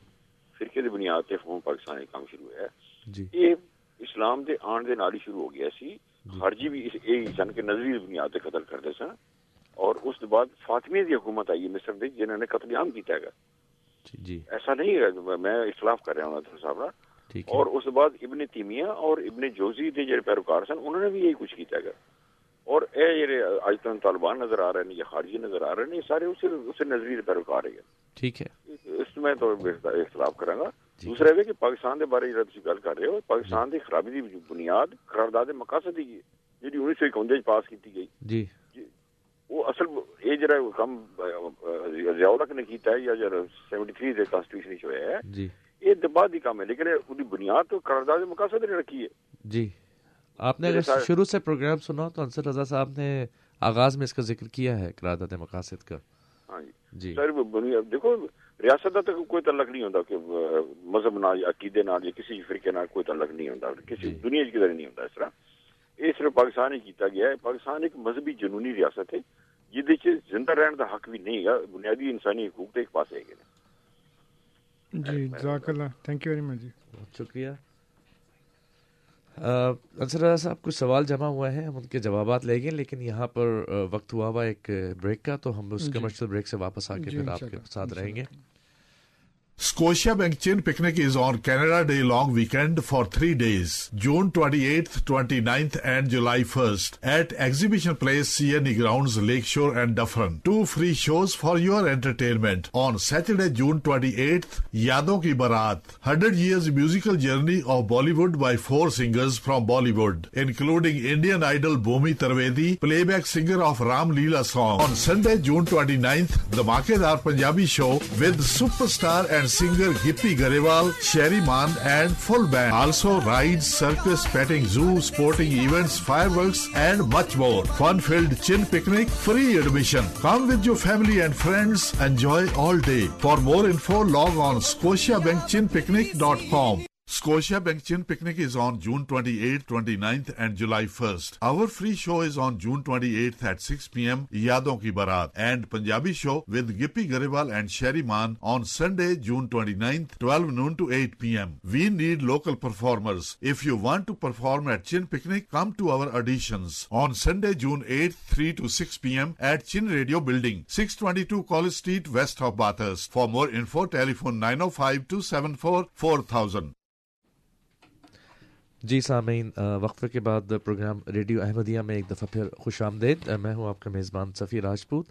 فرقے دی بنیاد تے فون پاکستان کام شروع ہے جی یہ اسلام دے آن دے نال ہی شروع ہو گیا سی خارجی بھی یہ سن کے نظری بنیاد تے قتل کرتے سن اور اس بعد فاطمی دی حکومت آئی ہے مصر دی جنہوں نے قتل عام کیتا ہے۔ جی ایسا نہیں ہے میں اختلاف کر رہا ہوں ناصر صاحب۔ اور اس بعد ابن تیمیہ اور ابن جوزی دے جڑے پیروکار سن انہوں نے بھی یہی کچھ کیتا ہے۔ اور اے جڑے اج تک طالبان نظر آ رہے ہیں یا خارجی نظر آ رہے ہیں سارے اسے اسے نظری دے پیروکار ہیں۔ ٹھیک ہے۔ اس میں تو اختلاف کروں گا۔ دوسرا یہ کہ پاکستان دے بارے جڑا تسی گل کر رہے ہو پاکستان دی خرابی دی بنیاد قرارداد مقاصد دی جی انیس سو اکوجا پاس کی گئی۔ جی۔ وہ اصل یہ جڑا کم ضیاء نے کیتا ہے یا سیونٹی تھری دے کانسٹیٹیوشن وچ ہویا ہے جی۔ یہ دبا دی کام ہے لیکن وہ بنیاد تو قرارداد مقاصد نے رکھی ہے۔ جی۔ آپ نے اگر شروع سے پروگرام سنا تو انصر رضا صاحب نے آغاز میں اس کا ذکر کیا ہے قرارداد مقاصد کا۔ ہاں جی۔ جی۔ سر بنیاد دیکھو ریاست کا تو کوئی تعلق نہیں ہوتا کہ مذہب نال یا عقیدے نال یا کسی فرقے نال کوئی تعلق نہیں ہوتا کسی دنیا کدھر نہیں ہوتا اس طرح۔ یہ صرف پاکستان ہی کیتا گیا ہے پاکستان ایک مذہبی جنونی ریاست ہے جہد زندہ رہن کا حق بھی نہیں ہے بنیادی انسانی حقوق تو ایک پاس ہے جی جزاک اللہ تھینک یو ویری مچ جی بہت شکریہ انصر رضا صاحب کچھ سوال جمع ہوئے ہیں ہم ان کے جوابات لیں گے لیکن یہاں پر وقت ہوا ہوا ایک بریک کا تو ہم اس کمرشل بریک سے واپس آ کے پھر آپ کے ساتھ رہیں گے Scotia Bank Chin Picnic is on Canada Day long weekend for three days, June 28th, 29th and July 1st at Exhibition Place CNE Grounds, Lakeshore and Dufferin. Two free shows for your entertainment. On Saturday, June 28th, Yadon Ki Barat, 100 years musical journey of Bollywood by four singers from Bollywood, including Indian idol Bhumi Tarvedi, playback singer of Ram Leela song. On Sunday, June 29th, the Makedar Punjabi show with superstar and singer Gippy Garewal, Sherry Man and full band. Also rides, circus, petting zoo, sporting events, fireworks and much more. Fun-filled chin picnic, free admission. Come with your family and friends. Enjoy all day. For more info, log on scotiabankchinpicnic.com. Picnic is on June twenty eight twenty ninth and July first our free show is on June twenty eight at six P M Yaadon Ki Baraat Punjabi show with Gippy Grewal and Sherry Maan on Sunday June ninth twelve noon to eight P M we need local performer if you want to perform at Chin picnic come to our audition on Sunday June eight three to six P M at Chin radio building six twenty two college street west off Bathurst for more info telephone nine oh five four four thousand جی سامعین وقفے کے بعد programme radio Ahmadiyya میں ایک دفعہ پھر خوش آمدید۔ میں ہوں آپ کا میزبان صفی راجپوت۔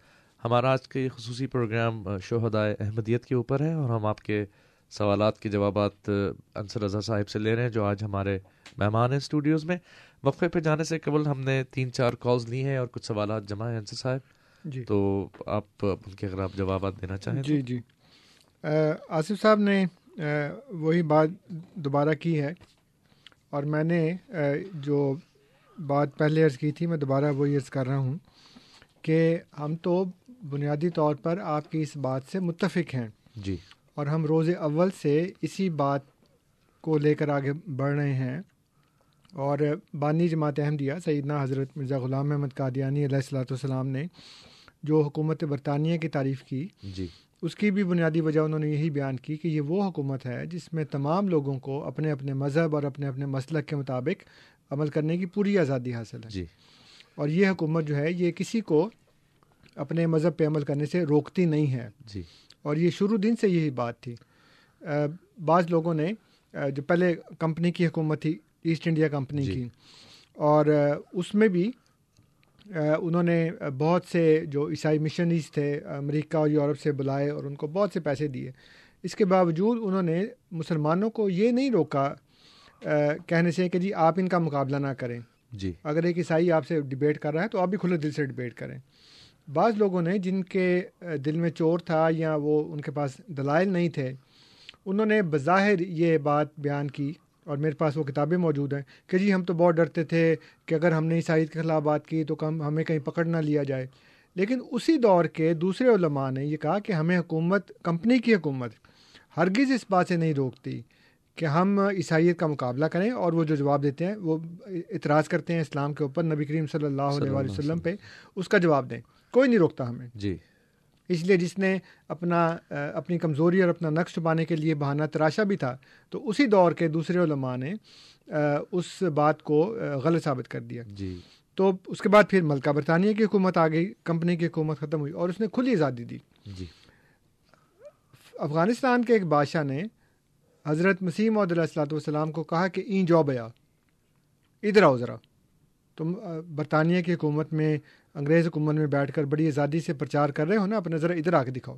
ہمارا آج کا یہ خصوصی پروگرام شہدائے احمدیت کے اوپر ہے اور ہم آپ کے سوالات کے جوابات انصر رضا صاحب سے لے رہے ہیں جو آج ہمارے مہمان ہیں اسٹوڈیوز میں۔ وقفے پہ جانے سے قبل ہم نے تین چار کالز لی ہیں اور کچھ سوالات جمع ہیں انصر صاحب۔ جی۔ تو آپ ان کے اگر آپ جوابات دینا چاہیں جی جی۔ آصف صاحب نے وہی بات دوبارہ کی ہے۔ اور میں نے جو بات پہلے عرض کی تھی میں دوبارہ وہی عرض کر رہا ہوں کہ ہم تو بنیادی طور پر آپ کی اس بات سے متفق ہیں۔ جی۔ اور ہم روز اول سے اسی بات کو لے کر آگے بڑھ رہے ہیں۔ اور بانی جماعت احمدیہ سیدنا حضرت مرزا غلام احمد قادیانی علیہ السلاۃ والسلام نے جو حکومت برطانیہ کی تعریف کی جی۔ اس کی بھی بنیادی وجہ انہوں نے یہی بیان کی کہ یہ وہ حکومت ہے جس میں تمام لوگوں کو اپنے اپنے مذہب اور اپنے اپنے مسلک کے مطابق عمل کرنے کی پوری آزادی حاصل ہے۔ جی۔ اور یہ حکومت جو ہے یہ کسی کو اپنے مذہب پہ عمل کرنے سے روکتی نہیں ہے۔ جی۔ اور یہ شروع دن سے یہی بات تھی۔ بعض لوگوں نے جو پہلے کمپنی کی حکومت تھی ایسٹ انڈیا کمپنی جی. کی اور اس میں بھی انہوں نے بہت سے جو عیسائی مشنریز تھے امریکہ اور یورپ سے بلائے اور ان کو بہت سے پیسے دیے۔ اس کے باوجود انہوں نے مسلمانوں کو یہ نہیں روکا کہنے سے کہ جی آپ ان کا مقابلہ نہ کریں۔ جی۔ اگر ایک عیسائی آپ سے ڈبیٹ کر رہا ہے تو آپ بھی کھلے دل سے ڈبیٹ کریں۔ بعض لوگوں نے جن کے دل میں چور تھا یا وہ ان کے پاس دلائل نہیں تھے انہوں نے بظاہر یہ بات بیان کی اور میرے پاس وہ کتابیں موجود ہیں کہ جی ہم تو بہت ڈرتے تھے کہ اگر ہم نے عیسائیت کے خلاف بات کی تو کم ہمیں کہیں پکڑ نہ لیا جائے۔ لیکن اسی دور کے دوسرے علماء نے یہ کہا کہ ہمیں حکومت کمپنی کی حکومت ہرگز اس بات سے نہیں روکتی کہ ہم عیسائیت کا مقابلہ کریں اور وہ جو جواب دیتے ہیں وہ اعتراض کرتے ہیں اسلام کے اوپر نبی کریم صلی اللہ علیہ وسلم۔ پہ اس کا جواب دیں۔ کوئی نہیں روکتا ہمیں۔ جی۔ اس لیے جس نے اپنا اپنی کمزوری اور اپنا نقش چھپانے کے لیے بہانہ تراشا بھی تھا تو اسی دور کے دوسرے علماء نے اس بات کو غلط ثابت کر دیا۔ جی۔ تو اس کے بعد پھر ملکہ برطانیہ کی حکومت آ گئی کمپنی کی حکومت ختم ہوئی اور اس نے کھلی آزادی دی۔ جی۔ افغانستان کے ایک بادشاہ نے حضرت مسیم عدیہ السلاۃ والسلام کو کہا کہ این جو بیا ادھر آؤ ذرا۔ تم برطانیہ کی حکومت میں انگریز حکومت میں بیٹھ کر بڑی آزادی سے پرچار کر رہے ہو نا اپنے ذرا ادھر آ کے دکھاؤ۔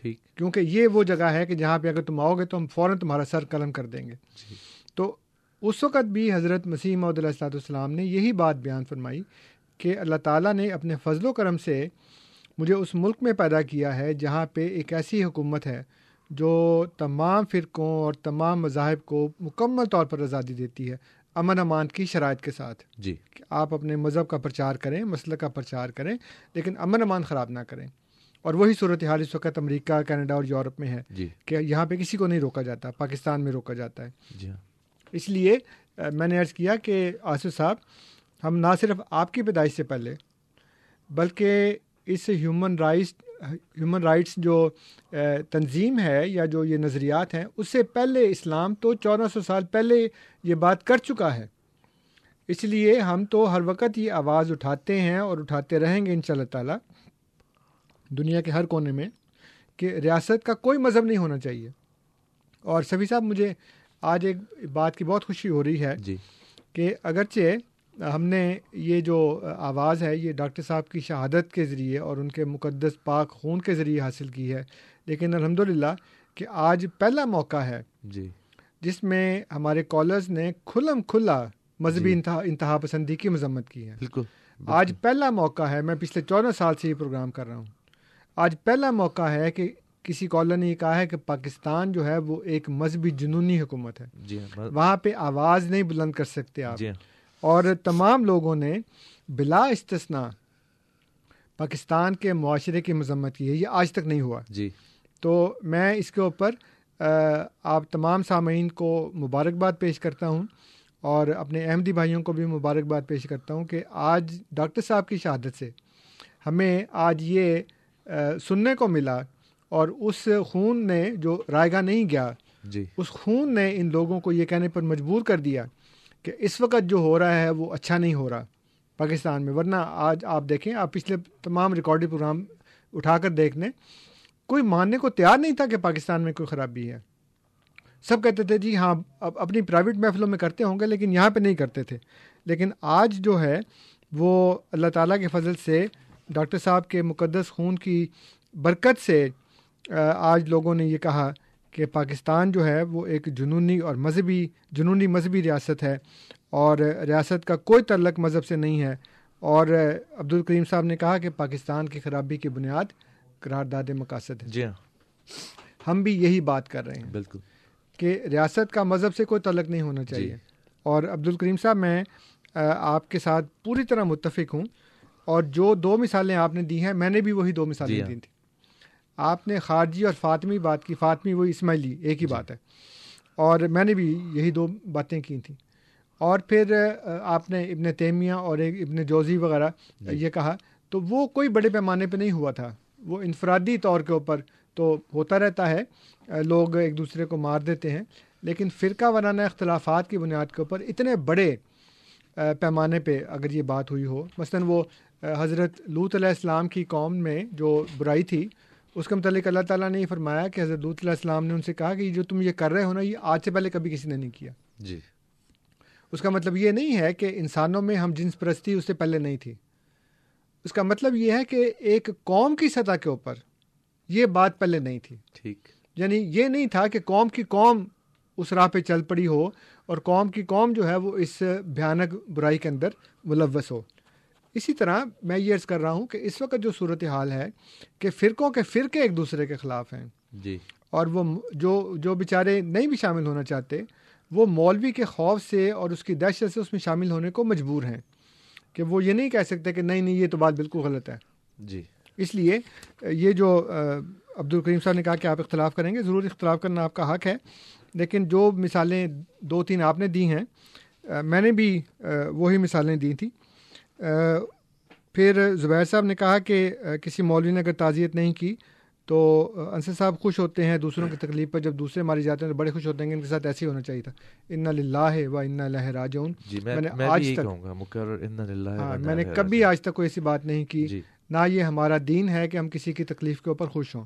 ٹھیک۔ کیونکہ یہ وہ جگہ ہے کہ جہاں پہ اگر تم آؤ گے تو ہم فوراً تمہارا سر قلم کر دیں گے۔ جی۔ تو اس وقت بھی حضرت مسیم عدیہ السلاۃ والسلام نے یہی بات بیان فرمائی کہ اللہ تعالیٰ نے اپنے فضل و کرم سے مجھے اس ملک میں پیدا کیا ہے جہاں پہ ایک ایسی حکومت ہے جو تمام فرقوں اور تمام مذاہب کو مکمل طور پر آزادی دیتی ہے۔ امن امان کی شرائط کے ساتھ جی۔ کہ آپ اپنے مذہب کا پرچار کریں مسئلہ کا پرچار کریں لیکن امن امان خراب نہ کریں۔ اور وہی صورت حال اس وقت امریکہ کینیڈا اور یورپ میں ہے جی۔ کہ یہاں پہ کسی کو نہیں روکا جاتا پاکستان میں روکا جاتا ہے۔ جی ہاں۔ اس لیے میں نے عرض کیا کہ آصف صاحب ہم نہ صرف آپ کی پیدائش سے پہلے بلکہ اس ہیومن رائٹس ہیومن رائٹس جو تنظیم ہے یا جو یہ نظریات ہیں اس سے پہلے اسلام تو چودہ سو سال پہلے یہ بات کر چکا ہے۔ اس لیے ہم تو ہر وقت یہ آواز اٹھاتے ہیں اور اٹھاتے رہیں گے ان شاء اللہ تعالیٰ دنیا کے ہر کونے میں کہ ریاست کا کوئی مذہب نہیں ہونا چاہیے۔ اور سبھی صاحب مجھے آج ایک بات کی بہت خوشی ہو رہی ہے جی۔ کہ اگرچہ ہم نے یہ جو آواز ہے یہ ڈاکٹر صاحب کی شہادت کے ذریعے اور ان کے مقدس پاک خون کے ذریعے حاصل کی ہے۔ لیکن الحمد کہ آج پہلا موقع ہے۔ جی۔ جس میں ہمارے کالرز نے کھلم کھلا مذہبی جی۔ انتہا انتہا پسندی کی مذمت کی ہے۔ بالکل۔ آج پہلا موقع ہے میں پچھلے چودہ سال سے یہ پروگرام کر رہا ہوں۔ آج پہلا موقع ہے کہ کسی کالر نے یہ کہا ہے کہ پاکستان جو ہے وہ ایک مذہبی جنونی حکومت ہے۔ جی ہاں وہاں پہ آواز نہیں بلند کر سکتے آپ۔ جی ہاں۔ اور تمام لوگوں نے بلا استثنا پاکستان کے معاشرے کی مذمت کی ہے یہ آج تک نہیں ہوا۔ جی۔ تو میں اس کے اوپر آپ تمام سامعین کو مبارکباد پیش کرتا ہوں اور اپنے احمدی بھائیوں کو بھی مبارکباد پیش کرتا ہوں کہ آج ڈاکٹر صاحب کی شہادت سے ہمیں آج یہ سننے کو ملا اور اس خون نے جو رائے گاہ نہیں گیا جی۔ اس خون نے ان لوگوں کو یہ کہنے پر مجبور کر دیا کہ اس وقت جو ہو رہا ہے وہ اچھا نہیں ہو رہا پاکستان میں، ورنہ آج آپ دیکھیں، آپ پچھلے تمام ریکارڈی پروگرام اٹھا کر دیکھ لیں کوئی ماننے کو تیار نہیں تھا کہ پاکستان میں کوئی خرابی ہے۔ سب کہتے تھے جی ہاں اب اپنی پرائیویٹ محفلوں میں کرتے ہوں گے، لیکن یہاں پہ نہیں کرتے تھے۔ لیکن آج جو ہے، وہ اللہ تعالیٰ کے فضل سے، ڈاکٹر صاحب کے مقدس خون کی برکت سے آج لوگوں نے یہ کہا کہ پاکستان جو ہے وہ ایک جنونی اور مذہبی جنونی مذہبی ریاست ہے اور ریاست کا کوئی تعلق مذہب سے نہیں ہے۔ اور عبد الکریم صاحب نے کہا کہ پاکستان کی خرابی کی بنیاد قرارداد مقاصد ہے۔ جی ہاں۔ ہم بھی یہی بات کر رہے ہیں بالکل۔ کہ ریاست کا مذہب سے کوئی تعلق نہیں ہونا چاہیے۔ جی۔ اور عبد الکریم صاحب میں آپ کے ساتھ پوری طرح متفق ہوں۔ اور جو دو مثالیں آپ نے دی ہیں میں نے بھی وہی دو مثالیں جی ہاں۔ دی تھیں۔ آپ نے خارجی اور فاطمی بات کی فاطمی وہی اسماعیلی ایک ہی جی۔ بات ہے۔ اور میں نے بھی یہی دو باتیں کی تھیں۔ اور پھر آپ نے ابن تیمیہ اور ابن جوزی وغیرہ جی۔ یہ کہا تو وہ کوئی بڑے پیمانے پہ نہیں ہوا تھا۔ وہ انفرادی طور کے اوپر تو ہوتا رہتا ہے۔ لوگ ایک دوسرے کو مار دیتے ہیں۔ لیکن فرقہ وارانہ اختلافات کی بنیاد کے اوپر اتنے بڑے پیمانے پہ اگر یہ بات ہوئی ہو مثلاً وہ حضرت لوت علیہ السلام کی قوم میں جو برائی تھی اس کے متعلق اللہ تعالیٰ نے یہ فرمایا کہ حضرت علیہ السلام نے ان سے کہا کہ جو تم یہ کر رہے ہو نا یہ آج سے پہلے کبھی کسی نے نہیں کیا۔ جی۔ اس کا مطلب یہ نہیں ہے کہ انسانوں میں ہم جنس پرستی اس سے پہلے نہیں تھی۔ اس کا مطلب یہ ہے کہ ایک قوم کی سطح کے اوپر یہ بات پہلے نہیں تھی۔ ٹھیک۔ یعنی یہ نہیں تھا کہ قوم کی قوم اس راہ پہ چل پڑی ہو اور قوم کی قوم جو ہے وہ اس بھیانک برائی کے اندر ملوث ہو۔ اسی طرح میں یہ عرض کر رہا ہوں کہ اس وقت جو صورت حال ہے کہ فرقوں کے فرقے ایک دوسرے کے خلاف ہیں۔ جی۔ اور وہ جو جو بیچارے نہیں بھی شامل ہونا چاہتے وہ مولوی کے خوف سے اور اس کی دہشت سے اس میں شامل ہونے کو مجبور ہیں۔ کہ وہ یہ نہیں کہہ سکتے کہ نہیں نہیں یہ تو بات بالکل غلط ہے۔ جی۔ اس لیے یہ جو عبد الکریم صاحب نے کہا کہ آپ اختلاف کریں گے ضرور اختلاف کرنا آپ کا حق ہے۔ لیکن جو مثالیں دو تین آپ نے دی ہیں میں نے بھی وہی مثالیں دی تھیں۔ پھر زبیر صاحب نے کہا کہ کسی مولوی نے اگر تعزیت نہیں کی تو انصر صاحب خوش ہوتے ہیں دوسروں کی تکلیف پر جب دوسرے مارے جاتے ہیں تو بڑے خوش ہوتے ہیں کہ ان کے ساتھ ایسے ہی ہونا چاہیے تھا۔ ان لاہ و ان اللہ راجون جی میں نے آج تک ہاں میں نے کبھی آج تک کوئی ایسی بات نہیں کی جی۔ نہ یہ ہمارا دین ہے کہ ہم کسی کی تکلیف کے اوپر خوش ہوں۔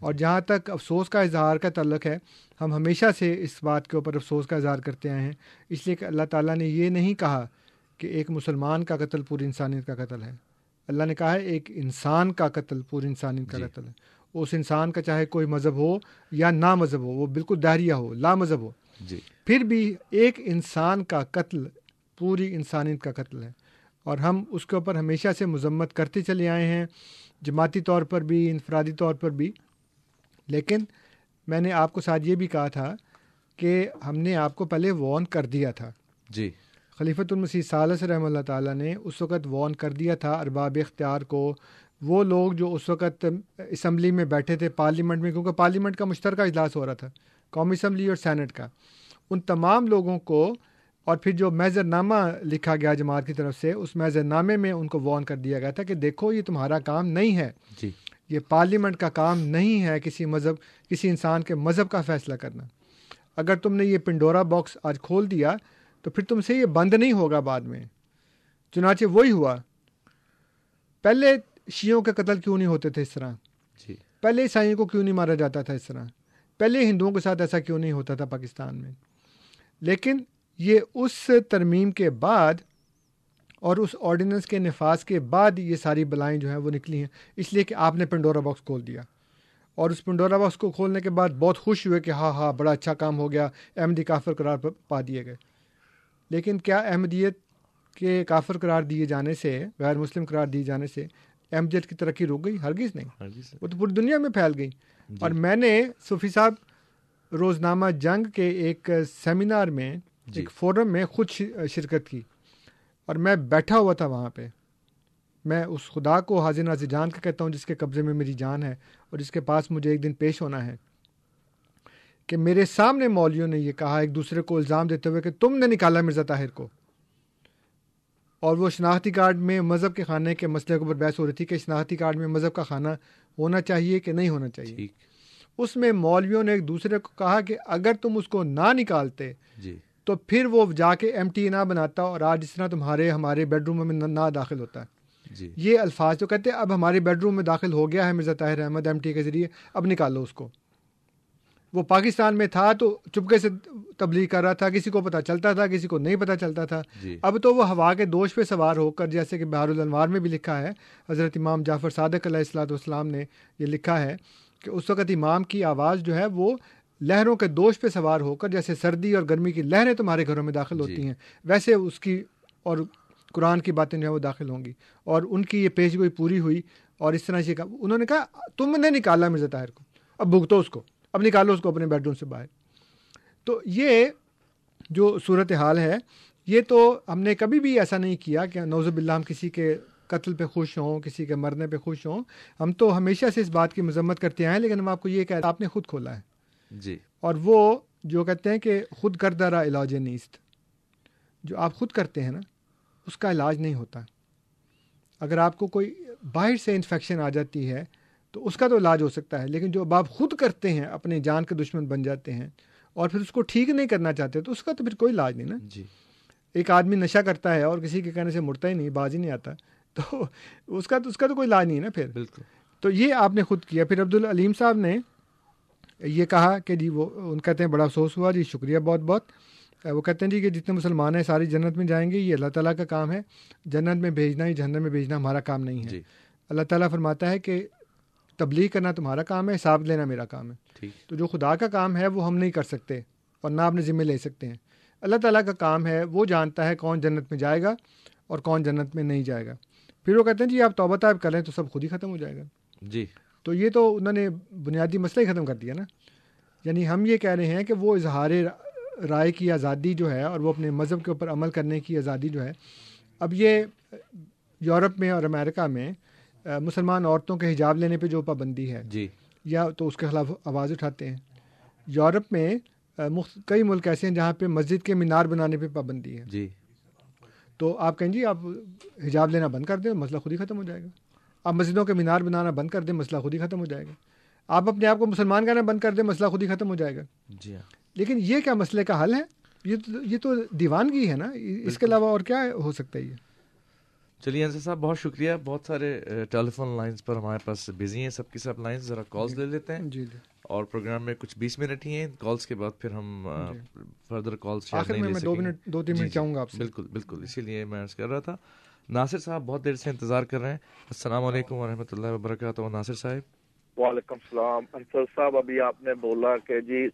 اور جہاں تک افسوس کا اظہار کا تعلق ہے ہم ہمیشہ سے اس بات کے اوپر افسوس کا اظہار کرتے آئے ہیں۔ اس لیے کہ اللہ تعالیٰ نے یہ نہیں کہا کہ ایک مسلمان کا قتل پوری انسانیت کا قتل ہے۔ اللہ نے کہا ہے ایک انسان کا قتل پوری انسانیت کا جی۔ قتل ہے۔ اس انسان کا چاہے کوئی مذہب ہو یا نا مذہب ہو وہ بالکل دہریہ ہو لا مذہب ہو۔ جی۔ پھر بھی ایک انسان کا قتل پوری انسانیت کا قتل ہے۔ اور ہم اس کے اوپر ہمیشہ سے مذمت کرتے چلے آئے ہیں جماعتی طور پر بھی انفرادی طور پر بھی۔ لیکن میں نے آپ کو ساتھ یہ بھی کہا تھا کہ ہم نے آپ کو پہلے وارن کر دیا تھا۔ جی۔ خلیفۃ المسیح صالح رحمہ اللہ تعالیٰ نے اس وقت وارن کر دیا تھا ارباب اختیار کو۔ وہ لوگ جو اس وقت اسمبلی میں بیٹھے تھے پارلیمنٹ میں کیونکہ پارلیمنٹ کا مشترکہ اجلاس ہو رہا تھا قومی اسمبلی اور سینٹ کا۔ ان تمام لوگوں کو اور پھر جو میزر نامہ لکھا گیا جماعت کی طرف سے اس میزر نامے میں ان کو وارن کر دیا گیا تھا کہ دیکھو یہ تمہارا کام نہیں ہے۔ جی۔ یہ پارلیمنٹ کا کام نہیں ہے کسی مذہب کسی انسان کے مذہب کا فیصلہ کرنا۔ اگر تم نے یہ پنڈورا باکس آج کھول دیا تو پھر تم سے یہ بند نہیں ہوگا بعد میں۔ چنانچہ وہی ہوا۔ پہلے شیعوں کے قتل کیوں نہیں ہوتے تھے اس طرح؟ جی۔ پہلے عیسائیوں کو کیوں نہیں مارا جاتا تھا اس طرح؟ پہلے ہندوؤں کے ساتھ ایسا کیوں نہیں ہوتا تھا پاکستان میں؟ لیکن یہ اس ترمیم کے بعد اور اس آرڈیننس کے نفاذ کے بعد یہ ساری بلائیں جو ہیں وہ نکلی ہیں۔ اس لیے کہ آپ نے پنڈورا باکس کھول دیا۔ اور اس پنڈورا باکس کو کھولنے کے بعد بہت خوش ہوئے کہ ہاں ہاں بڑا اچھا کام ہو گیا۔ احمدی کافر قرار پا دیے گئے۔ لیکن کیا احمدیت کے کافر قرار دیے جانے سے غیر مسلم قرار دیے جانے سے احمدیت کی ترقی رک گئی؟ ہرگز نہیں۔ وہ تو پوری دنیا میں پھیل گئی۔ اور میں نے صوفی صاحب روزنامہ جنگ کے ایک سیمینار میں جی۔ ایک فورم میں خود شرکت کی۔ اور میں بیٹھا ہوا تھا وہاں پہ۔ میں اس خدا کو حاضر ناظر جان کا کہتا ہوں جس کے قبضے میں میری جان ہے اور جس کے پاس مجھے ایک دن پیش ہونا ہے۔ کہ میرے سامنے مولویوں نے یہ کہا ایک دوسرے کو الزام دیتے ہوئے کہ تم نے نکالا مرزا طاہر کو۔ اور وہ شناختی کارڈ میں مذہب کے خانے کے مسئلے کے اوپر بحث ہو رہی تھی کہ شناختی کارڈ میں مذہب کا خانہ ہونا چاہیے کہ نہیں ہونا چاہیے۔ اس میں مولویوں نے ایک دوسرے کو کہا کہ اگر تم اس کو نہ نکالتے جی۔ تو پھر وہ جا کے ایم ٹی نہ بناتا اور آج جس طرح تمہارے ہمارے بیڈ روم میں نہ داخل ہوتا۔ ہے جی۔ یہ الفاظ جو کہتے ہیں اب ہمارے بیڈ روم میں داخل ہو گیا ہے مرزا طاہر احمد ایم ٹی کے ذریعے اب نکالو اس کو۔ وہ پاکستان میں تھا تو چپکے سے تبلیغ کر رہا تھا کسی کو پتہ چلتا تھا کسی کو نہیں پتہ چلتا تھا۔ جی۔ اب تو وہ ہوا کے دوش پہ سوار ہو کر جیسے کہ بہار الانوار میں بھی لکھا ہے حضرت امام جعفر صادق علیہ السلاۃ والسلام نے یہ لکھا ہے کہ اس وقت امام کی آواز جو ہے وہ لہروں کے دوش پہ سوار ہو کر جیسے سردی اور گرمی کی لہریں تمہارے گھروں میں داخل ہوتی جی ہیں ویسے اس کی اور قرآن کی باتیں جو ہے وہ داخل ہوں گی۔ اور ان کی یہ پیش گوئی پوری ہوئی اور اس طرح سے کہا۔ انہوں نے کہا تم نے نکالا مرزا طاہر کو اب بھگتو اس کو۔ اب نکالو اس کو اپنے بیڈ روم سے باہر۔ تو یہ جو صورت حال ہے یہ تو ہم نے کبھی بھی ایسا نہیں کیا کہ نوز باللہ ہم کسی کے قتل پہ خوش ہوں کسی کے مرنے پہ خوش ہوں۔ ہم تو ہمیشہ سے اس بات کی مذمت کرتے ہیں لیکن ہم آپ کو یہ کہہ آپ نے خود کھولا ہے۔ جی۔ اور وہ جو کہتے ہیں کہ خود کردہ علاج نیست۔ جو آپ خود کرتے ہیں نا اس کا علاج نہیں ہوتا۔ اگر آپ کو کوئی باہر سے انفیکشن آ جاتی ہے تو اس کا تو علاج ہو سکتا ہے لیکن جو اب آپ خود کرتے ہیں اپنے جان کے دشمن بن جاتے ہیں اور پھر اس کو ٹھیک نہیں کرنا چاہتے تو اس کا تو پھر کوئی علاج نہیں نا۔ جی۔ ایک آدمی نشہ کرتا ہے اور کسی کے کہنے سے مڑتا ہی نہیں باز ہی نہیں آتا تو اس کا تو اس کا تو کوئی علاج نہیں نا پھر۔ بالکل۔ تو یہ آپ نے خود کیا۔ پھر عبد العلیم صاحب نے یہ کہا کہ جی وہ ان کہتے ہیں بڑا افسوس ہوا جی شکریہ بہت بہت۔ وہ کہتے ہیں جی کہ جتنے مسلمان ہیں ساری جنت میں جائیں گے یہ اللہ تعالیٰ کا کام ہے۔ جنت میں بھیجنا ہی جہنم میں بھیجنا ہمارا کام نہیں ہے۔ جی۔ اللہ تعالیٰ فرماتا ہے کہ تبلیغ کرنا تمہارا کام ہے حساب لینا میرا کام ہے۔ ٹھیک۔ تو جو خدا کا کام ہے وہ ہم نہیں کر سکتے اور نہ اپنے ذمے لے سکتے ہیں۔ اللہ تعالیٰ کا کام ہے وہ جانتا ہے کون جنت میں جائے گا اور کون جنت میں نہیں جائے گا۔ پھر وہ کہتے ہیں جی آپ توبہ طائب کریں تو سب خود ہی ختم ہو جائے گا۔ جی۔ تو یہ تو انہوں نے بنیادی مسئلہ ہی ختم کر دیا نا۔ یعنی ہم یہ کہہ رہے ہیں کہ وہ اظہار رائے کی آزادی جو ہے اور وہ اپنے مذہب کے اوپر عمل کرنے کی آزادی جو ہے اب یہ یورپ میں اور امریکہ میں مسلمان عورتوں کے حجاب لینے پہ جو پابندی ہے جی۔ یا تو اس کے خلاف آواز اٹھاتے ہیں۔ یورپ میں کئی ملک ایسے ہیں جہاں پہ مسجد کے مینار بنانے پہ پابندی ہے۔ جی۔ تو آپ کہیں جی آپ حجاب لینا بند کر دیں مسئلہ خود ہی ختم ہو جائے گا۔ آپ مسجدوں کے مینار بنانا بند کر دیں مسئلہ خود ہی ختم ہو جائے گا۔ آپ اپنے آپ کو مسلمان کہنا بند کر دیں مسئلہ خود ہی ختم ہو جائے گا۔ جی ہاں۔ لیکن یہ کیا مسئلے کا حل ہے؟ یہ تو یہ تو دیوانگی ہے نا؟ اس کے علاوہ اور کیا ہو سکتا ہے یہ؟ چلیے انصر صاحب بہت شکریہ۔ بہت سارے ٹیلی فون لائنس پر ہمارے پاس بزی ہیں۔ سب کی سب لائنس ذرا کالس لے لیتے ہیں۔ جی جی۔ اور پروگرام میں کچھ بیس منٹ ہی ہیں۔ کالس کے بعد پھر ہم فردر کالس آخر میں دو منٹ دو تین منٹ چاہوں گا آپ سے۔ بالکل بالکل۔ اسی لیے میں عرض کر رہا تھا ناصر صاحب بہت دیر سے انتظار کر رہے ہیں۔ السلام علیکم ورحمۃ اللہ وبرکاتہ۔ ناصر صاحب۔ وعلیکم السلام۔ انصر صاحب ابھی آپ نے بولا کہ جی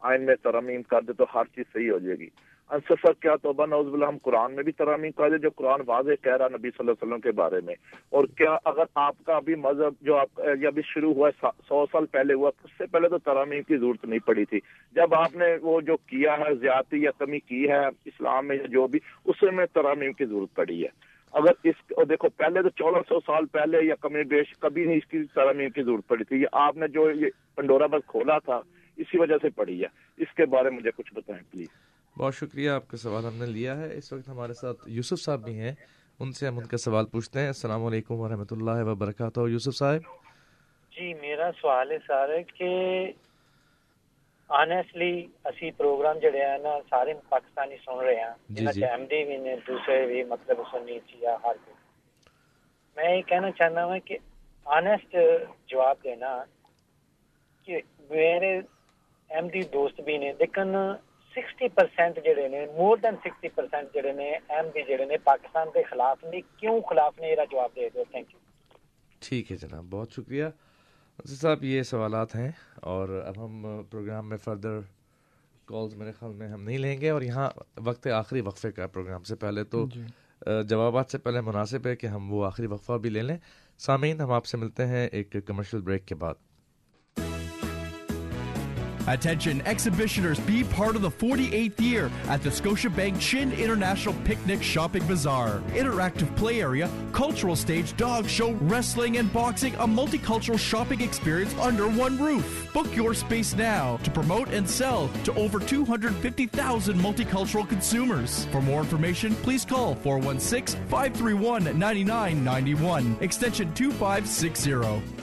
آئین میں ترمیم کر دے تو ہر چیز صحیح ہو جائے گی۔ انصر صاحب کیا توبہ نوز باللہ، ہم قرآن میں بھی ترمیم کر دیں جو قرآن واضح کہہ رہا نبی صلی اللہ علیہ وسلم کے بارے میں۔ اور کیا اگر آپ کا ابھی مذہب جو آپ یہ ابھی شروع ہوا ہے سو سال پہلے ہوا، اس سے پہلے تو ترامیم کی ضرورت نہیں پڑی تھی۔ جب آپ نے وہ جو کیا ہے، زیادتی یا کمی کی ہے، اسلام میں جو بھی، اس میں ترامیم کی ضرورت پڑی ہے۔ اگر اس دیکھو، پہلے تو چودہ سو سال پہلے یا کمی بیش کبھی نہیں اس کی ترامیم کی ضرورت پڑی تھی۔ یہ آپ نے جو یہ پنڈورا بس کھولا تھا، اسی وجہ سے پڑی ہے۔ اس کے بارے میں مجھے کچھ بتائیں، پلیز۔ بہت شکریہ آپ کا سوال ہم نے لیا ہے۔ اس وقت ہمارے ساتھ یوسف صاحب بھی ہیں۔ ان سے ہم ان کا سوال پوچھتے ہیں۔ السلام علیکم ورحمۃ اللہ وبرکاتہ۔ یوسف صاحب؟ جی میرا سوال ہے سر کہ آنےسٹلی اسی پروگرام جڑے ہیں نا سارے پاکستانی سن رہے ہیں۔ جی جی۔ ایم ڈی بھی نے دوسرے بھی مطلب سنی تھی ہر کوئی۔ میں یہ کہنا چاہتا ہوں کہ آنےسٹ جواب دینا کہ میرے ایم ڈی دوست بھی نے لیکن سکسٹی پرسینٹ جڑے نے مور دین سکسٹی پرسینٹ جڑے نے ایم ڈی جڑے نے پاکستان کے خلاف نے کیوں خلاف نے؟ یہ جواب دے دو تھینک یو ٹھیک ہے جناب بہت شکریہ۔ صاحب یہ سوالات ہیں اور اب ہم پروگرام میں فردر کالز میرے خیال میں ہم نہیں لیں گے اور یہاں وقت آخری وقفے کا پروگرام سے پہلے تو جی۔ جوابات سے پہلے مناسب ہے کہ ہم وہ آخری وقفہ بھی لے لیں۔ سامعین ہم آپ سے ملتے ہیں ایک کمرشل بریک کے بعد۔ Attention exhibitioners, be part of the 48th year at the Scotiabank Chin International Picnic Shopping Bazaar. Interactive play area, cultural stage, dog show, wrestling, and boxing, a multicultural shopping experience under one roof. Book your space now to promote and sell to over 250,000 multicultural consumers. For more information, please call 416 531 9991, extension 2560.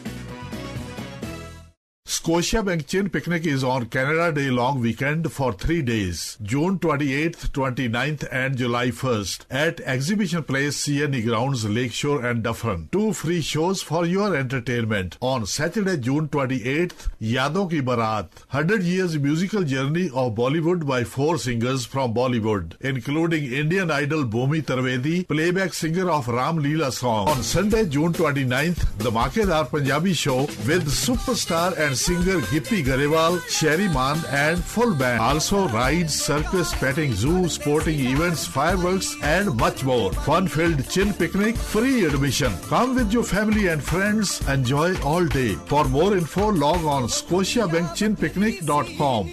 Scotia Bank Chin Picnic is on Canada Day long weekend for three days, June 28th, 29th and July 1st at Exhibition Place CNE Grounds, Lakeshore and Dufferin. Two free shows for your entertainment. On Saturday, June 28th, Yadon Ki Barat, 100 years musical journey of Bollywood by four singers from Bollywood, including Indian idol Bhumi Tarvedi, playback singer of Ram Leela song. On Sunday, June 29th, the Makedar Punjabi show with superstar and singer Gippy Garewal, Sherry Man and full band. Also rides, circus, petting zoo, sporting events, fireworks and much more. Fun-filled chill picnic, free admission. Come with your family and friends. Enjoy all day. For more info, log on scotiabankchinpicnic.com.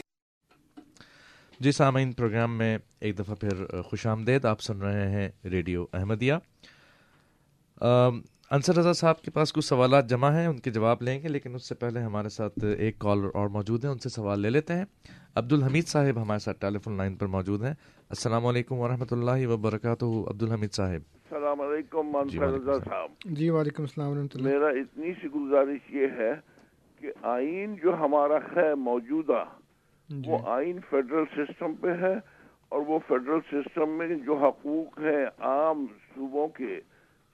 جی سامعین programme میں ایک دفعہ پھر خوش آمدید آپ سن رہے ہیں ریڈیو احمدیہ انصر رضا صاحب کے پاس کچھ سوالات جمع ہیں ان کے جواب لیں گے لیکن اس سے پہلے ہمارے ساتھ ایک کالر اور موجود ہیں ان سے سوال لے لیتے ہیں۔ عبد الحمید صاحب ہمارے ساتھ ٹیلی فون لائن پر موجود ہیں۔ السلام علیکم ورحمۃ اللہ وبرکاتہ عبد الحمید صاحب۔ السلام علیکم منصر رضا صاحب۔ جی وعلیکم السلام ورحمۃ اللہ۔ میرا اتنی سی گزارش یہ ہے کہ آئین جو ہمارا ہے موجودہ وہ آئین فیڈرل سسٹم پہ ہے اور وہ فیڈرل سسٹم میں جو حقوق ہیں عام صوبوں کے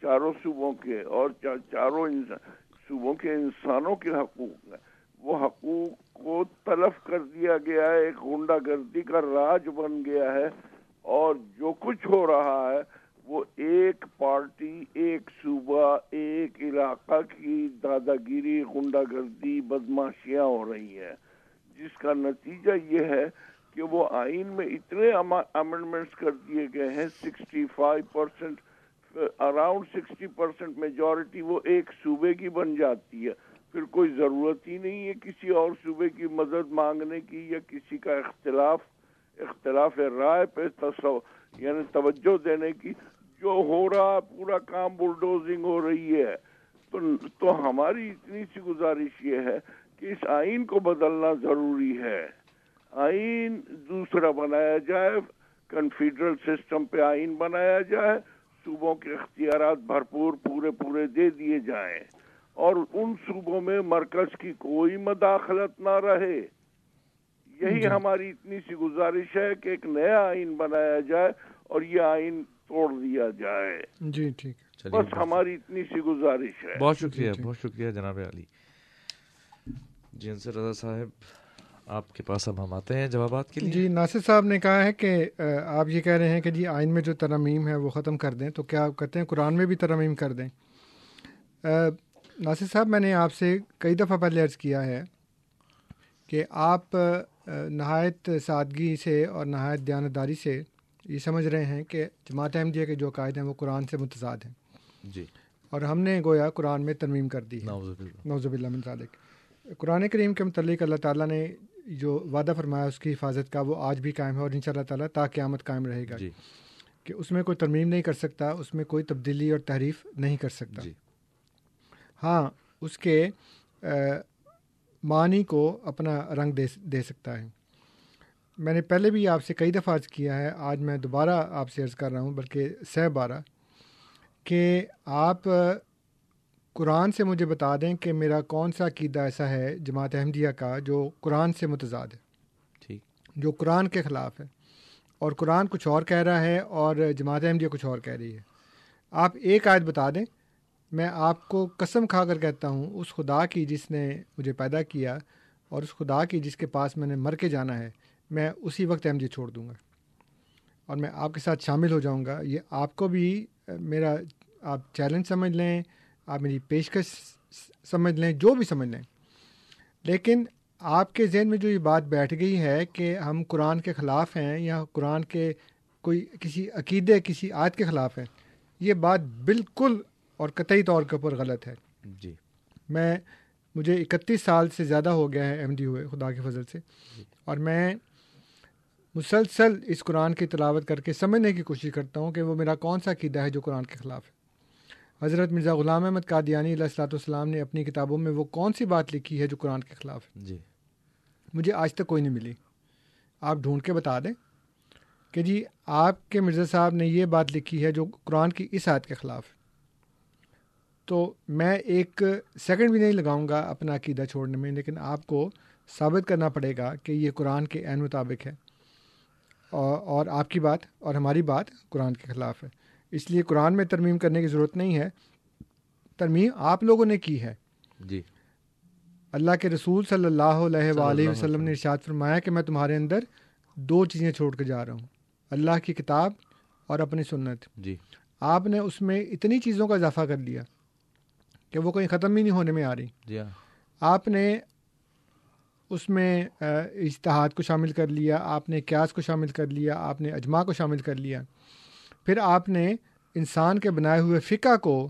چاروں صوبوں کے اور چاروں صوبوں کے انسانوں کے حقوق ہیں۔ وہ حقوق کو تلف کر دیا گیا ہے، ایک غنڈہ گردی کا راج بن گیا ہے اور جو کچھ ہو رہا ہے، وہ ایک پارٹی، ایک صوبہ، ایک علاقہ کی دادا گیری غنڈہ گردی، بدماشیاں ہو رہی ہیں۔ جس کا نتیجہ یہ ہے کہ وہ آئین میں اتنے امنڈمنٹس کر دیے گئے ہیں sixty five percent around sixty percent majority وہ ایک صوبے کی بن جاتی ہے۔ پھر کوئی ضرورت ہی نہیں ہے کسی اور صوبے کی مدد مانگنے کی یا کسی کا اختلاف اختلاف رائے پہ تصو یعنی توجہ دینے کی۔ جو ہو رہا، پورا کام بلڈوزنگ ہو رہی ہے۔ تو تو ہماری اتنی سی گزارش یہ ہے کہ اس آئین کو بدلنا ضروری ہے۔ آئین دوسرا بنایا جائے، کنفیڈرل سسٹم پہ آئین بنایا جائے۔ صوبوں کے اختیارات بھرپور پورے پورے دے دیے جائیں اور ان صوبوں میں مرکز کی کوئی مداخلت نہ رہے۔ یہی جی۔ ہماری اتنی سی گزارش ہے کہ ایک نیا آئین بنایا جائے اور یہ آئین توڑ دیا جائے۔ جی ٹھیک بس ہماری اتنی سی گزارش ہے۔ بہت شکریہ بہت شکریہ جناب علی۔ جی انصر رضا صاحب آپ کے پاس اب ہم آتے ہیں جوابات کے لیے؟ جی ناصر صاحب نے کہا ہے کہ آپ یہ کہہ رہے ہیں کہ جی آئین میں جو ترمیم ہے وہ ختم کر دیں تو کیا آپ کہتے ہیں قرآن میں بھی ترمیم کر دیں؟ ناصر صاحب میں نے آپ سے کئی دفعہ پہلے عرض کیا ہے کہ آپ نہایت سادگی سے اور نہایت دیانتداری سے یہ سمجھ رہے ہیں کہ جماعت احمدیہ کے جو عقائد ہیں وہ قرآن سے متضاد ہیں۔ جی۔ اور ہم نے گویا قرآن میں ترمیم کر دی نوزب اللہ ذالک قرآن کریم کے متعلق اللہ تعالیٰ نے جو وعدہ فرمایا اس کی حفاظت کا وہ آج بھی قائم ہے اور ان شاء اللہ تعالیٰ تا قیامت قائم رہے گا جی۔ کہ اس میں کوئی ترمیم نہیں کر سکتا اس میں کوئی تبدیلی اور تحریف نہیں کر سکتا۔ جی۔ ہاں اس کے معنی کو اپنا رنگ دے دے سکتا ہے۔ میں نے پہلے بھی آپ سے کئی دفعہ عرض کیا ہے آج میں دوبارہ آپ سے عرض کر رہا ہوں بلکہ سہ بارہ کہ آپ قرآن سے مجھے بتا دیں کہ میرا کون سا عقیدہ ایسا ہے جماعت احمدیہ کا جو قرآن سے متضاد ہے ٹھیک۔ جو قرآن کے خلاف ہے۔ اور قرآن کچھ اور کہہ رہا ہے اور جماعت احمدیہ کچھ اور کہہ رہی ہے۔ آپ ایک آیت بتا دیں میں آپ کو قسم کھا کر کہتا ہوں اس خدا کی جس نے مجھے پیدا کیا اور اس خدا کی جس کے پاس میں نے مر کے جانا ہے میں اسی وقت احمدیہ چھوڑ دوں گا۔ اور میں آپ کے ساتھ شامل ہو جاؤں گا۔ یہ آپ کو بھی میرا آپ چیلنج سمجھ لیں آپ میری پیشکش سمجھ لیں جو بھی سمجھ لیں۔ لیکن آپ کے ذہن میں جو یہ بات بیٹھ گئی ہے کہ ہم قرآن کے خلاف ہیں یا قرآن کے کوئی کسی عقیدے کسی آیت کے خلاف ہیں یہ بات بالکل اور قطعی طور کے اوپر غلط ہے۔ جی۔ میں مجھے اکتیس سال سے زیادہ ہو گیا ہے احمدی ہوئے خدا کے فضل سے۔ اور میں مسلسل اس قرآن کی تلاوت کر کے سمجھنے کی کوشش کرتا ہوں کہ وہ میرا کون سا عقیدہ ہے جو قرآن کے خلاف ہے۔ حضرت مرزا غلام احمد قادیانی علیہ السلاۃ والسلام نے اپنی کتابوں میں وہ کون سی بات لکھی ہے جو قرآن کے خلاف ہے؟ جی۔ مجھے آج تک کوئی نہیں ملی۔ آپ ڈھونڈ کے بتا دیں کہ جی آپ کے مرزا صاحب نے یہ بات لکھی ہے جو قرآن کی اس آیت کے خلاف ہے۔ تو میں ایک سیکنڈ بھی نہیں لگاؤں گا اپنا عقیدہ چھوڑنے میں لیکن آپ کو ثابت کرنا پڑے گا کہ یہ قرآن کے عین مطابق ہے۔ اور آپ کی بات اور ہماری بات قرآن کے خلاف ہے۔ اس لیے قرآن میں ترمیم کرنے کی ضرورت نہیں ہے۔ ترمیم آپ لوگوں نے کی ہے۔ جی۔ اللہ کے رسول صلی اللہ علیہ وآلہ وسلم نے ارشاد فرمایا کہ میں تمہارے اندر دو چیزیں چھوڑ کے جا رہا ہوں۔ اللہ کی کتاب اور اپنی سنت۔ جی۔ آپ نے اس میں اتنی چیزوں کا اضافہ کر لیا کہ وہ کہیں ختم ہی نہیں ہونے میں آ رہی۔ جی ہاں۔ آپ نے اس میں اجتہاد کو شامل کر لیا آپ نے قیاس کو شامل کر لیا آپ نے اجماع کو شامل کر لیا۔ پھر آپ نے انسان کے بنائے ہوئے فقہ کو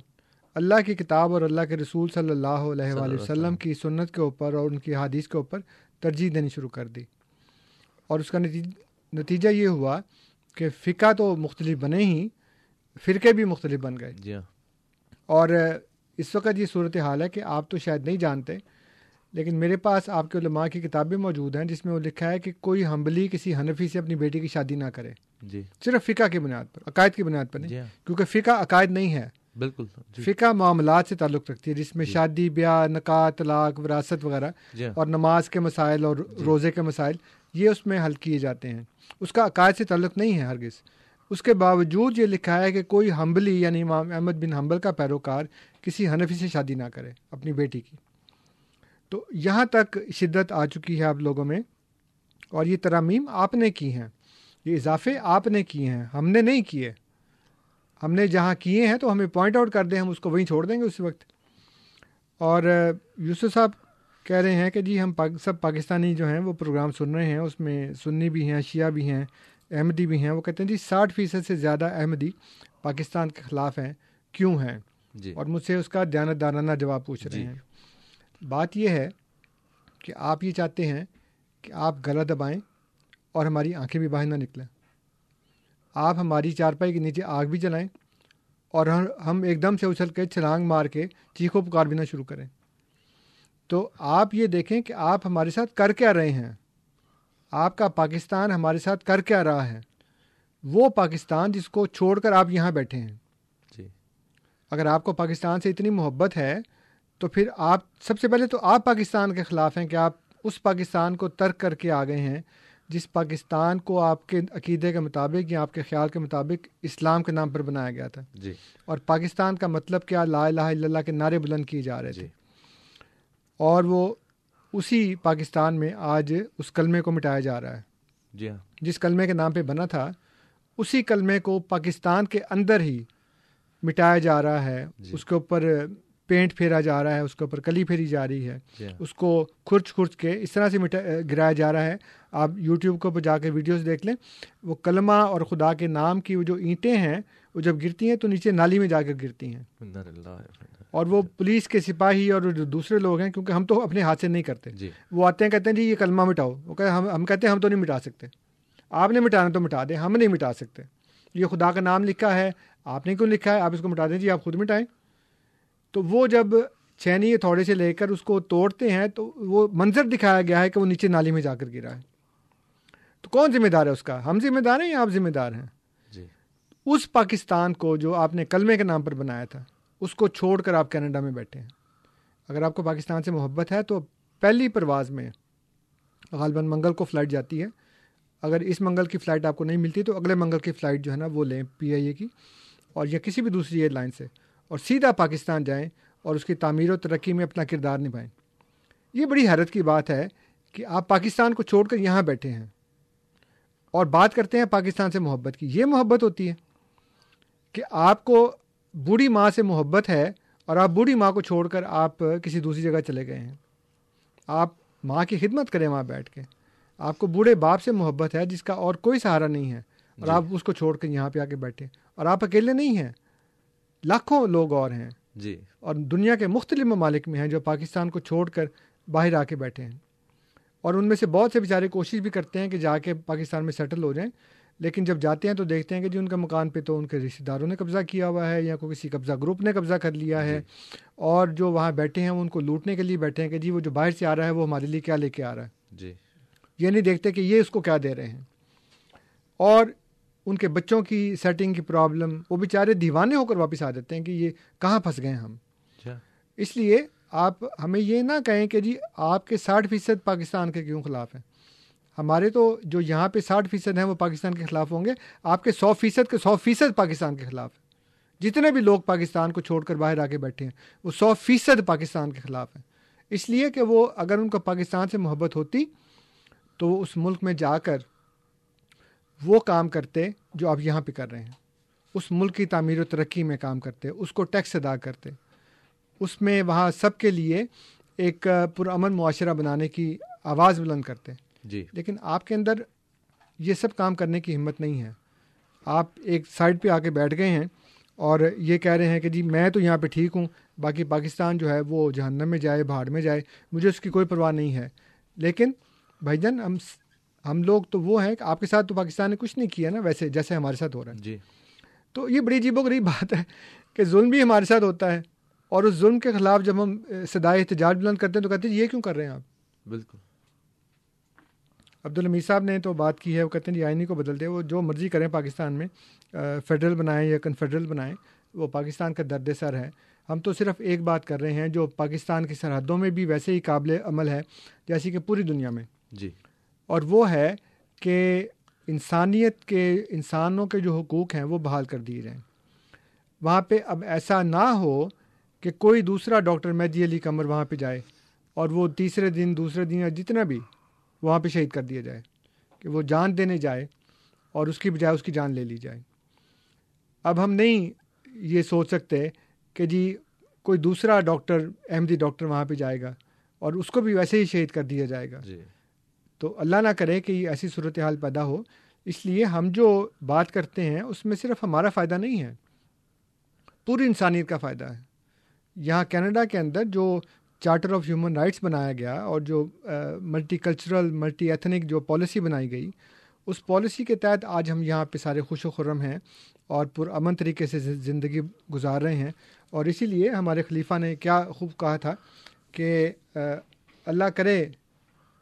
اللہ کی کتاب اور اللہ کے رسول صلی اللہ علیہ وآلہ وسلم کی سنت کے اوپر اور ان کی حادیث کے اوپر ترجیح دینی شروع کر دی۔ اور اس کا نتیجہ یہ ہوا کہ فقہ تو مختلف بنے ہی فرقے بھی مختلف بن گئے۔ جی ہاں۔ اور اس وقت یہ صورت حال ہے کہ آپ تو شاید نہیں جانتے لیکن میرے پاس آپ کے علماء کی کتابیں موجود ہیں جس میں وہ لکھا ہے کہ کوئی حنبلی کسی حنفی سے اپنی بیٹی کی شادی نہ کرے۔ جی۔ صرف فقہ کی بنیاد پر عقائد کی بنیاد پر نہیں جی ہاں۔ کیونکہ فقہ عقائد نہیں ہے۔ بالکل جی۔ فقہ معاملات سے تعلق رکھتی ہے جس میں شادی بیاہ نکاح طلاق وراثت وغیرہ جی ہاں۔ اور نماز کے مسائل اور روزے کے مسائل یہ اس میں حل کیے جاتے ہیں۔ اس کا عقائد سے تعلق نہیں ہے ہرگز۔ اس کے باوجود یہ لکھا ہے کہ کوئی حنبلی یعنی امام احمد بن حنبل کا پیروکار کسی حنفی سے شادی نہ کرے اپنی بیٹی کی۔ تو یہاں تک شدت آ چکی ہے آپ لوگوں میں اور یہ ترامیم آپ نے کی ہیں۔ یہ اضافے آپ نے کیے ہیں ہم نے نہیں کیے۔ ہم نے جہاں کیے ہیں تو ہمیں پوائنٹ آؤٹ کر دیں ہم اس کو وہیں چھوڑ دیں گے اس وقت۔ اور یوسف صاحب کہہ رہے ہیں کہ جی ہم سب پاکستانی جو ہیں وہ پروگرام سن رہے ہیں اس میں سنی بھی ہیں شیعہ بھی ہیں احمدی بھی ہیں۔ وہ کہتے ہیں جی ساٹھ فیصد سے زیادہ احمدی پاکستان کے خلاف ہیں۔ کیوں ہیں؟ جی۔ اور مجھ سے اس کا دیانت دارانہ جواب پوچھ رہے جی۔ ہیں۔ بات یہ ہے کہ آپ یہ چاہتے ہیں کہ آپ گلا دبائیں۔ اور ہماری آنکھیں بھی باہر نہ نکلیں۔ آپ ہماری چارپائی کے نیچے آگ بھی جلائیں اور ہم ایک دم سے اچھل کے چھلانگ مار کے چیخو پکار بھی نہ شروع کریں۔ تو آپ یہ دیکھیں کہ آپ ہمارے ساتھ کر کیا رہے ہیں۔ آپ کا پاکستان ہمارے ساتھ کر کیا رہا ہے۔ وہ پاکستان جس کو چھوڑ کر آپ یہاں بیٹھے ہیں۔ جی۔ اگر آپ کو پاکستان سے اتنی محبت ہے تو پھر آپ سب سے پہلے تو آپ پاکستان کے خلاف ہیں کہ آپ اس پاکستان کو ترک کر کے آ گئے ہیں۔ جس پاکستان کو آپ کے عقیدے کے مطابق یا آپ کے خیال کے مطابق اسلام کے نام پر بنایا گیا تھا۔ جی۔ اور پاکستان کا مطلب کیا؟ لا الہ الا اللہ کے نعرے بلند کیے جا رہے تھے۔ جی۔ اور وہ اسی پاکستان میں آج اس کلمے کو مٹایا جا رہا ہے۔ جی ہاں۔ جس کلمے کے نام پہ بنا تھا اسی کلمے کو پاکستان کے اندر ہی مٹایا جا رہا ہے۔ جی۔ اس کے اوپر پینٹ پھیرا جا رہا ہے اس کے اوپر کلی پھیری جا رہی ہے۔ جی ہاں۔ اس کو کھرچ کھرچ کے اس طرح سے مٹا گرایا جا رہا ہے۔ آپ یوٹیوب کے اوپر جا کے ویڈیوز دیکھ لیں وہ کلمہ اور خدا کے نام کی وہ جو اینٹیں ہیں وہ جب گرتی ہیں تو نیچے نالی میں جا کر گرتی ہیں۔ اور وہ پولیس کے سپاہی اور جو دوسرے لوگ ہیں کیونکہ ہم تو اپنے ہاتھ سے نہیں کرتے۔ جی۔ وہ آتے ہیں کہتے ہیں جی یہ کلمہ مٹاؤ۔ وہ کہتے ہیں ہم ہم کہتے ہیں ہم تو نہیں مٹا سکتے۔ آپ نے مٹانا تو مٹا دیں ہم نہیں مٹا سکتے۔ یہ خدا کا نام لکھا ہے آپ نے کیوں لکھا ہے؟ آپ اس کو مٹا دیں جی آپ خود مٹائیں۔ تو وہ جب چھینی تھوڑے سے لے کر اس کو توڑتے ہیں تو وہ منظر دکھایا گیا ہے کہ وہ نیچے نالی میں جا کر گرا ہے۔ کون ذمہ دار ہے اس کا؟ ہم ذمہ دار ہیں یا آپ ذمہ دار ہیں؟ جی۔ اس پاکستان کو جو آپ نے کلمے کے نام پر بنایا تھا اس کو چھوڑ کر آپ کینیڈا میں بیٹھے ہیں۔ اگر آپ کو پاکستان سے محبت ہے تو پہلی پرواز میں غالباً منگل کو فلائٹ جاتی ہے۔ اگر اس منگل کی فلائٹ آپ کو نہیں ملتی تو اگلے منگل کی فلائٹ جو ہے نا وہ لیں پی آئی اے کی اور یا کسی بھی دوسری ایئر لائن سے۔ اور سیدھا پاکستان جائیں اور اس کی تعمیر و ترقی میں اپنا کردار نبھائیں۔ یہ بڑی حیرت کی بات ہے کہ آپ پاکستان کو چھوڑ کر یہاں بیٹھے ہیں۔ اور بات کرتے ہیں پاکستان سے محبت کی۔ یہ محبت ہوتی ہے کہ آپ کو بوڑھی ماں سے محبت ہے اور آپ بوڑھی ماں کو چھوڑ کر آپ کسی دوسری جگہ چلے گئے ہیں۔ آپ ماں کی خدمت کریں وہاں بیٹھ کے۔ آپ کو بوڑھے باپ سے محبت ہے جس کا اور کوئی سہارا نہیں ہے اور جی۔ آپ اس کو چھوڑ کر یہاں پہ آ کے بیٹھے اور آپ اکیلے نہیں ہیں۔ لاکھوں لوگ اور ہیں۔ جی۔ اور دنیا کے مختلف ممالک میں ہیں جو پاکستان کو چھوڑ کر باہر آ کے بیٹھے ہیں۔ اور ان میں سے بہت سے بیچارے کوشش بھی کرتے ہیں کہ جا کے پاکستان میں سیٹل ہو جائیں لیکن جب جاتے ہیں تو دیکھتے ہیں کہ جی ان کا مکان پہ تو ان کے رشتہ داروں نے قبضہ کیا ہوا ہے یا کوئی کسی قبضہ گروپ نے قبضہ کر لیا ہے۔ اور جو وہاں بیٹھے ہیں وہ ان کو لوٹنے کے لیے بیٹھے ہیں کہ جی وہ جو باہر سے آ رہا ہے وہ ہمارے لیے کیا لے کے آ رہا ہے۔ جی۔ یہ نہیں دیکھتے کہ یہ اس کو کیا دے رہے ہیں۔ اور ان کے بچوں کی سیٹنگ کی پرابلم وہ بیچارے دیوانے ہو کر واپس آ جاتے ہیں کہ یہ کہاں پھنس گئے ہم۔ اچھا۔ اس لیے آپ ہمیں یہ نہ کہیں کہ جی آپ کے ساٹھ فیصد پاکستان کے کیوں خلاف ہیں؟ ہمارے تو جو یہاں پہ ساٹھ فیصد ہیں وہ پاکستان کے خلاف ہوں گے۔ آپ کے سو فیصد کے سو فیصد پاکستان کے خلاف ہیں۔ جتنے بھی لوگ پاکستان کو چھوڑ کر باہر آ کے بیٹھے ہیں، وہ سو فیصد پاکستان کے خلاف ہیں۔ اس لیے کہ وہ اگر ان کو پاکستان سے محبت ہوتی تو وہ اس ملک میں جا کر وہ کام کرتے جو آپ یہاں پہ کر رہے ہیں۔ اس ملک کی تعمیر و ترقی میں کام کرتے، اس کو ٹیکس ادا کرتے۔ اس میں وہاں سب کے لیے ایک پرامن معاشرہ بنانے کی آواز بلند کرتے جی۔ لیکن آپ کے اندر یہ سب کام کرنے کی ہمت نہیں ہے۔ آپ ایک سائڈ پہ آ کے بیٹھ گئے ہیں اور یہ کہہ رہے ہیں کہ جی میں تو یہاں پہ ٹھیک ہوں باقی پاکستان جو ہے وہ جہنم میں جائے بھاڑ میں جائے مجھے اس کی کوئی پرواہ نہیں ہے۔ لیکن بھائی جان ہم ہم لوگ تو وہ ہیں کہ آپ کے ساتھ تو پاکستان نے کچھ نہیں کیا نا ویسے جیسے ہمارے ساتھ ہو رہا ہے۔ جی۔ تو یہ بڑی عجیب و غریب بات ہے کہ ظلم بھی ہمارے ساتھ ہوتا ہے۔ اور اس ظلم کے خلاف جب ہم صدائے احتجاج بلند کرتے ہیں تو کہتے ہیں یہ کیوں کر رہے ہیں آپ؟ بالکل۔ عبدالحمید صاحب نے تو بات کی ہے وہ کہتے ہیں جی آئینی کو بدلتے وہ جو مرضی کریں پاکستان میں فیڈرل بنائیں یا کنفیڈرل بنائیں وہ پاکستان کا درد سر ہے۔ ہم تو صرف ایک بات کر رہے ہیں جو پاکستان کی سرحدوں میں بھی ویسے ہی قابل عمل ہے جیسے کہ پوری دنیا میں۔ جی۔ اور وہ ہے کہ انسانیت کے انسانوں کے جو حقوق ہیں وہ بحال کر دیے جائیں۔ وہاں پہ اب ایسا نہ ہو کہ کوئی دوسرا ڈاکٹر مہدی علی قمر وہاں پہ جائے اور وہ تیسرے دن دوسرے دن یا جتنا بھی وہاں پہ شہید کر دیا جائے کہ وہ جان دینے جائے اور اس کی بجائے اس کی جان لے لی جائے۔ اب ہم نہیں یہ سوچ سکتے کہ جی کوئی دوسرا ڈاکٹر احمدی ڈاکٹر وہاں پہ جائے گا اور اس کو بھی ویسے ہی شہید کر دیا جائے گا۔ جی۔ تو اللہ نہ کرے کہ یہ ایسی صورتحال پیدا ہو۔ اس لیے ہم جو بات کرتے ہیں اس میں صرف ہمارا فائدہ نہیں ہے پوری انسانیت کا فائدہ ہے۔ یہاں کینیڈا کے اندر جو چارٹر آف ہیومن رائٹس بنایا گیا اور جو ملٹی کلچرل ملٹی ایتھنک جو پالیسی بنائی گئی، اس پالیسی کے تحت آج ہم یہاں پہ سارے خوش و خرم ہیں اور پرامن طریقے سے زندگی گزار رہے ہیں اور اسی لیے ہمارے خلیفہ نے کیا خوب کہا تھا کہ اللہ کرے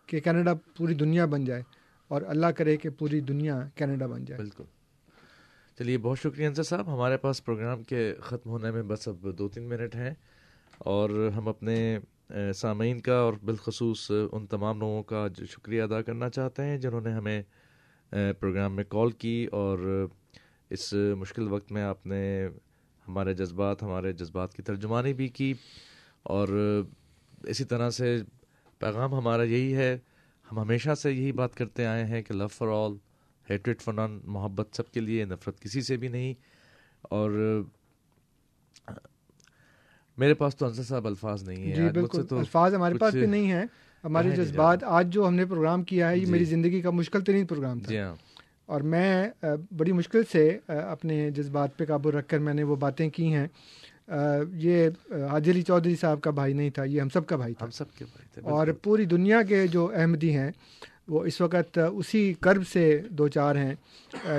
کہ کینیڈا پوری دنیا بن جائے اور اللہ کرے کہ پوری دنیا کینیڈا بن جائے۔ بالکل۔ چلیے، بہت شکریہ انصر صاحب۔ ہمارے پاس پروگرام کے ختم ہونے میں بس اب دو تین منٹ ہیں اور ہم اپنے سامعین کا اور بالخصوص ان تمام لوگوں کا شکریہ ادا کرنا چاہتے ہیں جنہوں نے ہمیں پروگرام میں کال کی اور اس مشکل وقت میں آپ نے ہمارے جذبات ہمارے جذبات کی ترجمانی بھی کی اور اسی طرح سے پیغام ہمارا یہی ہے۔ ہم ہمیشہ سے یہی بات کرتے آئے ہیں کہ love for all hatred for none محبت سب کے لیے نفرت کسی سے بھی نہیں۔ اور میرے پاس تو انصر صاحب الفاظ نہیں ہیں جی بالکل الفاظ ہمارے پاس بھی نہیں ہیں۔ ہمارے جذبات آج جو ہم نے پروگرام کیا ہے یہ میری زندگی کا مشکل ترین پروگرام تھا۔ جی ہاں۔ اور میں بڑی مشکل سے اپنے جذبات پہ قابو رکھ کر میں نے وہ باتیں کی ہیں۔ یہ حاجی علی چودھری صاحب کا بھائی نہیں تھا یہ ہم سب کا بھائی تھا۔ ہم سب کے بھائی تھے اور پوری دنیا کے جو احمدی ہیں وہ اس وقت اسی کرب سے دو چار ہیں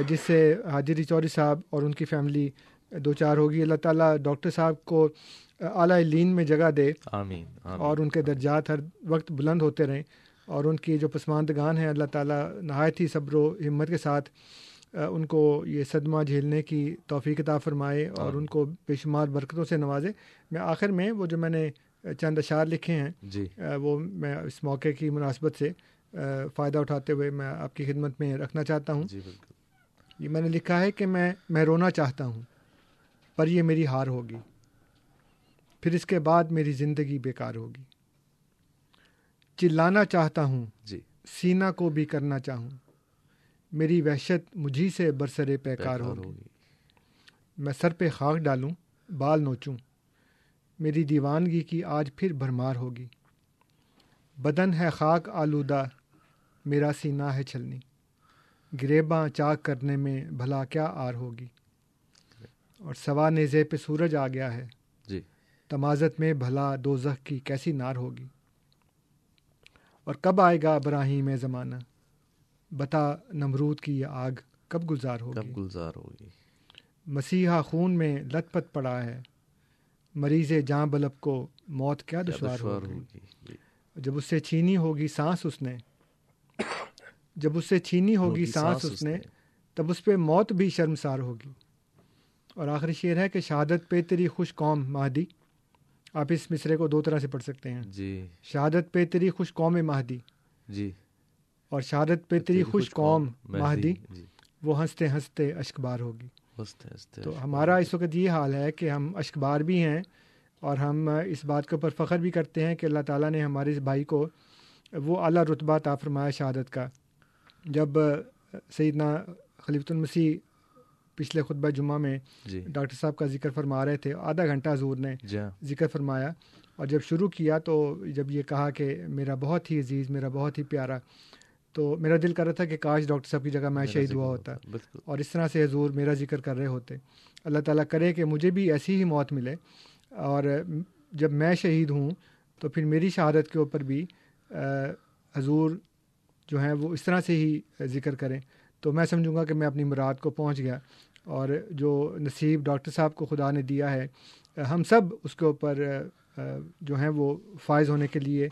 جس سے حاجی علی چودھری صاحب اور ان کی فیملی دو چار ہوگی۔ اللہ تعالیٰ ڈاکٹر صاحب کو اعلیٰ لین میں جگہ دے۔ آمین, آمین۔ اور ان کے درجات ہر وقت بلند ہوتے رہیں۔ اور ان کی جو پسماندگان ہیں اللہ تعالیٰ نہایت ہی صبر و ہمت کے ساتھ ان کو یہ صدمہ جھیلنے کی توفیق عطا فرمائے اور ان کو بے شمار برکتوں سے نوازے۔ میں آخر میں وہ جو میں نے چند اشعار لکھے ہیں جی۔ وہ میں اس موقع کی مناسبت سے فائدہ اٹھاتے ہوئے میں آپ کی خدمت میں رکھنا چاہتا ہوں۔ جی بالکل۔ یہ میں نے لکھا ہے کہ میں میں رونا چاہتا ہوں پر یہ میری ہار ہوگی۔ پھر اس کے بعد میری زندگی بیکار ہوگی۔ چلانا چاہتا ہوں جی۔ سینا کو بھی کرنا چاہوں۔ میری وحشت مجھی سے برسر پیکار ہوگی۔ میں سر پہ خاک ڈالوں بال نوچوں۔ میری دیوانگی کی آج پھر بھرمار ہوگی۔ بدن ہے خاک آلودہ۔ میرا سینہ ہے چھلنی۔ گریباں چاک کرنے میں بھلا کیا آر ہوگی۔ اور سوا نیزے پہ سورج آ گیا ہے۔ جی۔ تمازت میں بھلا دو کی کیسی نار ہوگی۔ اور کب آئے گا ابراہیم میں زمانہ؟ بتا نمرود کی یہ آگ کب گلزار ہوگی؟ کب گلزار ہوگی؟ مسیحا خون میں لت پت پڑا ہے۔ مریض جاں بلب کو موت کیا دشوار ہوگی؟ جب اس سے چھینی ہوگی سانس اس نے جب اس سے چھینی ہوگی سانس اس نے تب اس پہ موت بھی شرمسار ہوگی۔ اور آخری شعر ہے کہ شہادت پہ تیری خوش قوم مہدی۔ آپ اس مصرے کو دو طرح سے پڑھ سکتے ہیں۔ جی۔ شہادت پہ تیری خوش قوم مہدی۔ جی۔ اور شہادت پہ تیری خوش قوم مہدی۔ وہ ہنستے ہنستے اشکبار ہوگی۔ تو ہمارا اس وقت یہ حال ہے کہ ہم اشکبار بھی ہیں اور ہم اس بات کے اوپر فخر بھی کرتے ہیں کہ اللہ تعالیٰ نے ہمارے اس بھائی کو وہ اعلیٰ رتبہ تا فرمایا شہادت کا۔ جب سیدنا خلیفۃ المسیح پچھلے خطبہ جمعہ میں جی۔ ڈاکٹر صاحب کا ذکر فرما رہے تھے آدھا گھنٹہ حضور نے جی ہاں۔ ذکر فرمایا اور جب شروع کیا تو جب یہ کہا کہ میرا بہت ہی عزیز میرا بہت ہی پیارا تو میرا دل کر رہا تھا کہ کاش ڈاکٹر صاحب کی جگہ میں شہید ہوا ہوتا اور اس طرح سے حضور میرا ذکر کر رہے ہوتے۔ اللہ تعالیٰ کرے کہ مجھے بھی ایسی ہی موت ملے اور جب میں شہید ہوں تو پھر میری شہادت کے اوپر بھی حضور جو ہیں وہ اس طرح سے ہی ذکر کریں۔ تو میں سمجھوں گا کہ میں اپنی مراد کو پہنچ گیا اور جو نصیب ڈاکٹر صاحب کو خدا نے دیا ہے، ہم سب اس کے اوپر جو ہیں وہ فائز ہونے کے لیے